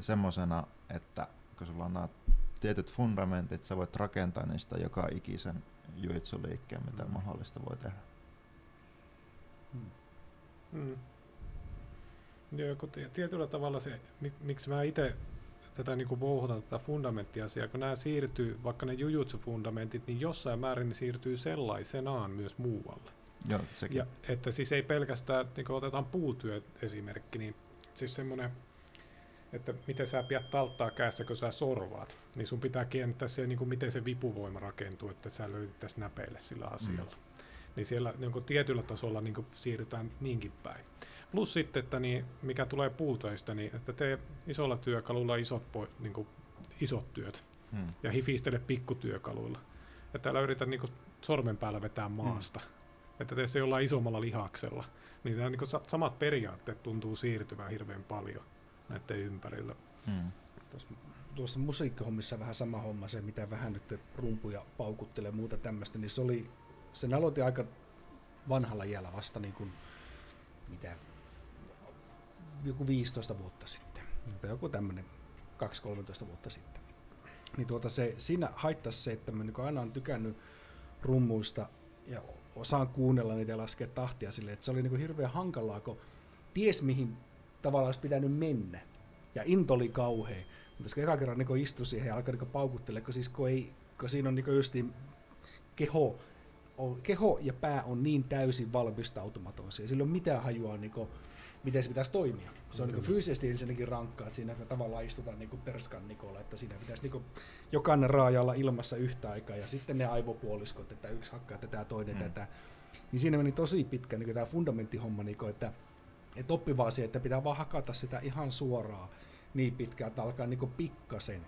semmoisena, että kun sulla on nämä tietyt fundamentit, sä voit rakentaa niistä joka ikisen juitsuliikkeen, mitä mm. mahdollista voi tehdä. Mm. Mm. Joo, kun tietyllä tavalla se, miksi mä itse tätä niin kuin vouhotan tätä fundamenttiasiaa, kun nämä siirtyy, vaikka ne jujutsu-fundamentit, niin jossain määrin ne siirtyy sellaisenaan myös muualle. Joo, sekin. Ja, että siis ei pelkästään, niin kuin otetaan puutyö esimerkki, niin siis semmoinen, että miten sä pidät talttaa kädessä, kun sä sorvaat, niin sun pitää kiinnittää se, niin kuin miten se vipuvoima rakentuu, että sä löydettäisiin näpeille sillä asialla. Mm. Niin siellä niin kuin tietyllä tasolla niin kuin siirrytään niinkin päin. Plus sitten, että niin, mikä tulee puutöistä, niin että tee isolla työkalulla isot, po, niin kuin, isot työt Hmm. ja hifistele pikkutyökaluilla. Että älä yritä niin kuin, sormen päällä vetää maasta. Että tee se jollain isommalla lihaksella. Niin nämä niin kuin, sa- samat periaatteet tuntuu siirtyvän hirveän paljon näiden ympärillä. Hmm. Tuossa, tuossa musiikkihommissa vähän sama homma, se mitä vähän nyt rumpuja paukuttelee ja muuta tämmöistä, niin se oli, sen aloitin aika vanhalla iällä vasta niin kuin, mitä, joku 15 vuotta sitten, tai joku tämmöinen 2-13 vuotta sitten. Niin tuota se, siinä haittaisi se, että mä niin aina on tykännyt rummuista ja osaan kuunnella niitä ja laskea tahtia silleen, että se oli niin kuin hirveän hankalaa, kun ties mihin tavallaan olisi pitänyt mennä. Ja into oli kauhea. Mutta jos eka kerran niin istui siihen ja alkoi niin paukuttelemaan, kun, siis, kun, ei, kun siinä on niin justiin keho, keho ja pää on niin täysin valmistautumaton. Sillä ei ole mitään hajua, niin kuin, miten se pitäisi toimia. Se on niin fyysisesti ensinnäkin rankkaa, että siinä tavallaan istutaan niin kuin perskan Nikola, että siinä pitäisi niin kuin, jokainen raaja olla ilmassa yhtä aikaa ja sitten ne aivopuoliskot, että yksi hakkaa tätä, toinen Mm. tätä. Niin siinä meni tosi pitkä niin tämä fundamenttihomma, niin kuin, että, että oppi vaan siihen, että pitää vaan hakata sitä ihan suoraan niin pitkään, että alkaa niin pikkasen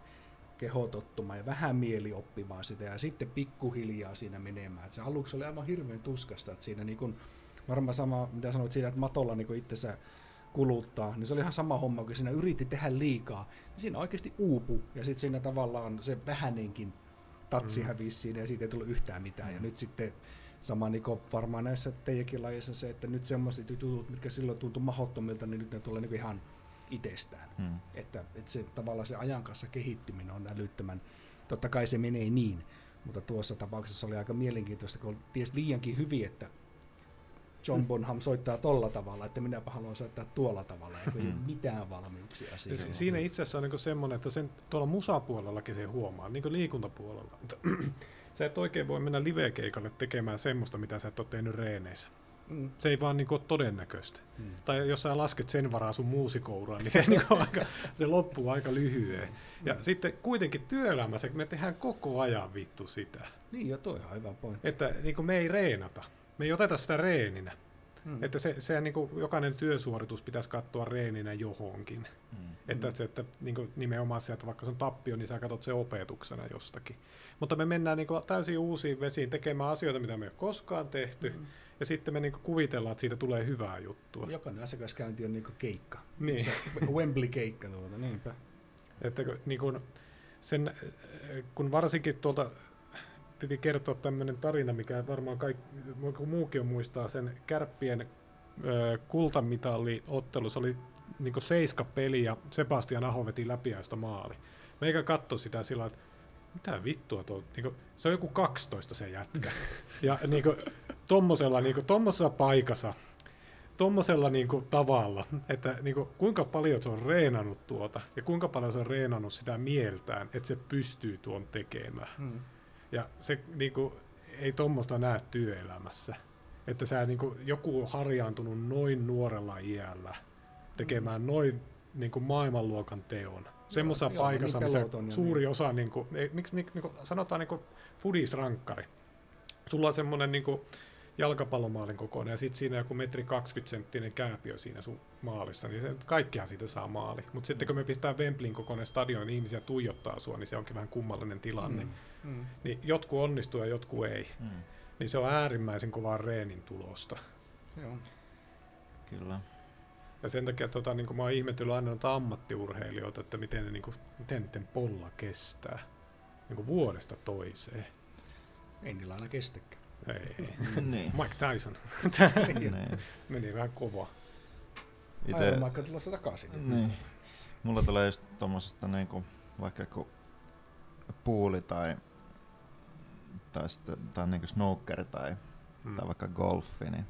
keho tottumaan ja vähän mieli oppimaan sitä ja sitten pikkuhiljaa siinä menemään. Et se aluksi oli aivan hirveän tuskasta, että siinä niin kun, varmaan sama, mitä sanoit siitä, että matolla niin itsensä kuluttaa, niin se oli ihan sama homma, kun siinä yritti tehdä liikaa, niin siinä oikeasti uupu ja sitten siinä tavallaan se vähänenkin tatsi Mm. mm. hävisi siinä ja siitä ei tullut yhtään mitään. Mm. Ja nyt sitten sama niin kuin varmaan näissä teidänkin lajeissa se, että nyt semmoiset jutut, mitkä silloin tuntui mahdottomilta, niin nyt ne tulee niin ihan itsestään. Hmm. Että, että se tavallaan se ajan kanssa kehittyminen on älyttömän, totta kai se menee niin, mutta tuossa tapauksessa oli aika mielenkiintoista, kun ties liiankin hyvin, että John Bonham soittaa tolla tavalla, että minäpä haluan soittaa tuolla tavalla, ja ei ole Mm. mitään valmiuksia Ja siihen. si- siinä itse asiassa on niin semmoinen, että sen tuolla musapuolellakin se huomaa, niin kuin liikuntapuolella. Että (clears throat) sä et oikein voi mennä livekeikalle tekemään semmoista, mitä sä et ole tehnyt reeneissä. Mm. Se ei vaan niin ole todennäköistä. Mm. Tai jos sä lasket sen varaa sun muusikouraa, niin se, (laughs) niin aika, se loppuu aika lyhyen. Ja sitten kuitenkin työelämässä me tehdään koko ajan vittu sitä. Niin jo, toi on hyvä pointti. Että niin kuin me ei reenata. Me ei oteta sitä reeninä. Mm. Että se, se niin kuin jokainen työsuoritus pitäisi katsoa reeninä johonkin. Hmm. Että, Mm. se, että niin kuin nimenomaan se, että vaikka se on tappio, niin sä katsot se opetuksena jostakin. Mutta me mennään niin kuin täysin uusiin vesiin tekemään asioita, mitä me ei ole koskaan tehty. Mm. Ja sitten me niin kuin kuvitellaan, että siitä tulee hyvää juttua. Jokainen asiakaskäynti on niinku keikka. Niin. Se Wembley-keikka tuota, niinpä. Että niin kun, sen, kun varsinkin tuolta piti kertoa tämmöinen tarina, mikä varmaan kaikki, muukin on muistaa sen kärppien äh, kultamitalli ottelu, se oli niin seiska peli ja Sebastian Aho veti läpiäistä maali. Meikä katsoi sitä sillä että mitä vittua tuo, niin kuin, se on joku 12 se jätkä. (laughs) ja niin kuin, tommosella, niin kuin, tommosessa paikassa, tommosella niin kuin, tavalla, että niin kuin, kuinka paljon se on reenannut tuota ja kuinka paljon se on reenannut sitä mieltään, että se pystyy tuon tekemään. Mm. Ja se niin kuin, ei tuommoista näe työelämässä. Että sä, niin kuin, joku on harjaantunut noin nuorella iällä tekemään noin niin kuin maailmanluokan teon. Semmoisessa joo, paikassa, niin missä suuri niin. osa, niin kuin, ei, miksi niin, niin kuin, sanotaan niin kuin fudisrankkari. Sulla on semmoinen niin kuin, jalkapallomaalin kokoinen ja sitten siinä joku metri 20 senttinen kääpiö siinä sun maalissa, niin se, kaikkihan siitä saa maali. Mutta sitten kun me pistää Wembleyn kokoinen stadion, niin ihmisiä tuijottaa sua, niin se onkin vähän kummallinen tilanne. Mm. Mm. Niin jotkut onnistuu ja jotkut ei. Hmm. Niin se on äärimmäisen kovaa reenin tulosta. Joo. Kyllä. Ja sen takia tota, niin mä oon ihmetellyt aina noita ammattiurheilijoita, että miten, ne, niin kuin, miten niiden polla kestää niin kuin vuodesta toiseen. Ei niillä aina kestäkään. Ei. niin. Mike Tyson niin. (laughs) meni vähän kova. Ite, Aivan vaikka tulossa takaisin. niin. Mulla tulee just tommosesta niinku, vaikka joku puuli tai, tai, sitten, tai niinku snooker tai, Mm. tai vaikka golfi, niin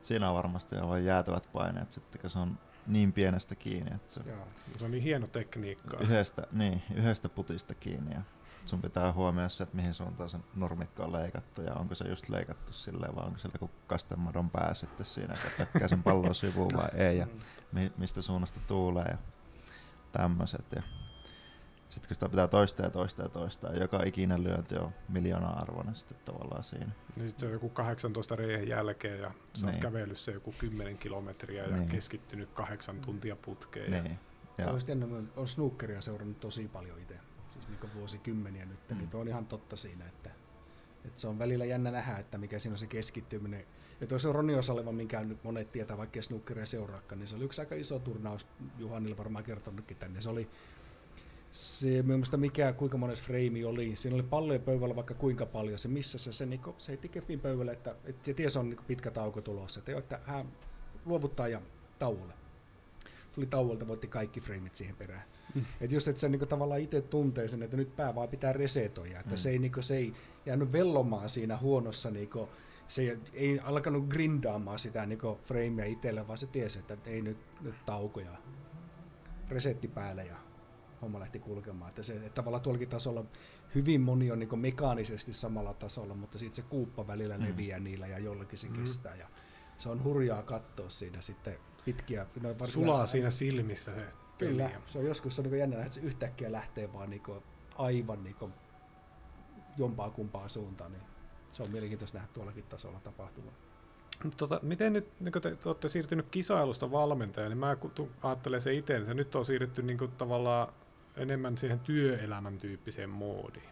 siinä on varmasti aivan jäätävät paineet sitten, kun se on niin pienestä kiinni, että se Joo. Se on niin hieno tekniikka. yhdestä, niin, yhdestä putista kiinni ja sun pitää huomioida se, että mihin suuntaan se nurmikko on leikattu ja onko se just leikattu silleen vai onko sillä joku kastemadon pää sitten siinä, että tökkää sen pallon sivuun vai ei ja mi- mistä suunnasta tuulee ja tämmöiset. Ja sitten kun sitä pitää toistaa ja toistaa ja toistaa, ja joka ikinen lyönti on miljoona arvoinen sitten tavallaan siinä. Niin sit se on joku 18 reijän jälkeen ja sä oot Niin. kävellyt se joku 10 kilometriä ja Niin. keskittynyt kahdeksan tuntia putkeen. Ja Niin. Ja. Ja, Olisi enemmän, on snookeria seurannut tosi paljon itse, siis niin vuosikymmeniä nyt, mm. Niin tuo on ihan totta siinä, että, että se on välillä jännä nähdä, että mikä siinä on se keskittyminen. Ja tuo se Roni Osaleva, minkä nyt monet tietää, vaikka snookeria seuraakaan, niin se oli yksi aika iso turnaus, Juhanille varmaan kertonutkin tänne. Se oli se, mielestä mikä, kuinka monessa frame oli, siinä oli palloja pöydällä vaikka kuinka paljon, se missä se, se, niinku, se heitti kepin pöydälle, että, että se tiesi on niinku pitkä tauko tulossa, että, jo, että hän luovuttaa ja tauolle. Tuli tauolta, voitti kaikki frameit siihen perään. Mm. Et just, että se niinku tavallaan itse tuntee sen, että nyt pää vaan pitää resetoida, että Mm. se, ei, niinku, se ei jäänyt vellomaan siinä huonossa, niinku, se ei, ei alkanut grindaamaan sitä niinku framea itselle, vaan se tiesi, että ei nyt, nyt taukoja, resetti päälle ja homma lähti kulkemaan. Että, se, että tavallaan tuollakin tasolla hyvin moni on niinku mekaanisesti samalla tasolla, mutta sitten se kuuppa välillä Mm. leviää niillä ja jollakin se Mm. kestää. Ja se on hurjaa katsoa siinä sitten pitkiä. No Sulaa siinä silmissä se Kyllä, se on joskus se on niin jännä, että se yhtäkkiä lähtee vaan niin aivan niin jompaa kumpaan suuntaan. Niin se on mielenkiintoista nähdä tuollakin tasolla tapahtuvan. Tota, miten nyt, niin kun te, te olette siirtynyt kisailusta valmentajalle, niin mä ajattelen se itse, että nyt on siirrytty niin kuin tavallaan enemmän siihen työelämän tyyppiseen moodiin.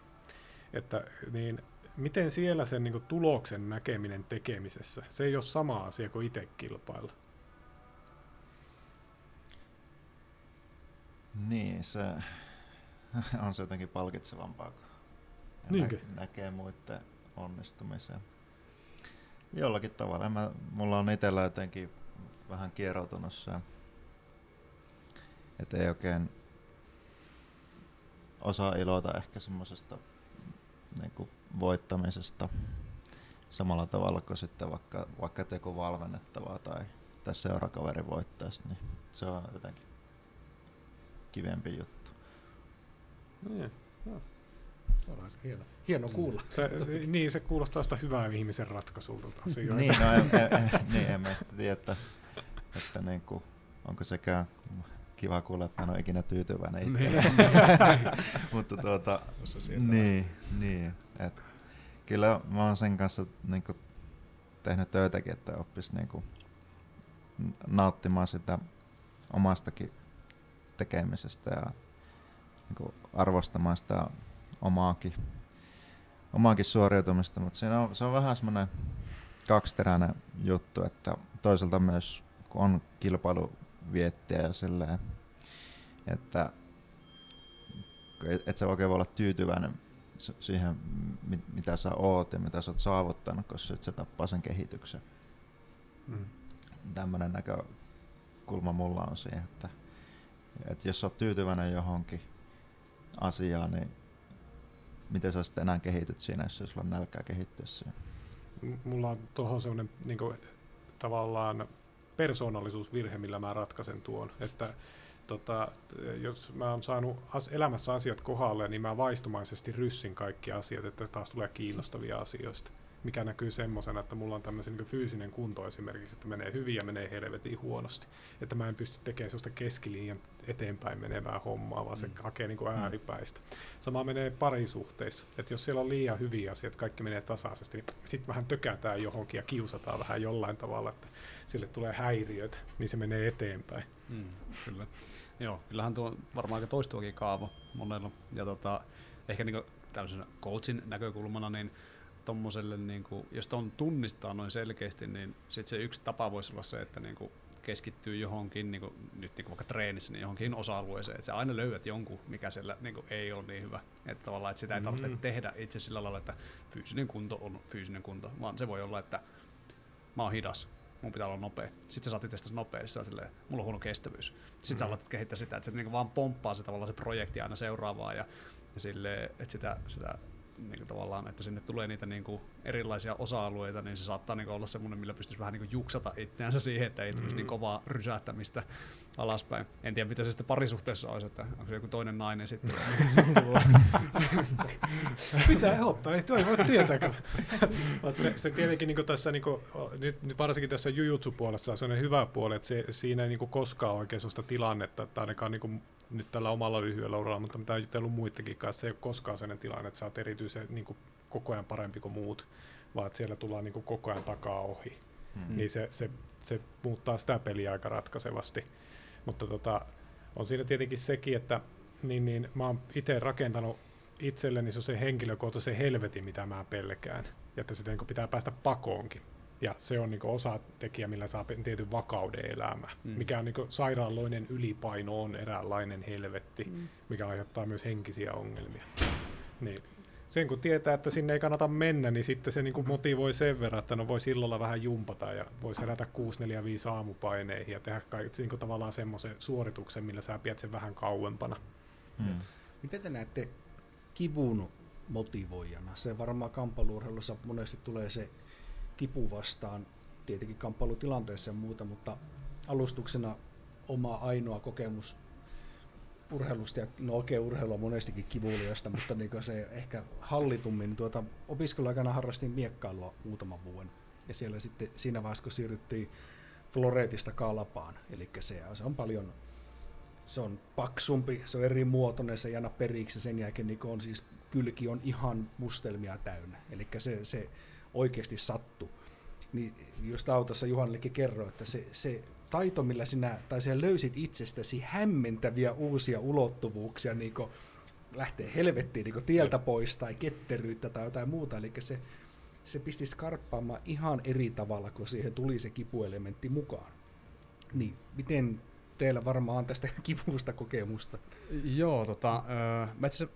Että, niin, miten siellä sen niin kuin tuloksen näkeminen tekemisessä, se ei ole sama asia kuin itse kilpailla. Niin, se (laughs) on se jotenkin palkitsevampaa, kun Niinkö? nä- näkee muiden onnistumisen. Jollakin tavalla. Mä, mulla on itsellä jotenkin vähän kieroutunut se, että ei oikein osaa ilota ehkä semmoisesta niin voittamisesta samalla tavalla kuin sitten vaikka, vaikka joku valmennettavaa tai, tai seurakaveri voittaisi, niin se on jotenkin kivempi juttu. Niin. On se hieno, hieno kuulla. Se, niin, se kuulostaa sitä hyvää ihmisen ratkaisulta. Niin, no en, en, en, niin, en mä sitä tiedä, että, että niin kuin, onko sekään kiva kuulla, että mä en ole ikinä tyytyväinen Niin. itse. (laughs) Mutta tuota, niin, niin, et, kyllä mä oon sen kanssa niin kuin, tehnyt töitäkin, että oppis niin kuin, nauttimaan sitä omastakin tekemisestä ja niin kuin, arvostamaan sitä omaakin, omaakin suoriutumista, mutta siinä on, se on vähän semmoinen kaksiteräinen juttu, että toisaalta myös kun on kilpailuviettiä ja silleen, että et, sä oikein voi olla tyytyväinen siihen, mi- mitä sä oot ja mitä sä oot saavuttanut, koska sit se tappaa sen kehityksen. Mm. Tämmöinen näkökulma mulla on siihen, että, että jos oot tyytyväinen johonkin asiaan, niin miten sä sitten enää kehityt siinä, jos sulla on nälkää kehittyä siinä. Mulla on tuohon semmoinen niin tavallaan persoonallisuusvirhe, millä mä ratkaisen tuon. Että tota, jos mä oon saanut as- elämässä asiat kohdalle, niin mä vaistumaisesti ryssin kaikki asiat, että taas tulee kiinnostavia asioista. Mikä näkyy semmoisena, että mulla on tämmöisen niin fyysinen kunto esimerkiksi, että menee hyvin ja menee helvetin huonosti. Että mä en pysty tekemään sellaista keskilinjan eteenpäin menevää hommaa, vaan se Mm. hakee niin kuin ääripäistä. Sama menee parisuhteissa. Että jos siellä on liian hyviä asioita, kaikki menee tasaisesti, niin sitten vähän tökätään johonkin ja kiusataan vähän jollain tavalla, että sille tulee häiriöitä, niin se menee eteenpäin. Mm, kyllä. Joo, kyllähän tuo on varmaan aika toistuakin kaava monella. Ja tota, ehkä niin tämmöisenä coachin näkökulmana, niin tommoselle, niin kuin, jos ton tunnistaa noin selkeästi, niin sit se yksi tapa voisi olla se, että niin kuin keskittyy johonkin, niin kuin, nyt niin kuin vaikka treenissä, niin johonkin osa-alueeseen, että sä aina löydät jonkun, mikä siellä niin kuin, ei ole niin hyvä. Että tavallaan, että sitä ei tarvitse Mm. tehdä itse sillä lailla, että fyysinen kunto on fyysinen kunto, vaan se voi olla, että mä oon hidas, mun pitää olla nopea. Sitten sä saat sä oot silleen, mulla on huono kestävyys. Sitten sä Mm. alat kehittää sitä, että se niinku vaan pomppaa se tavallaan se projekti aina seuraavaa ja, ja silleen, että sitä, sitä niinku tavallaan, että sinne tulee niitä niinku erilaisia osa-alueita, niin se saattaa niinku olla semmoinen, millä pystyisi vähän niinku juksata itseänsä siihen, että ei tulisi Mm. niin kovaa rysähtämistä alaspäin. En tiedä, mitä se sitten parisuhteessa olisi, että onko se joku toinen nainen sitten. (laughs) Pitää ehdottaa, ei toi voi tietää. se, se tietenkin niin tässä, niin kuin, nyt, nyt varsinkin tässä jujutsu-puolessa on sellainen hyvä puoli, että se, siinä ei niin koskaan oikein sellaista tilannetta, että ainakaan niin nyt tällä omalla lyhyellä uralla, mutta mitä on jutellut muidenkin kanssa, se ei ole koskaan sellainen tilanne, että sä oot erityisen niin kuin, koko ajan parempi kuin muut, vaan että siellä tullaan niin kuin, koko ajan takaa ohi. Mm. Niin se, se, se muuttaa sitä peliä aika ratkaisevasti. Mutta tota, on siinä tietenkin sekin, että niin, niin, mä oon itse rakentanut itselleni se, se henkilökohtaisen helvetin, mitä mä pelkään. Ja että sitä niin pitää päästä pakoonkin. Ja se on niin osa tekijä, millä saa tietyn vakauden elämä. Mm. Mikä on niin sairaaloinen ylipaino on eräänlainen helvetti, mm. mikä aiheuttaa myös henkisiä ongelmia. Niin sen kun tietää, että sinne ei kannata mennä, niin sitten se niin kuin motivoi sen verran, että no voi silloin vähän jumpata ja voisi herätä 6-4-5 aamupaineihin ja tehdä kaikki, niin kuin tavallaan semmoisen suorituksen, millä sä pidät sen vähän kauempana. Hmm. Miten te näette kivun motivoijana? Se varmaan kamppailuurheilussa monesti tulee se kipu vastaan, tietenkin kamppailutilanteessa ja muuta, mutta alustuksena oma ainoa kokemus urheilusta, ja no okei, okay, urheilu on monestikin kivuliasta, mutta niin se ehkä hallitummin, tuota, opiskeluaikana harrastin miekkailua muutaman vuoden, ja siellä sitten siinä vaiheessa, kun siirryttiin floreetista kalpaan, eli se, se on paljon, se on paksumpi, se on eri muotoinen, se ei anna periksi, sen jälkeen niin on siis kylki on ihan mustelmia täynnä, eli se, se oikeasti sattu. Niin just autossa Juhanillekin kerroin, että se, se taito, millä sinä, tai sinä löysit itsestäsi hämmentäviä uusia ulottuvuuksia, niin lähtee helvettiin niin tieltä pois, tai ketteryyttä tai jotain muuta, eli se, se pisti skarppaamaan ihan eri tavalla, kun siihen tuli se kipuelementti mukaan. Niin, miten teillä varmaan on tästä (laughs) kivusta kokemusta? Joo, tota, öö, mä itse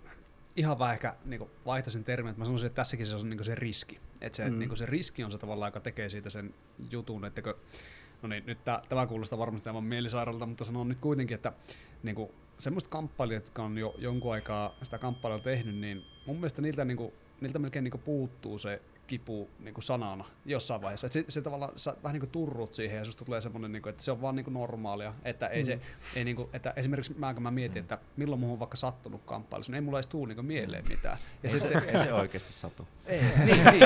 ihan vähän ehkä niin vaihtaisin termin, että mä sanoisin, että tässäkin se on niin se riski. Että se, mm. niin se riski on se tavallaan, joka tekee siitä sen jutun, että kun No niin, nyt tää, tämä kuulostaa varmasti aivan mielisairaalta, mutta sanon nyt kuitenkin, että niin kuin, semmoiset kamppailijat, jotka on jo jonkun aikaa sitä kamppailua tehnyt, niin mun mielestä niiltä, niin kuin, niiltä melkein niin kuin puuttuu se kipu niin kuin sanana jossain vaiheessa. Et se, se tavallaan sä vähän niin kuin turrut siihen ja susta tulee semmoinen, niin kuin, että se on vaan niin kuin normaalia. Että, ei mm. se, ei niin kuin, että esimerkiksi mä, kun mä mietin, mm. että milloin muuhun on vaikka sattunut kamppailussa, niin ei mulla edes tuu niin mieleen mitään. Ja ei, se, ei se oikeasti satu. Ei, niin, niin, niin.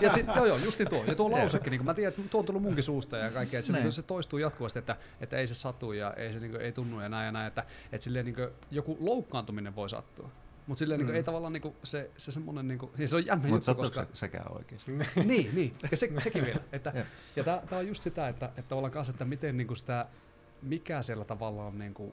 Ja sit, joo, joo, justi tuo. Ja tuo lausekin, niin kuin mä tiedän, että tuo on tullut munkin suusta ja kaikkea, että se, niin, se toistuu jatkuvasti, että, että ei se satu ja ei se niin kuin, ei tunnu ja näin ja näin, että, että silleen, niin kuin, joku loukkaantuminen voi sattua. Mutta silleen niinku mm. niin ei tavallaan niin se, se semmoinen, niin kuin, ja se on jännä Mut juttu, koska... se sekään oikeasti? (laughs) niin, niin, ja se, (laughs) sekin vielä. Että, ja tämä on just sitä, että, että tavallaan kanssa, että miten niin kuin sitä, mikä siellä tavallaan niin kuin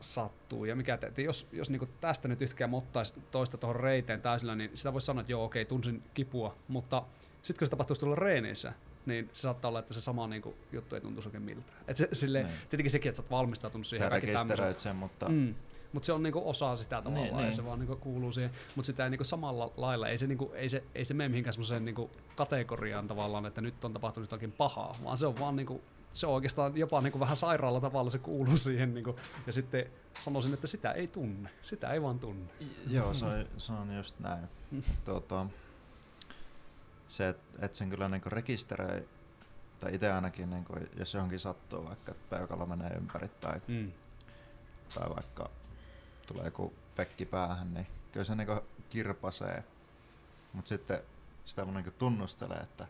sattuu. Ja mikä te, että jos, jos niin tästä nyt yhtäkään mottaisi toista tuohon reiteen täysillä, niin sitä voisi sanoa, että joo, okei, tunsin kipua, mutta sitten kun se tapahtuisi tuolla reeneissä, niin se saattaa olla, että se sama niin kuin, juttu ei tuntuisi oikein miltään. Et se, sille, niin. tietenkin sekin, että sä oot valmistautunut siihen. Sä rekisteröit sen, mutta mm. Mutta se on niinku osa sitä tavallaan niin, ja niin. se vaan niinku kuuluu siihen. Mutta sitä ei niinku samalla lailla, ei se, niinku, ei se, ei se mene mihinkään semmoiseen niinku kategoriaan tavallaan, että nyt on tapahtunut jotakin pahaa, vaan se on vaan niinku, se on oikeastaan jopa niinku vähän sairaalla tavalla se kuuluu (laughs) siihen. Niinku, ja sitten sanoisin, että sitä ei tunne. Sitä ei vaan tunne. Joo, se on, se on just näin. (laughs) tuota, se, että et sen kyllä niinku rekisteröi, tai itse ainakin, niinku, jos johonkin sattuu, vaikka peukalo menee ympäri tai, mm. tai vaikka tulee joku pekki päähän, niin kyllä se niinku kirpasee. Mutta sitten sitä mun niinku tunnustelee, että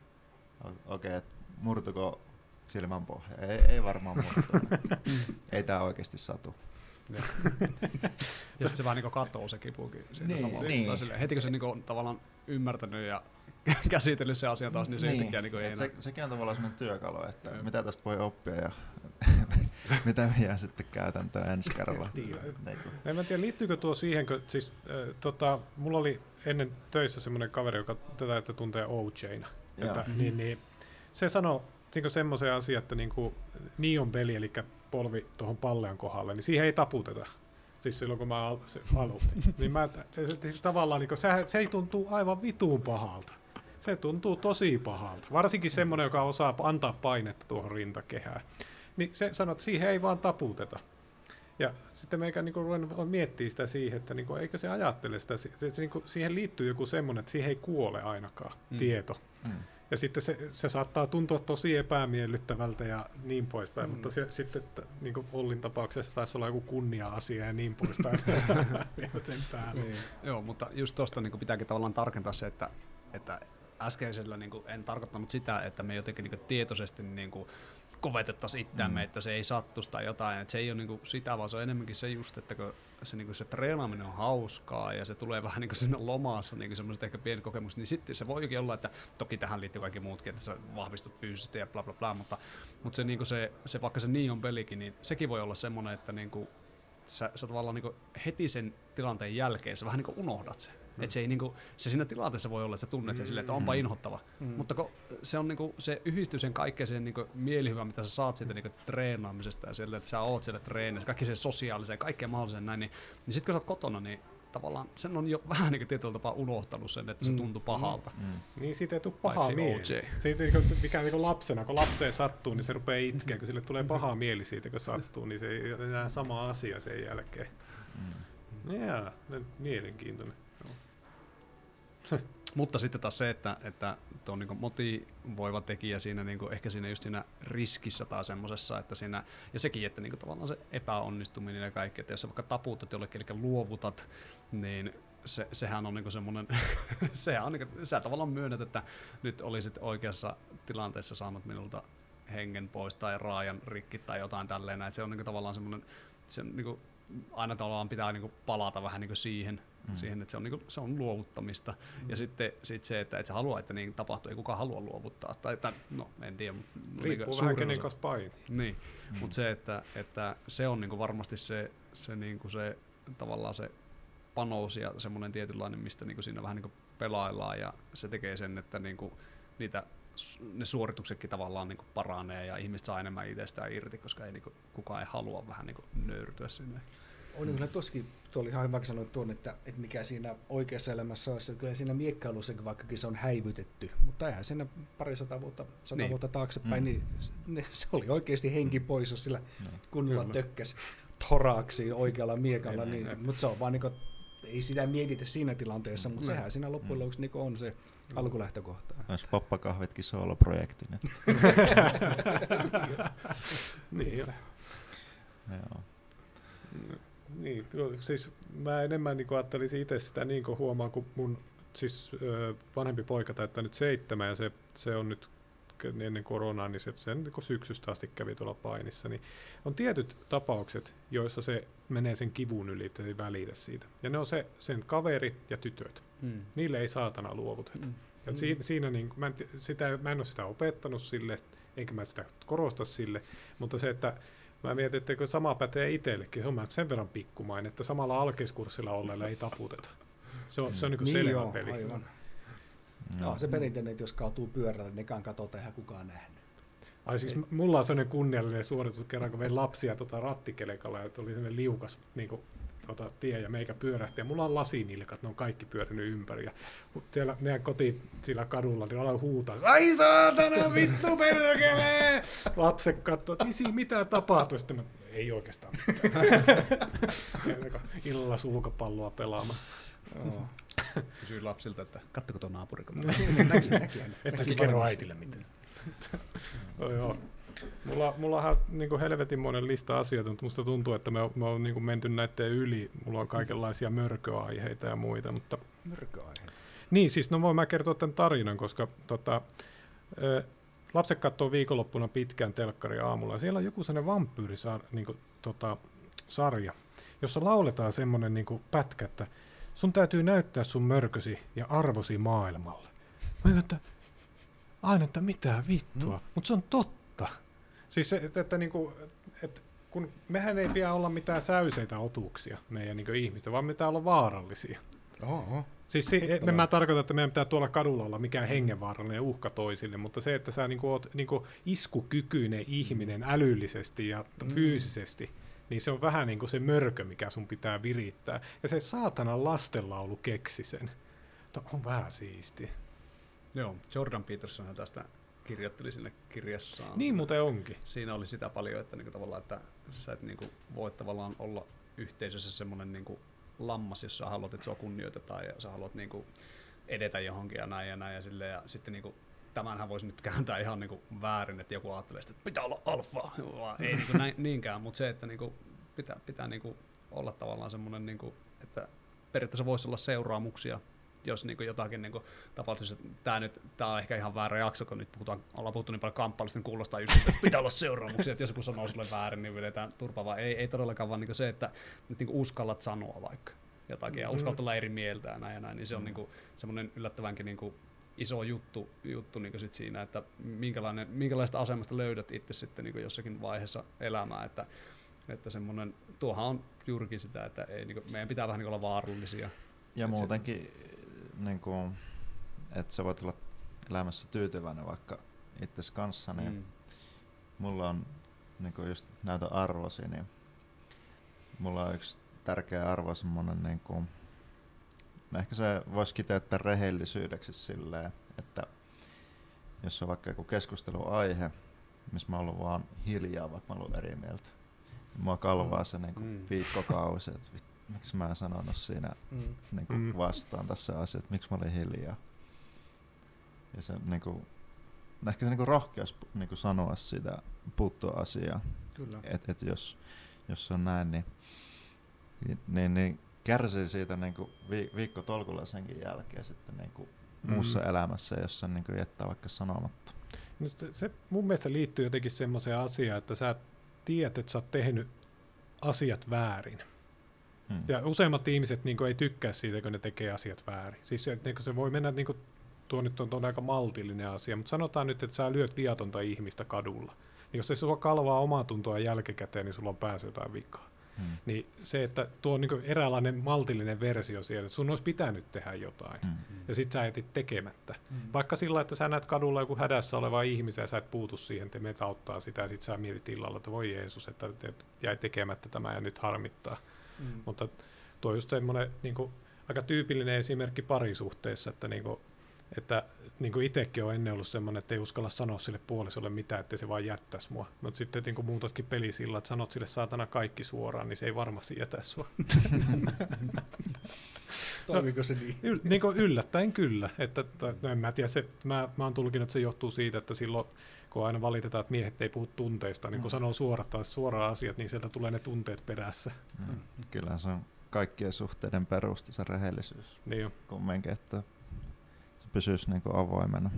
okei, okay, murtuko silmän pohja. Ei, ei varmaan murtu. (laughs) ei tää oikeasti satu. ja sitten se vähän niinku katoo se kipukin. Niin, niin. Silleen, heti kun se niinku on tavallaan ymmärtänyt ja (laughs) käsitellyt se asia taas, niin se niin. yhtäkkiä niin ei se, Sekin on tavallaan sellainen työkalu, että mitä tästä voi oppia ja (laughs) (laughs) mitä jää sitten käytäntöön ensi kerralla. Niin. en mä tiedä, liittyykö tuo siihen, kun siis äh, tota, mulla oli ennen töissä semmoinen kaveri, joka tätä että tuntee OJna. Että, niin, niin, se sanoi niin semmoisen asian, että niin kuin Nion peli, eli polvi tuohon pallean kohdalle, niin siihen ei taputeta. Siis silloin kun mä al- aloitin. (laughs) niin mä, siis tavallaan niin kuin, se, se ei tuntuu aivan vituun pahalta. Se tuntuu tosi pahalta. Varsinkin semmoinen, joka osaa antaa painetta tuohon rintakehään. Niin se sanoo, että siihen ei vaan taputeta. Ja sitten meikä niin ruvennut miettiä sitä siihen, että niin kuin, eikö se ajattele sitä, se, se, niin kuin, siihen liittyy joku semmoinen, että siihen ei kuole ainakaan mm. tieto. Mm. Ja sitten se, se saattaa tuntua tosi epämiellyttävältä ja niin poispäin, mm. mutta se, sitten että, niin kuin Ollin tapauksessa taisi olla joku kunnia-asia ja niin poispäin. (laughs) niin. Joo, mutta just tuosta niin pitääkin tavallaan tarkentaa se, että, että äskeisellä niin kuin, en tarkoittanut sitä, että me jotenkin niin kuin, tietoisesti niin kuin, kovetettaisiin itseämme, mm. että se ei sattuisi tai jotain. Että se ei ole niinku sitä, vaan se on enemmänkin se just, että kun se, niinku se treenaaminen on hauskaa ja se tulee (laughs) vähän niinku siinä lomassa niinku semmoiset ehkä pienet kokemukset, niin sitten se voikin olla, että toki tähän liittyy kaikki muutkin, että sä vahvistut fyysisesti ja bla bla bla, mutta, mutta se, niinku se, se, vaikka se niin on pelikin, niin sekin voi olla semmoinen, että niinku, sä, sä tavallaan niinku heti sen tilanteen jälkeen sä vähän niinku unohdat sen. Mm. Että se, ei niinku, se siinä tilanteessa voi olla, että sä tunnet sen mm. silleen, että onpa inhottava. Mm. Mutta kun se, on niinku, se yhdistyy sen kaikkeen sen niinku mielihyvän, mitä sä saat siitä niinku treenaamisesta ja sieltä, että sä oot siellä treenissä, kaikki sen sosiaaliseen, kaikkeen mahdolliseen näin, niin, niin sitten kun sä oot kotona, niin tavallaan sen on jo (laughs) vähän niin tietyllä tapaa unohtanut sen, että se mm. tuntui pahalta. Mm. Mm. Niin siitä ei tule pahaa mieli. Siitä, niin mikä niin lapsena, kun lapseen sattuu, niin se rupeaa itkeä, kun sille tulee paha mieli siitä, kun sattuu, niin se ei ole enää sama asia sen jälkeen. Mm. Jaa, mielenkiintoinen. (laughs) Mutta sitten taas se, että, että tuo niin motivoiva tekijä siinä niin ehkä siinä just siinä riskissä tai semmoisessa, että siinä, ja sekin, että niin tavallaan se epäonnistuminen ja kaikki, että jos sä vaikka taputat jollekin, eli luovutat, niin se, sehän on niin semmoinen, (laughs) sehän on niin kuin, sä tavallaan myönnät, että nyt olisit oikeassa tilanteessa saanut minulta hengen pois tai raajan rikki tai jotain tälleen, että se on niin tavallaan semmoinen, se niin kuin, aina tavallaan pitää niin palata vähän niin siihen, mm. siihen, että se on, niin kuin, se on luovuttamista. Mm. Ja sitten sit se, että et sä halua, että niin tapahtuu, ei kukaan halua luovuttaa. Tai, tai no, en tiedä. Mutta niinku Riippuu niin vähän kenen kanssa paini. Niin, mm. mutta se, että, että se on niin kuin varmasti se, se, niin kuin se tavallaan se panous ja semmoinen tietynlainen, mistä niin kuin siinä vähän niin kuin pelaillaan ja se tekee sen, että niin kuin niitä ne suorituksetkin tavallaan niin paranee ja ihmiset saa enemmän itsestään irti, koska ei, niin kuin, kukaan ei halua vähän niin kuin nöyrtyä sinne. On kyllä toskin, tuo oli ihan hyvä sanoit tuon, että, että mikä siinä oikeassa elämässä on, että kyllä siinä miekkailussa vaikkakin se on häivytetty, mutta eihän siinä pari sata vuotta, sata niin. vuotta taaksepäin, mm. niin ne, se oli oikeasti henki pois, jos sillä niin. kunnolla kyllä. tökkäsi toraksiin oikealla miekalla, niin, mutta se on vaan niin kuin, ei sitä mietitä siinä tilanteessa, mutta mm. sehän siinä loppujen mm. lopuksi niin on se alkulähtökohta. Olisi pappakahvetkin sooloprojekti nyt. (laughs) niin. Joo. Niin, siis mä enemmän niin ajattelisin itse sitä niin kuin huomaan, kun mun siis vanhempi poika täyttää nyt seitsemän ja se, se on nyt ennen koronaa, niin se sen niin syksystä asti kävi tuolla painissa, niin on tietyt tapaukset, joissa se menee sen kivun yli, että ei välitä siitä. Ja ne on se, sen kaveri ja tytöt. Mm. Niille ei saatana luovuteta. Mm. Ja mm. si, siinä niin, mä, en, sitä, mä en ole sitä opettanut sille, enkä mä sitä korosta sille, mutta se, että Mä mietin, että sama pätee itsellekin, se on sen verran pikkumainen, että samalla alkeiskurssilla olleella ei taputeta. Se on, se on niin, niin selvä joo, peli. Aivan. No. se perinteinen, että jos kaatuu pyörällä, niin nekaan katsotaan ihan kukaan nähnyt. Ai siis mulla on sellainen kunniallinen suoritus kerran, kun vein lapsia tota rattikelekalla ja tuli sellainen liukas niin kuin tota, tie ja meikä pyörähti. Ja mulla on lasinilkat, ne on kaikki pyörinyt ympäri. Ja siellä meidän koti sillä kadulla, niin aloin huutaa, ai saatana, vittu perkele! Lapset katsoo, että isi, mitä tapahtuu? Sitten mä, ei oikeastaan mitään. (laughs) Illalla sulkapalloa pelaamaan. Joo. Kysyin lapsilta, että kattoko tuon naapuri? (laughs) näki, näki. Että sitten kerro äitille mitään. (laughs) no, joo. Mulla, mullahan niin helvetin monen lista asioita, mutta musta tuntuu, että me, me on niin menty näiden yli. Mulla on kaikenlaisia mörköaiheita ja muita. Mutta... Mörköaiheita? Niin, siis no voin mä kertoa tämän tarinan, koska tota, ö, lapset katsoo viikonloppuna pitkään telkkari aamulla. Siellä on joku sellainen vampyyrisarja, niin kuin, tota, sarja, jossa lauletaan semmoinen niin pätkä, että sun täytyy näyttää sun mörkösi ja arvosi maailmalle. Mä että aina, että mitä vittua, mm. mutta se on totta. Siis se, että, että, niin kuin, että kun mehän ei pidä olla mitään säyseitä otuksia meidän niin ihmistä, vaan me pitää olla vaarallisia. Oho. Siis se, me, mä tarkoitan, että meidän pitää tuolla kadulla olla mikään hengenvaarallinen uhka toisille, mutta se, että sä niinku oot niinku iskukykyinen ihminen älyllisesti ja mm. fyysisesti, niin se on vähän niin kuin se mörkö, mikä sun pitää virittää. Ja se saatana lastenlaulu keksi sen. On vähän siisti. Joo, Jordan Peterson tästä kirjoitteli sinne kirjassaan. Niin muuten onkin. Siinä oli sitä paljon, että niinku tavallaan, että sä et niinku voi tavallaan olla yhteisössä semmoinen niinku lammas, jos sä haluat, että sua kunnioitetaan ja sä haluat niinku edetä johonkin ja näin ja näin ja silleen, ja sitten niinku tämänhän voisi nyt kääntää ihan niinku väärin, että joku ajattelee, että pitää olla alfa, ei niinku näin, niinkään, mutta se, että niinku pitää, pitää niinku olla tavallaan semmoinen, niinku, että periaatteessa voisi olla seuraamuksia jos niin kuin jotakin niin kuin, tapahtuisi, että tämä, nyt, tämä on ehkä ihan väärä jakso, kun nyt puhutaan, ollaan puhuttu niin paljon kamppailusta, niin kuulostaa just, että pitää olla seuraamuksia, että jos joku sanoo sulle väärin, niin vedetään turpaa, vaan ei, ei todellakaan vaan niin se, että nyt niin uskallat sanoa vaikka jotakin ja Mm. uskallat olla eri mieltä ja näin ja näin, niin se on Mm. niin semmoinen yllättävänkin niin kuin, iso juttu, juttu niin sit siinä, että minkälainen, minkälaista asemasta löydät itse sitten niin jossakin vaiheessa elämää, että, että semmoinen, tuohan on juurikin sitä, että ei, niin kuin, meidän pitää vähän niin olla vaarallisia. Ja Et muutenkin, niin kuin, että sä voit olla elämässä tyytyväinen vaikka itses kanssa, niin Mm. mulla on niin kuin just näytön arvosi, niin mulla on yksi tärkeä arvo semmonen niin kuin, no ehkä se voisi kiteyttää rehellisyydeksi silleen, että jos on vaikka joku keskusteluaihe, missä mä oon ollut vaan hiljaa, vaikka mä oon ollut eri mieltä, mua kalvaa se niin kuin Mm. viikkokausi, että vit, miksi mä en sanonut siinä Mm. niin kuin Mm. vastaan tässä asiassa, että miksi mä olin hiljaa. Ja se niin kuin, ehkä se niin kuin rohkeus niin kuin sanoa sitä, puuttua asiaan, Kyllä. että et jos, jos on näin, niin, niin, niin kärsii siitä niin kuin vi, viikko tolkulla senkin jälkeen sitten niin kuin muussa Mm. elämässä, jos sen niin kuin jättää vaikka sanomatta. Nyt se, se mun mielestä liittyy jotenkin semmoiseen asiaan, että sä tiedät, että sä oot tehnyt asiat väärin. Mm. Ja useimmat ihmiset niin ei tykkää siitä, kun ne tekee asiat väärin. Siis se, niin se voi mennä, niin kuin, tuo nyt on, on aika maltillinen asia, mutta sanotaan nyt, että sä lyöt viatonta ihmistä kadulla. Niin jos se sua kalvaa omaa tuntoa jälkikäteen, niin sulla on päässä jotain vikaa. Mm. Niin se, että tuo on niin eräänlainen maltillinen versio siellä, että sun olisi pitänyt tehdä jotain. Mm. Ja sit sä etit tekemättä. Mm. Vaikka sillä, että sä näet kadulla joku hädässä oleva ihmisen ja sä et puutu siihen, te meitä auttaa sitä, ja sit sä mietit illalla, että voi Jeesus, että että jäi tekemättä tämä ja nyt harmittaa. Mm. Mutta tuo on just semmoinen niin kuin, aika tyypillinen esimerkki parisuhteessa, että, niin kuin, että niin kuin itsekin on ennen ollut semmoinen, että ei uskalla sanoa sille puolisolle mitään, että se vaan jättäisi mua. Mutta sitten niin kuin muutatkin peli sillä, että sanot sille saatana kaikki suoraan, niin se ei varmasti jätä sua. (laughs) Toimiko se niin? Yl, niin kuin yllättäen kyllä. Että, tai, no en mä tiedä, se, mä, mä oon tulkinut, että se johtuu siitä, että silloin kun aina valitetaan, että miehet ei puhu tunteista, niin kun Mm. sanoo suorat tai suoraan asiat, niin sieltä tulee ne tunteet perässä. Mm. Kyllä se on kaikkien suhteiden perusta se rehellisyys Niin jo. kumminkin, että se pysyisi niin kuin avoimena.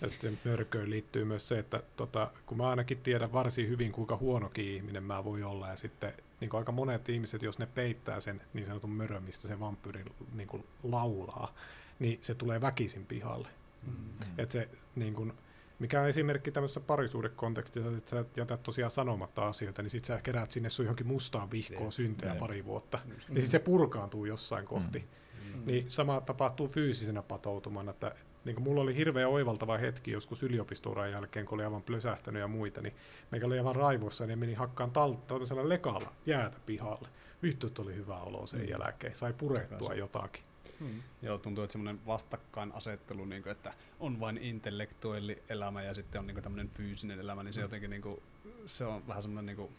Ja sitten mörköön liittyy myös se, että tota, kun mä ainakin tiedän varsin hyvin, kuinka huonokin ihminen mä voi olla, ja sitten niin kuin aika monet ihmiset, jos ne peittää sen niin sanotun mörön, mistä se vampyyri niin kuin laulaa, niin se tulee väkisin pihalle. Mm. Et se, niin kun, mikä on esimerkki tämmöisessä parisuudekontekstissa, että sä jätät tosiaan sanomatta asioita, niin sit sä keräät sinne sun johonkin mustaan vihkoon Niin. syntejä Niin. pari vuotta. Just Niin sit se purkaantuu jossain kohti. Mm. Niin sama tapahtuu fyysisenä patoutumana, että niin kuin mulla oli hirveä oivaltava hetki joskus yliopistouran jälkeen, kun oli aivan plösähtänyt ja muita, niin meikä oli aivan raivoissa, niin meni hakkaan tal- lekalla jäätä pihalle. Vittu, oli hyvä olo sen Mm. jälkeen. Sai purettua jotakin. Mm. Joo, tuntuu, että semmoinen vastakkainasettelu, niin kuin, että on vain intellektuelli elämä ja sitten on niin tämmöinen fyysinen elämä, niin se Mm. jotenkin niin kuin, se on vähän semmoinen niin kuin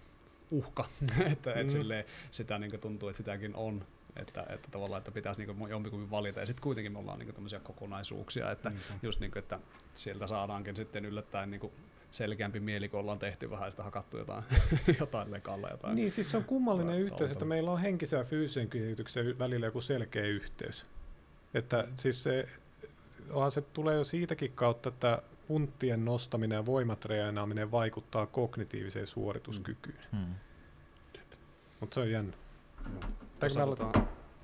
uhka, (laughs) että Mm. et silleen, sitä niin kuin tuntuu, että sitäkin on. Että, että tavallaan, että pitäisi niin jompikumpi valita. Ja sitten kuitenkin me ollaan niin tämmöisiä kokonaisuuksia, että Niinpä. just niin kuin, että sieltä saadaankin sitten yllättäen niin kuin selkeämpi mieli, kun ollaan tehty vähän sitä hakattu jotain, (laughs) jotain lekalla. Jotain. Niin, siis se on kummallinen yhteys, että meillä on henkisen ja fyysisen kehityksen välillä joku selkeä yhteys. Että siis se, onhan se tulee jo siitäkin kautta, että punttien nostaminen ja voimatreenaaminen vaikuttaa kognitiiviseen suorituskykyyn. Mm. Mutta se on jännä. Tuossa tota,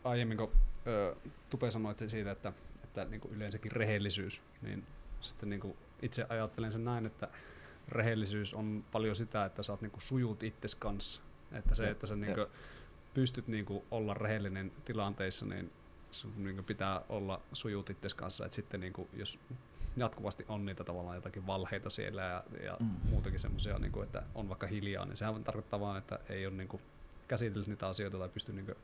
aiemmin, kun ö, Tupe sanoi siitä, että, että niin kuin yleensäkin rehellisyys, niin sitten niin kuin itse ajattelen sen näin, että rehellisyys on paljon sitä, että sä oot niin kuin sujut itses kanssa. Että se, Jep, että sä niin jep. kuin pystyt niin kuin olla rehellinen tilanteissa, niin sun niin kuin pitää olla sujut itses kanssa. Että sitten niin kuin, jos jatkuvasti on niitä tavallaan jotakin valheita siellä ja, ja Mm. muutakin semmoisia, niin kuin, että on vaikka hiljaa, niin sehän tarkoittaa vaan, että ei ole niin kuin käsitellyt niitä asioita tai pysty niin kuin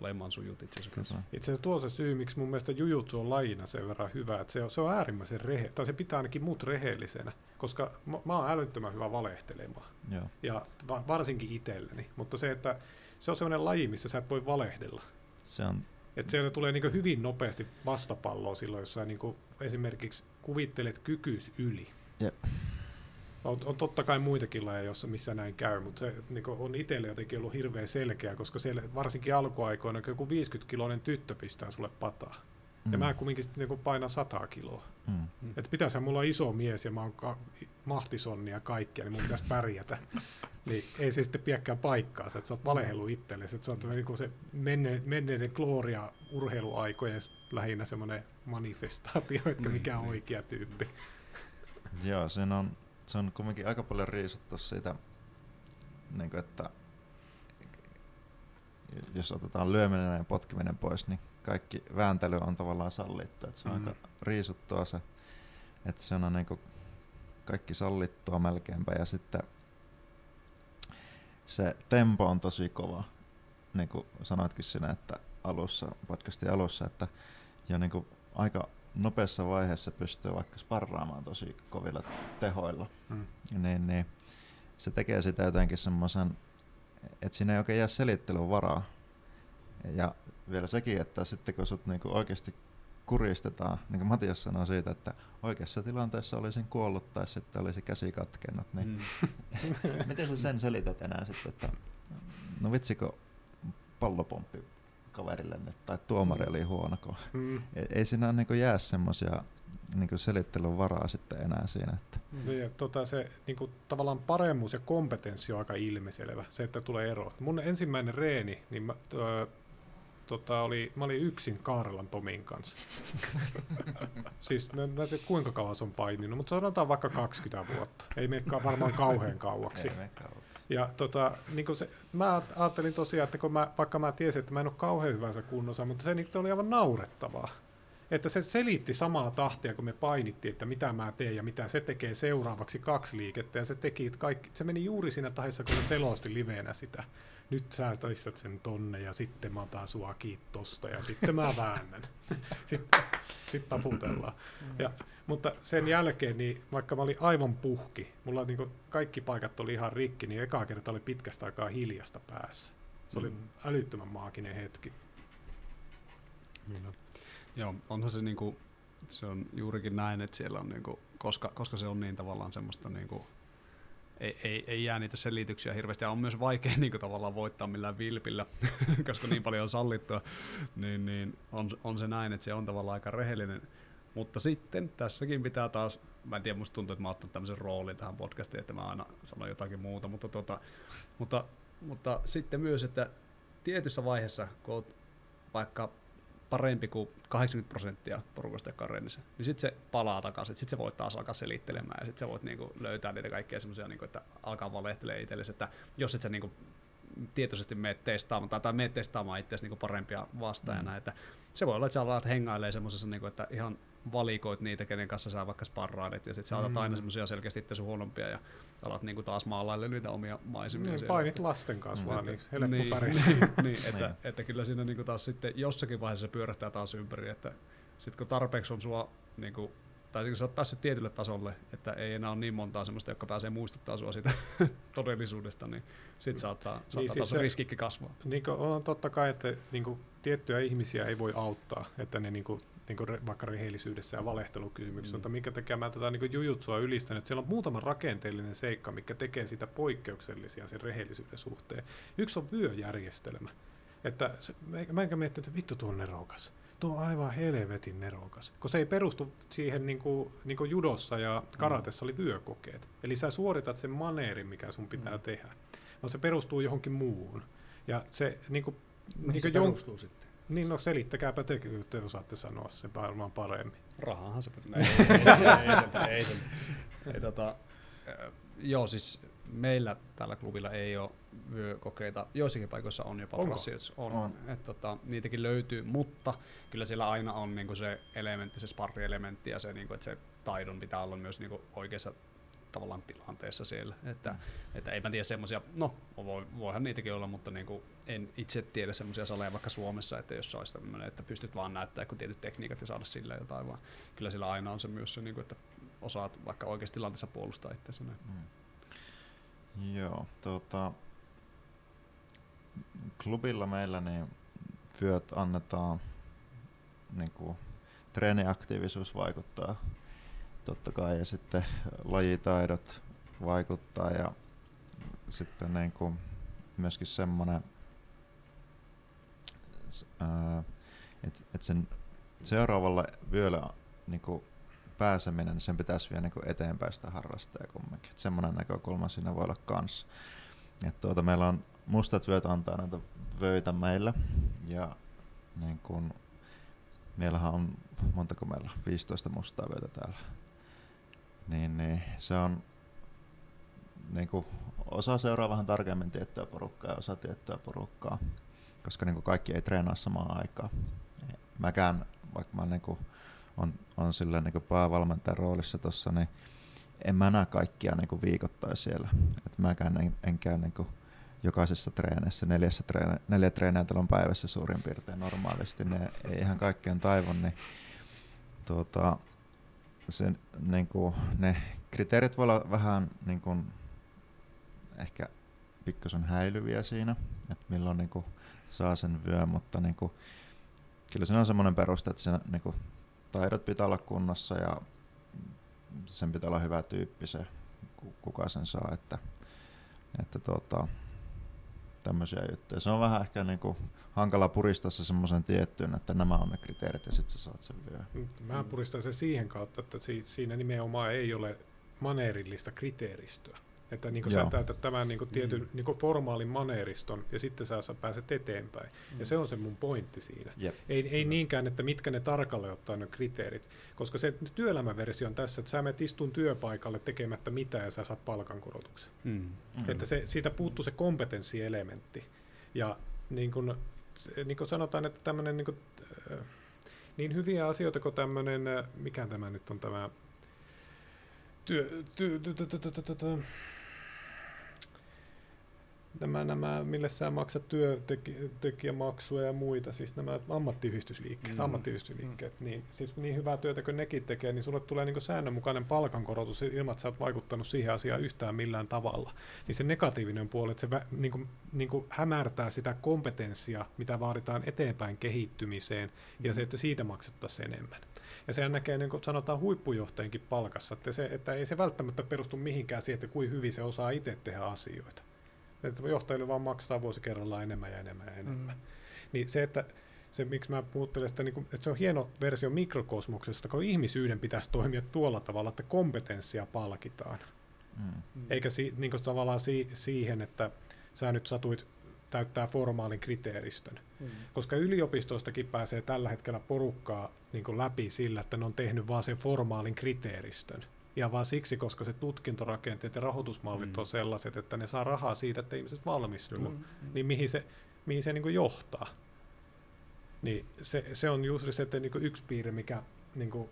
olemaan sujut itse asiassa. Kyllä. Itse asiassa tuo on se syy, miksi mun mielestä jujutsu on lajina sen verran hyvä, että se on, se on äärimmäisen rehe, tai se pitää ainakin mut rehellisenä, koska mä, mä oon älyttömän hyvä valehtelemaan. Joo. Ja va, varsinkin itselleni. Mutta se, että se on sellainen laji, missä sä et voi valehdella. Se on, Että siellä tulee niin hyvin nopeasti vastapalloa silloin, jos sä niin esimerkiksi kuvittelet kykys yli. Jep. On, on totta kai muitakin lajeja, jossa, missä näin käy, mutta se niin on itselle jotenkin ollut hirveän selkeä, koska siellä varsinkin alkuaikoina, kun joku 50-kiloinen tyttö pistää sulle pataa, Ja mä kumminkin niin painan 100 kiloa. Mm. Että pitäisi mulla on iso mies ja mä oon ka- mahtisonni ja kaikkia, niin mun pitäisi pärjätä. (laughs) niin ei se sitten pidäkään paikkaa, että sä oot valehellu itsellesi. Että sä oot niin se menne, menneiden gloria urheiluaikojen lähinnä semmoinen manifestaatio, että mm. mikä on oikea tyyppi. Joo, se on, se on kumminkin aika paljon riisuttu siitä, niin kuin, että jos otetaan lyöminen ja potkiminen pois, niin kaikki vääntely on tavallaan sallittu. Että se on mm. aika riisuttua se, että se on niin kuin kaikki sallittua melkeinpä ja sitten se tempo on tosi kova, niin kuin sanoitkin sinä, että alussa, podcastin alussa, että jo niin kuin aika nopeassa vaiheessa pystyy vaikka sparraamaan tosi kovilla tehoilla, mm. niin, niin se tekee sitä jotenkin semmoisen, että siinä ei oikein jää selittelyn varaa. Ja vielä sekin, että sitten kun sut niinku oikeasti kuristetaan, niin kuin Matias sanoi siitä, että oikeassa tilanteessa olisin kuollut tai sitten olisi käsi katkennut, niin mm. (laughs) miten sä sen selität enää sitten, että no vitsiko pallopomppi kaverille nyt, tai tuomari oli huono, kun mm. ei, ei siinä niin jää semmoisia niin selittelyn varaa sitten enää siinä. Että. Mm. Ja, tota, se niin kuin, tavallaan paremmuus ja kompetenssi on aika ilmiselvä, se, että tulee ero. Mun ensimmäinen reeni, niin mä, tota, oli, mä olin yksin Kaarelan Tomin kanssa. (laughs) siis mä, mä en tiedä kuinka kauan se on paininut, mutta sanotaan vaikka 20 vuotta. Ei mene varmaan kauhean kauaksi. Ei ja tota, niin se, mä ajattelin tosiaan, että kun mä, vaikka mä tiesin, että mä en ole kauhean hyvänsä kunnossa, mutta se niin oli aivan naurettavaa. Että se selitti samaa tahtia, kun me painittiin, että mitä mä teen ja mitä se tekee seuraavaksi kaksi liikettä. Ja se, teki kaikki, se meni juuri siinä tahdissa, kun se selosti liveenä sitä nyt sä toistat sen tonne ja sitten mä otan sua kiitosta ja sitten mä väännän. (laughs) sitten sit taputellaan. Ja, mutta sen jälkeen, niin vaikka mä olin aivan puhki, mulla niin kaikki paikat oli ihan rikki, niin eka kerta oli pitkästä aikaa hiljasta päässä. Se oli mm. älyttömän maaginen hetki. Kyllä. Joo, onhan se niinku, se on juurikin näin, että siellä on niinku, koska, koska se on niin tavallaan semmoista niinku, ei, ei, ei jää niitä selityksiä hirveästi. Ja on myös vaikea niin kuin, tavallaan voittaa millään vilpillä, (laughs) koska niin paljon on sallittua. Niin, niin on, on se näin, että se on tavallaan aika rehellinen. Mutta sitten tässäkin pitää taas, mä en tiedä, musta tuntuu, että mä oon tämmöisen roolin tähän podcastiin, että mä aina sanon jotakin muuta, mutta, tota, mutta, mutta sitten myös, että tietyssä vaiheessa, kun oot vaikka parempi kuin 80 prosenttia porukasta kareenissa, niin sitten se palaa takaisin, sitten se voit taas alkaa selittelemään ja sitten se voit niinku löytää niitä kaikkia semmoisia, niinku, että alkaa valehtelemaan itsellesi, että jos et sä niinku tietoisesti meet testaamaan tai, tai meet testaamaan itseäsi niinku parempia vastaajana, mm. että se voi olla, että sä alat hengailemaan semmoisessa, niinku, että ihan valikoit niitä, kenen kanssa sä vaikka sparrailet, ja sitten sä otat mm. aina semmoisia selkeästi itse huonompia, ja alat niinku taas maalaille niitä omia maisemia. Niin, painit lasten kanssa mm. vaan, niin helppo niin, (laughs) niin, niin, että, niin. että, kyllä siinä niinku taas sitten jossakin vaiheessa pyörähtää taas ympäri, että sitten kun tarpeeksi on sua niinku, tai kun sä oot päässyt tietylle tasolle, että ei enää ole niin montaa semmoista, joka pääsee muistuttaa sua siitä (laughs) todellisuudesta, niin sitten saattaa, saattaa niin siis se, riskikin kasvaa. Niin on totta kai, että niin kuin, tiettyjä ihmisiä ei voi auttaa, että ne niin kuin, niin kuin vaikka rehellisyydessä ja valehtelukysymyksessä, mm. mutta minkä takia mä tätä niin jujutsua ylistän, että siellä on muutama rakenteellinen seikka, mikä tekee sitä poikkeuksellisia sen rehellisyyden suhteen. Yksi on vyöjärjestelmä. Että se, mä enkä miettinyt, että vittu tuo on nerokas. Tuo on aivan helvetin nerokas. Kun se ei perustu siihen niin kuin, niin kuin judossa ja karatessa oli vyökokeet. Eli sä suoritat sen maneerin, mikä sun pitää mm. tehdä. Vaan se perustuu johonkin muuhun. Ja se niin kuin, niin se perustuu sitten? Niin, no selittäkääpä te, te osaatte sanoa sen varmaan paremmin. Rahahan se ei, ei, ei, ei, ei, ei, tota, Joo, siis meillä tällä klubilla ei ole vyökokeita. Joissakin paikoissa on jopa Brassils. On. on. Et, tota, niitäkin löytyy, mutta kyllä siellä aina on niinku se elementti, se sparri-elementti ja se, niinku, että se taidon pitää olla myös niinku oikeassa tavallaan tilanteessa siellä. Että, mm. että eipä tiedä semmoisia, no voi, voihan niitäkin olla, mutta niin kuin en itse tiedä semmoisia saleja vaikka Suomessa, että jos olisi tämmöinen, että pystyt vaan näyttämään kun tietyt tekniikat ja saada sillä jotain, vaan kyllä sillä aina on se myös se, niin kuin, että osaat vaikka oikeassa tilanteessa puolustaa itseäsi. Mm. Joo, tota, klubilla meillä niin vyöt annetaan niin kuin, treeniaktiivisuus vaikuttaa totta kai ja sitten lajitaidot vaikuttaa ja sitten niin kuin myöskin semmoinen, että et sen seuraavalle vyölle niin kuin pääseminen, niin sen pitäisi vielä niin eteenpäin sitä harrastaa kumminkin. semmoinen näkökulma siinä voi olla kanssa. Et tuota, meillä on mustat vyöt antaa näitä vöitä meille ja niin kun, meillähän on, montako meillä 15 mustaa vyötä täällä. Niin, niin se on niin kuin, osa seuraa vähän tarkemmin tiettyä porukkaa ja osa tiettyä porukkaa, koska niin kaikki ei treenaa samaan aikaan. Mäkään, vaikka mä niin kuin, on, on sillä niin päävalmentajan roolissa tuossa, niin en mä näe kaikkia niin viikoittain siellä. Et mäkään en, en käy niin jokaisessa treenissä, neljässä treeni, neljä treeniä on päivässä suurin piirtein normaalisti, ne ei ihan kaikkeen taivon, niin tuota, se, niin kuin, ne kriteerit voi olla vähän niin kuin, ehkä pikkusen häilyviä siinä, että milloin niin kuin, saa sen vyön, mutta niin kuin, kyllä se on semmoinen peruste, että se, niin kuin, taidot pitää olla kunnossa ja sen pitää olla hyvä tyyppi se, kuka sen saa, että, että tuota, tämmöisiä juttuja. Se on vähän ehkä niinku hankala puristaa se semmoisen tiettyyn, että nämä on ne kriteerit ja sitten sä saat sen vielä. Mä puristan se siihen kautta, että siinä nimenomaan ei ole maneerillista kriteeristöä. Että niin sä täytät tämän niin tietyn mm. niin formaalin maneeriston ja sitten sä, pääset eteenpäin. Mm. Ja se on se mun pointti siinä. Yep. Ei, ei mm. niinkään, että mitkä ne tarkalleen ottaa ne kriteerit. Koska se työelämäversio on tässä, että sä menet istun työpaikalle tekemättä mitään ja sä saat palkankorotuksen. Mm. Mm. Että se, siitä puuttuu se kompetenssielementti. Ja niin kuin, niin kuin sanotaan, että tämmöinen niin, niin hyviä asioita kuin tämmöinen, mikä tämä nyt on tämä työ, työ, työ, työ, työ, työ, työ, työ nämä, nämä, mille sä maksat työntekijämaksuja ja muita, siis nämä ammattiyhdistysliikkeet, mm. ammattiyhdistysliikkeet, mm. niin siis niin hyvää työtä kuin nekin tekee, niin sulle tulee niin säännönmukainen palkankorotus ilman, että sä oot vaikuttanut siihen asiaan yhtään millään tavalla. Niin se negatiivinen puoli, että se vä, niin kuin, niin kuin hämärtää sitä kompetenssia, mitä vaaditaan eteenpäin kehittymiseen, mm. ja se, että siitä maksettaisiin enemmän. Ja sehän näkee, niin kuin sanotaan, huippujohtajienkin palkassa, että, se, että ei se välttämättä perustu mihinkään siihen, että kuin hyvin se osaa itse tehdä asioita. Että johtajille vaan maksaa vuosi kerrallaan enemmän ja enemmän ja enemmän. Mm. Niin se, että se, miksi mä puhuttelen sitä, niin kuin, että se on hieno versio mikrokosmoksesta, kun ihmisyyden pitäisi toimia tuolla tavalla, että kompetenssia palkitaan. Mm. Eikä si, niin kuin tavallaan si, siihen, että sä nyt satuit täyttää formaalin kriteeristön. Mm. Koska yliopistoistakin pääsee tällä hetkellä porukkaa niin läpi sillä, että ne on tehnyt vaan sen formaalin kriteeristön. Ja vaan siksi, koska se tutkintorakenteet ja rahoitusmallit mm. on sellaiset, että ne saa rahaa siitä, että ihmiset valmistuu. Mm. Niin mihin se, mihin se niin kuin johtaa? Niin se, se on juuri se, että niin kuin yksi piirre, mikä niin kuin,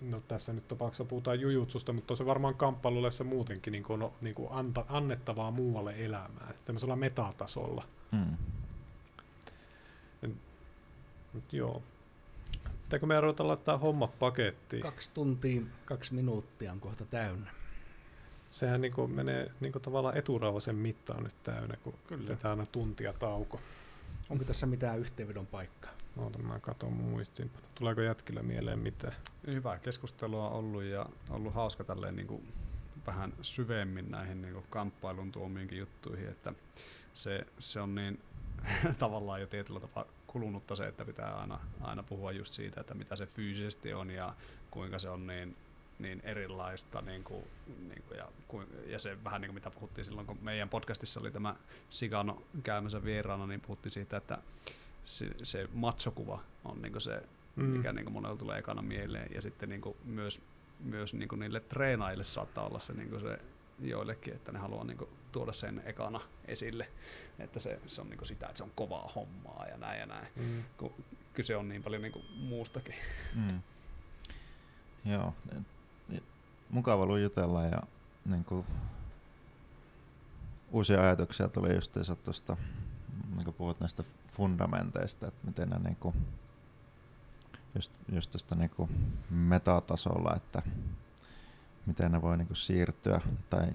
no tässä nyt tapauksessa puhutaan jujutsusta, mutta se varmaan kamppailulessa muutenkin niin kuin, no, niin kuin anta, annettavaa muualle elämään, tämmöisellä metatasolla. Mm. Nyt joo, Pitääkö me ruveta laittaa homma pakettiin? Kaksi tuntia, kaksi minuuttia on kohta täynnä. Sehän niin kuin menee niin kuin tavallaan eturauhasen mittaan nyt täynnä, kun Kyllä. aina tuntia tauko. Onko tässä mitään yhteenvedon paikkaa? Oota, mä katon muistin. Tuleeko jätkillä mieleen mitään? Hyvää keskustelua ollut ja ollut hauska tälleen niin kuin vähän syvemmin näihin niin kuin kamppailun tuomiinkin juttuihin, että se, se on niin (laughs) tavallaan jo tietyllä tapaa kulunutta se, että pitää aina, aina puhua just siitä, että mitä se fyysisesti on ja kuinka se on niin, niin erilaista. Niin kuin, niin kuin, ja, ja se vähän niin kuin mitä puhuttiin silloin, kun meidän podcastissa oli tämä Sigano käymässä vieraana, niin puhuttiin siitä, että se, se matsokuva on niin kuin se, mm. mikä niin kuin monella tulee ekana mieleen. Ja sitten niin kuin myös, myös niin kuin niille treenaajille saattaa olla se, niin kuin se joillekin, että ne haluaa niin kuin, tuoda sen ekana esille, että se, se on niin kuin sitä, että se on kovaa hommaa ja näin ja näin, mm. kun kyse on niin paljon niin kuin muustakin. Mm. Joo, mukava ollut jutella ja niin kuin, uusia ajatuksia tuli just tuosta, niin kuin puhut näistä fundamenteista, että miten ne niin kuin, just, just tästä niin kuin metatasolla, että miten ne voi niinku siirtyä tai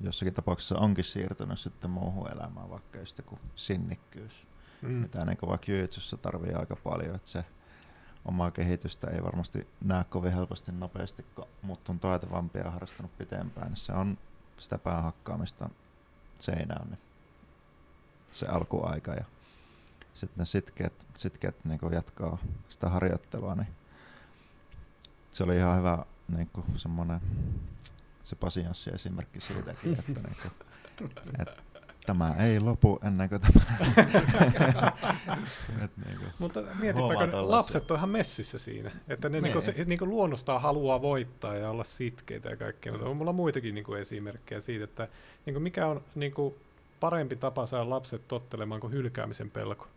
jossakin tapauksessa onkin siirtynyt sitten muuhun elämään, vaikka just joku sinnikkyys, mm. mitä niinku vaikka jyytsyssä tarvii aika paljon, että se omaa kehitystä ei varmasti näe kovin helposti nopeasti, kun muut on taitavampia ja harrastanut pitempään, niin se on sitä päähakkaamista seinään niin se alkuaika ja sitten ne sitkeät, sitkeät niin jatkaa sitä harjoittelua, niin se oli ihan hyvä niin kuin semmoinen se pasianssi esimerkki siitäkin, että, (laughs) niin kuin, että tämä ei lopu ennen kuin tämä. (laughs) Et niin kuin Mutta mietipä, lapset on ihan messissä siinä, että ne niin. se, niin kuin luonnostaan haluaa voittaa ja olla sitkeitä ja kaikkea, mutta on mulla muitakin niin kuin esimerkkejä siitä, että niin kuin mikä on niin kuin parempi tapa saada lapset tottelemaan kuin hylkäämisen pelko.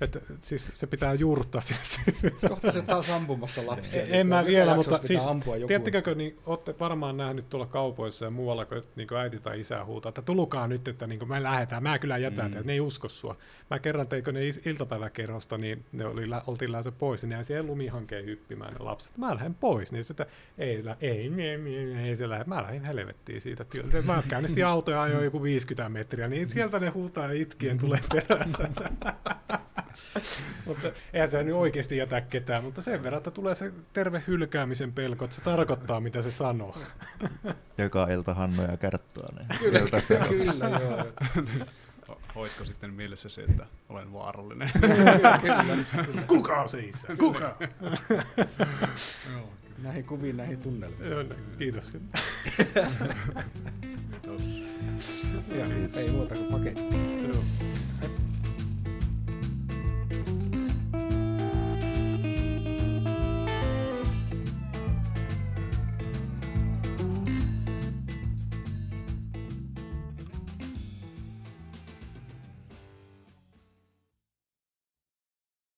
Että, siis se pitää juurruttaa sinne Kohta se taas ampumassa lapsia. En mä vielä, mutta siis, tiedättekö, niin olette varmaan nähnyt tuolla kaupoissa ja muualla, kun niin kuin äiti tai isä huutaa, että tulukaa nyt, että niin kuin me lähdetään, mä kyllä jätän mm. ne ei usko sua. Mä kerran teikö ne iltapäiväkerrosta, niin ne oli, oltiin lähdössä pois, niin jäi siihen lumihankeen hyppimään ne lapset. Mä lähden pois, niin sitä ei, ei, ei, ei, ei se lähde. Mä lähdin helvettiin siitä. Mä käynnistin autoja ajoin joku 50 metriä, niin sieltä ne huutaa itkien tulee perässä. (laughs) mutta eihän tämä nyt oikeasti jätä ketään, mutta sen verran, että tulee se terve hylkäämisen pelko, että se tarkoittaa, mitä se sanoo. Joka ilta Hannu ja Kerttuanen. Niin kyllä, kyllä, se kyllä, joo. Hoitko sitten mielessäsi, että olen vaarallinen? Kuka siis? Kuka? näihin kuviin, näihin tunnelmiin. No, kiitos. Kiitos. Ja, ei muuta kuin paketti.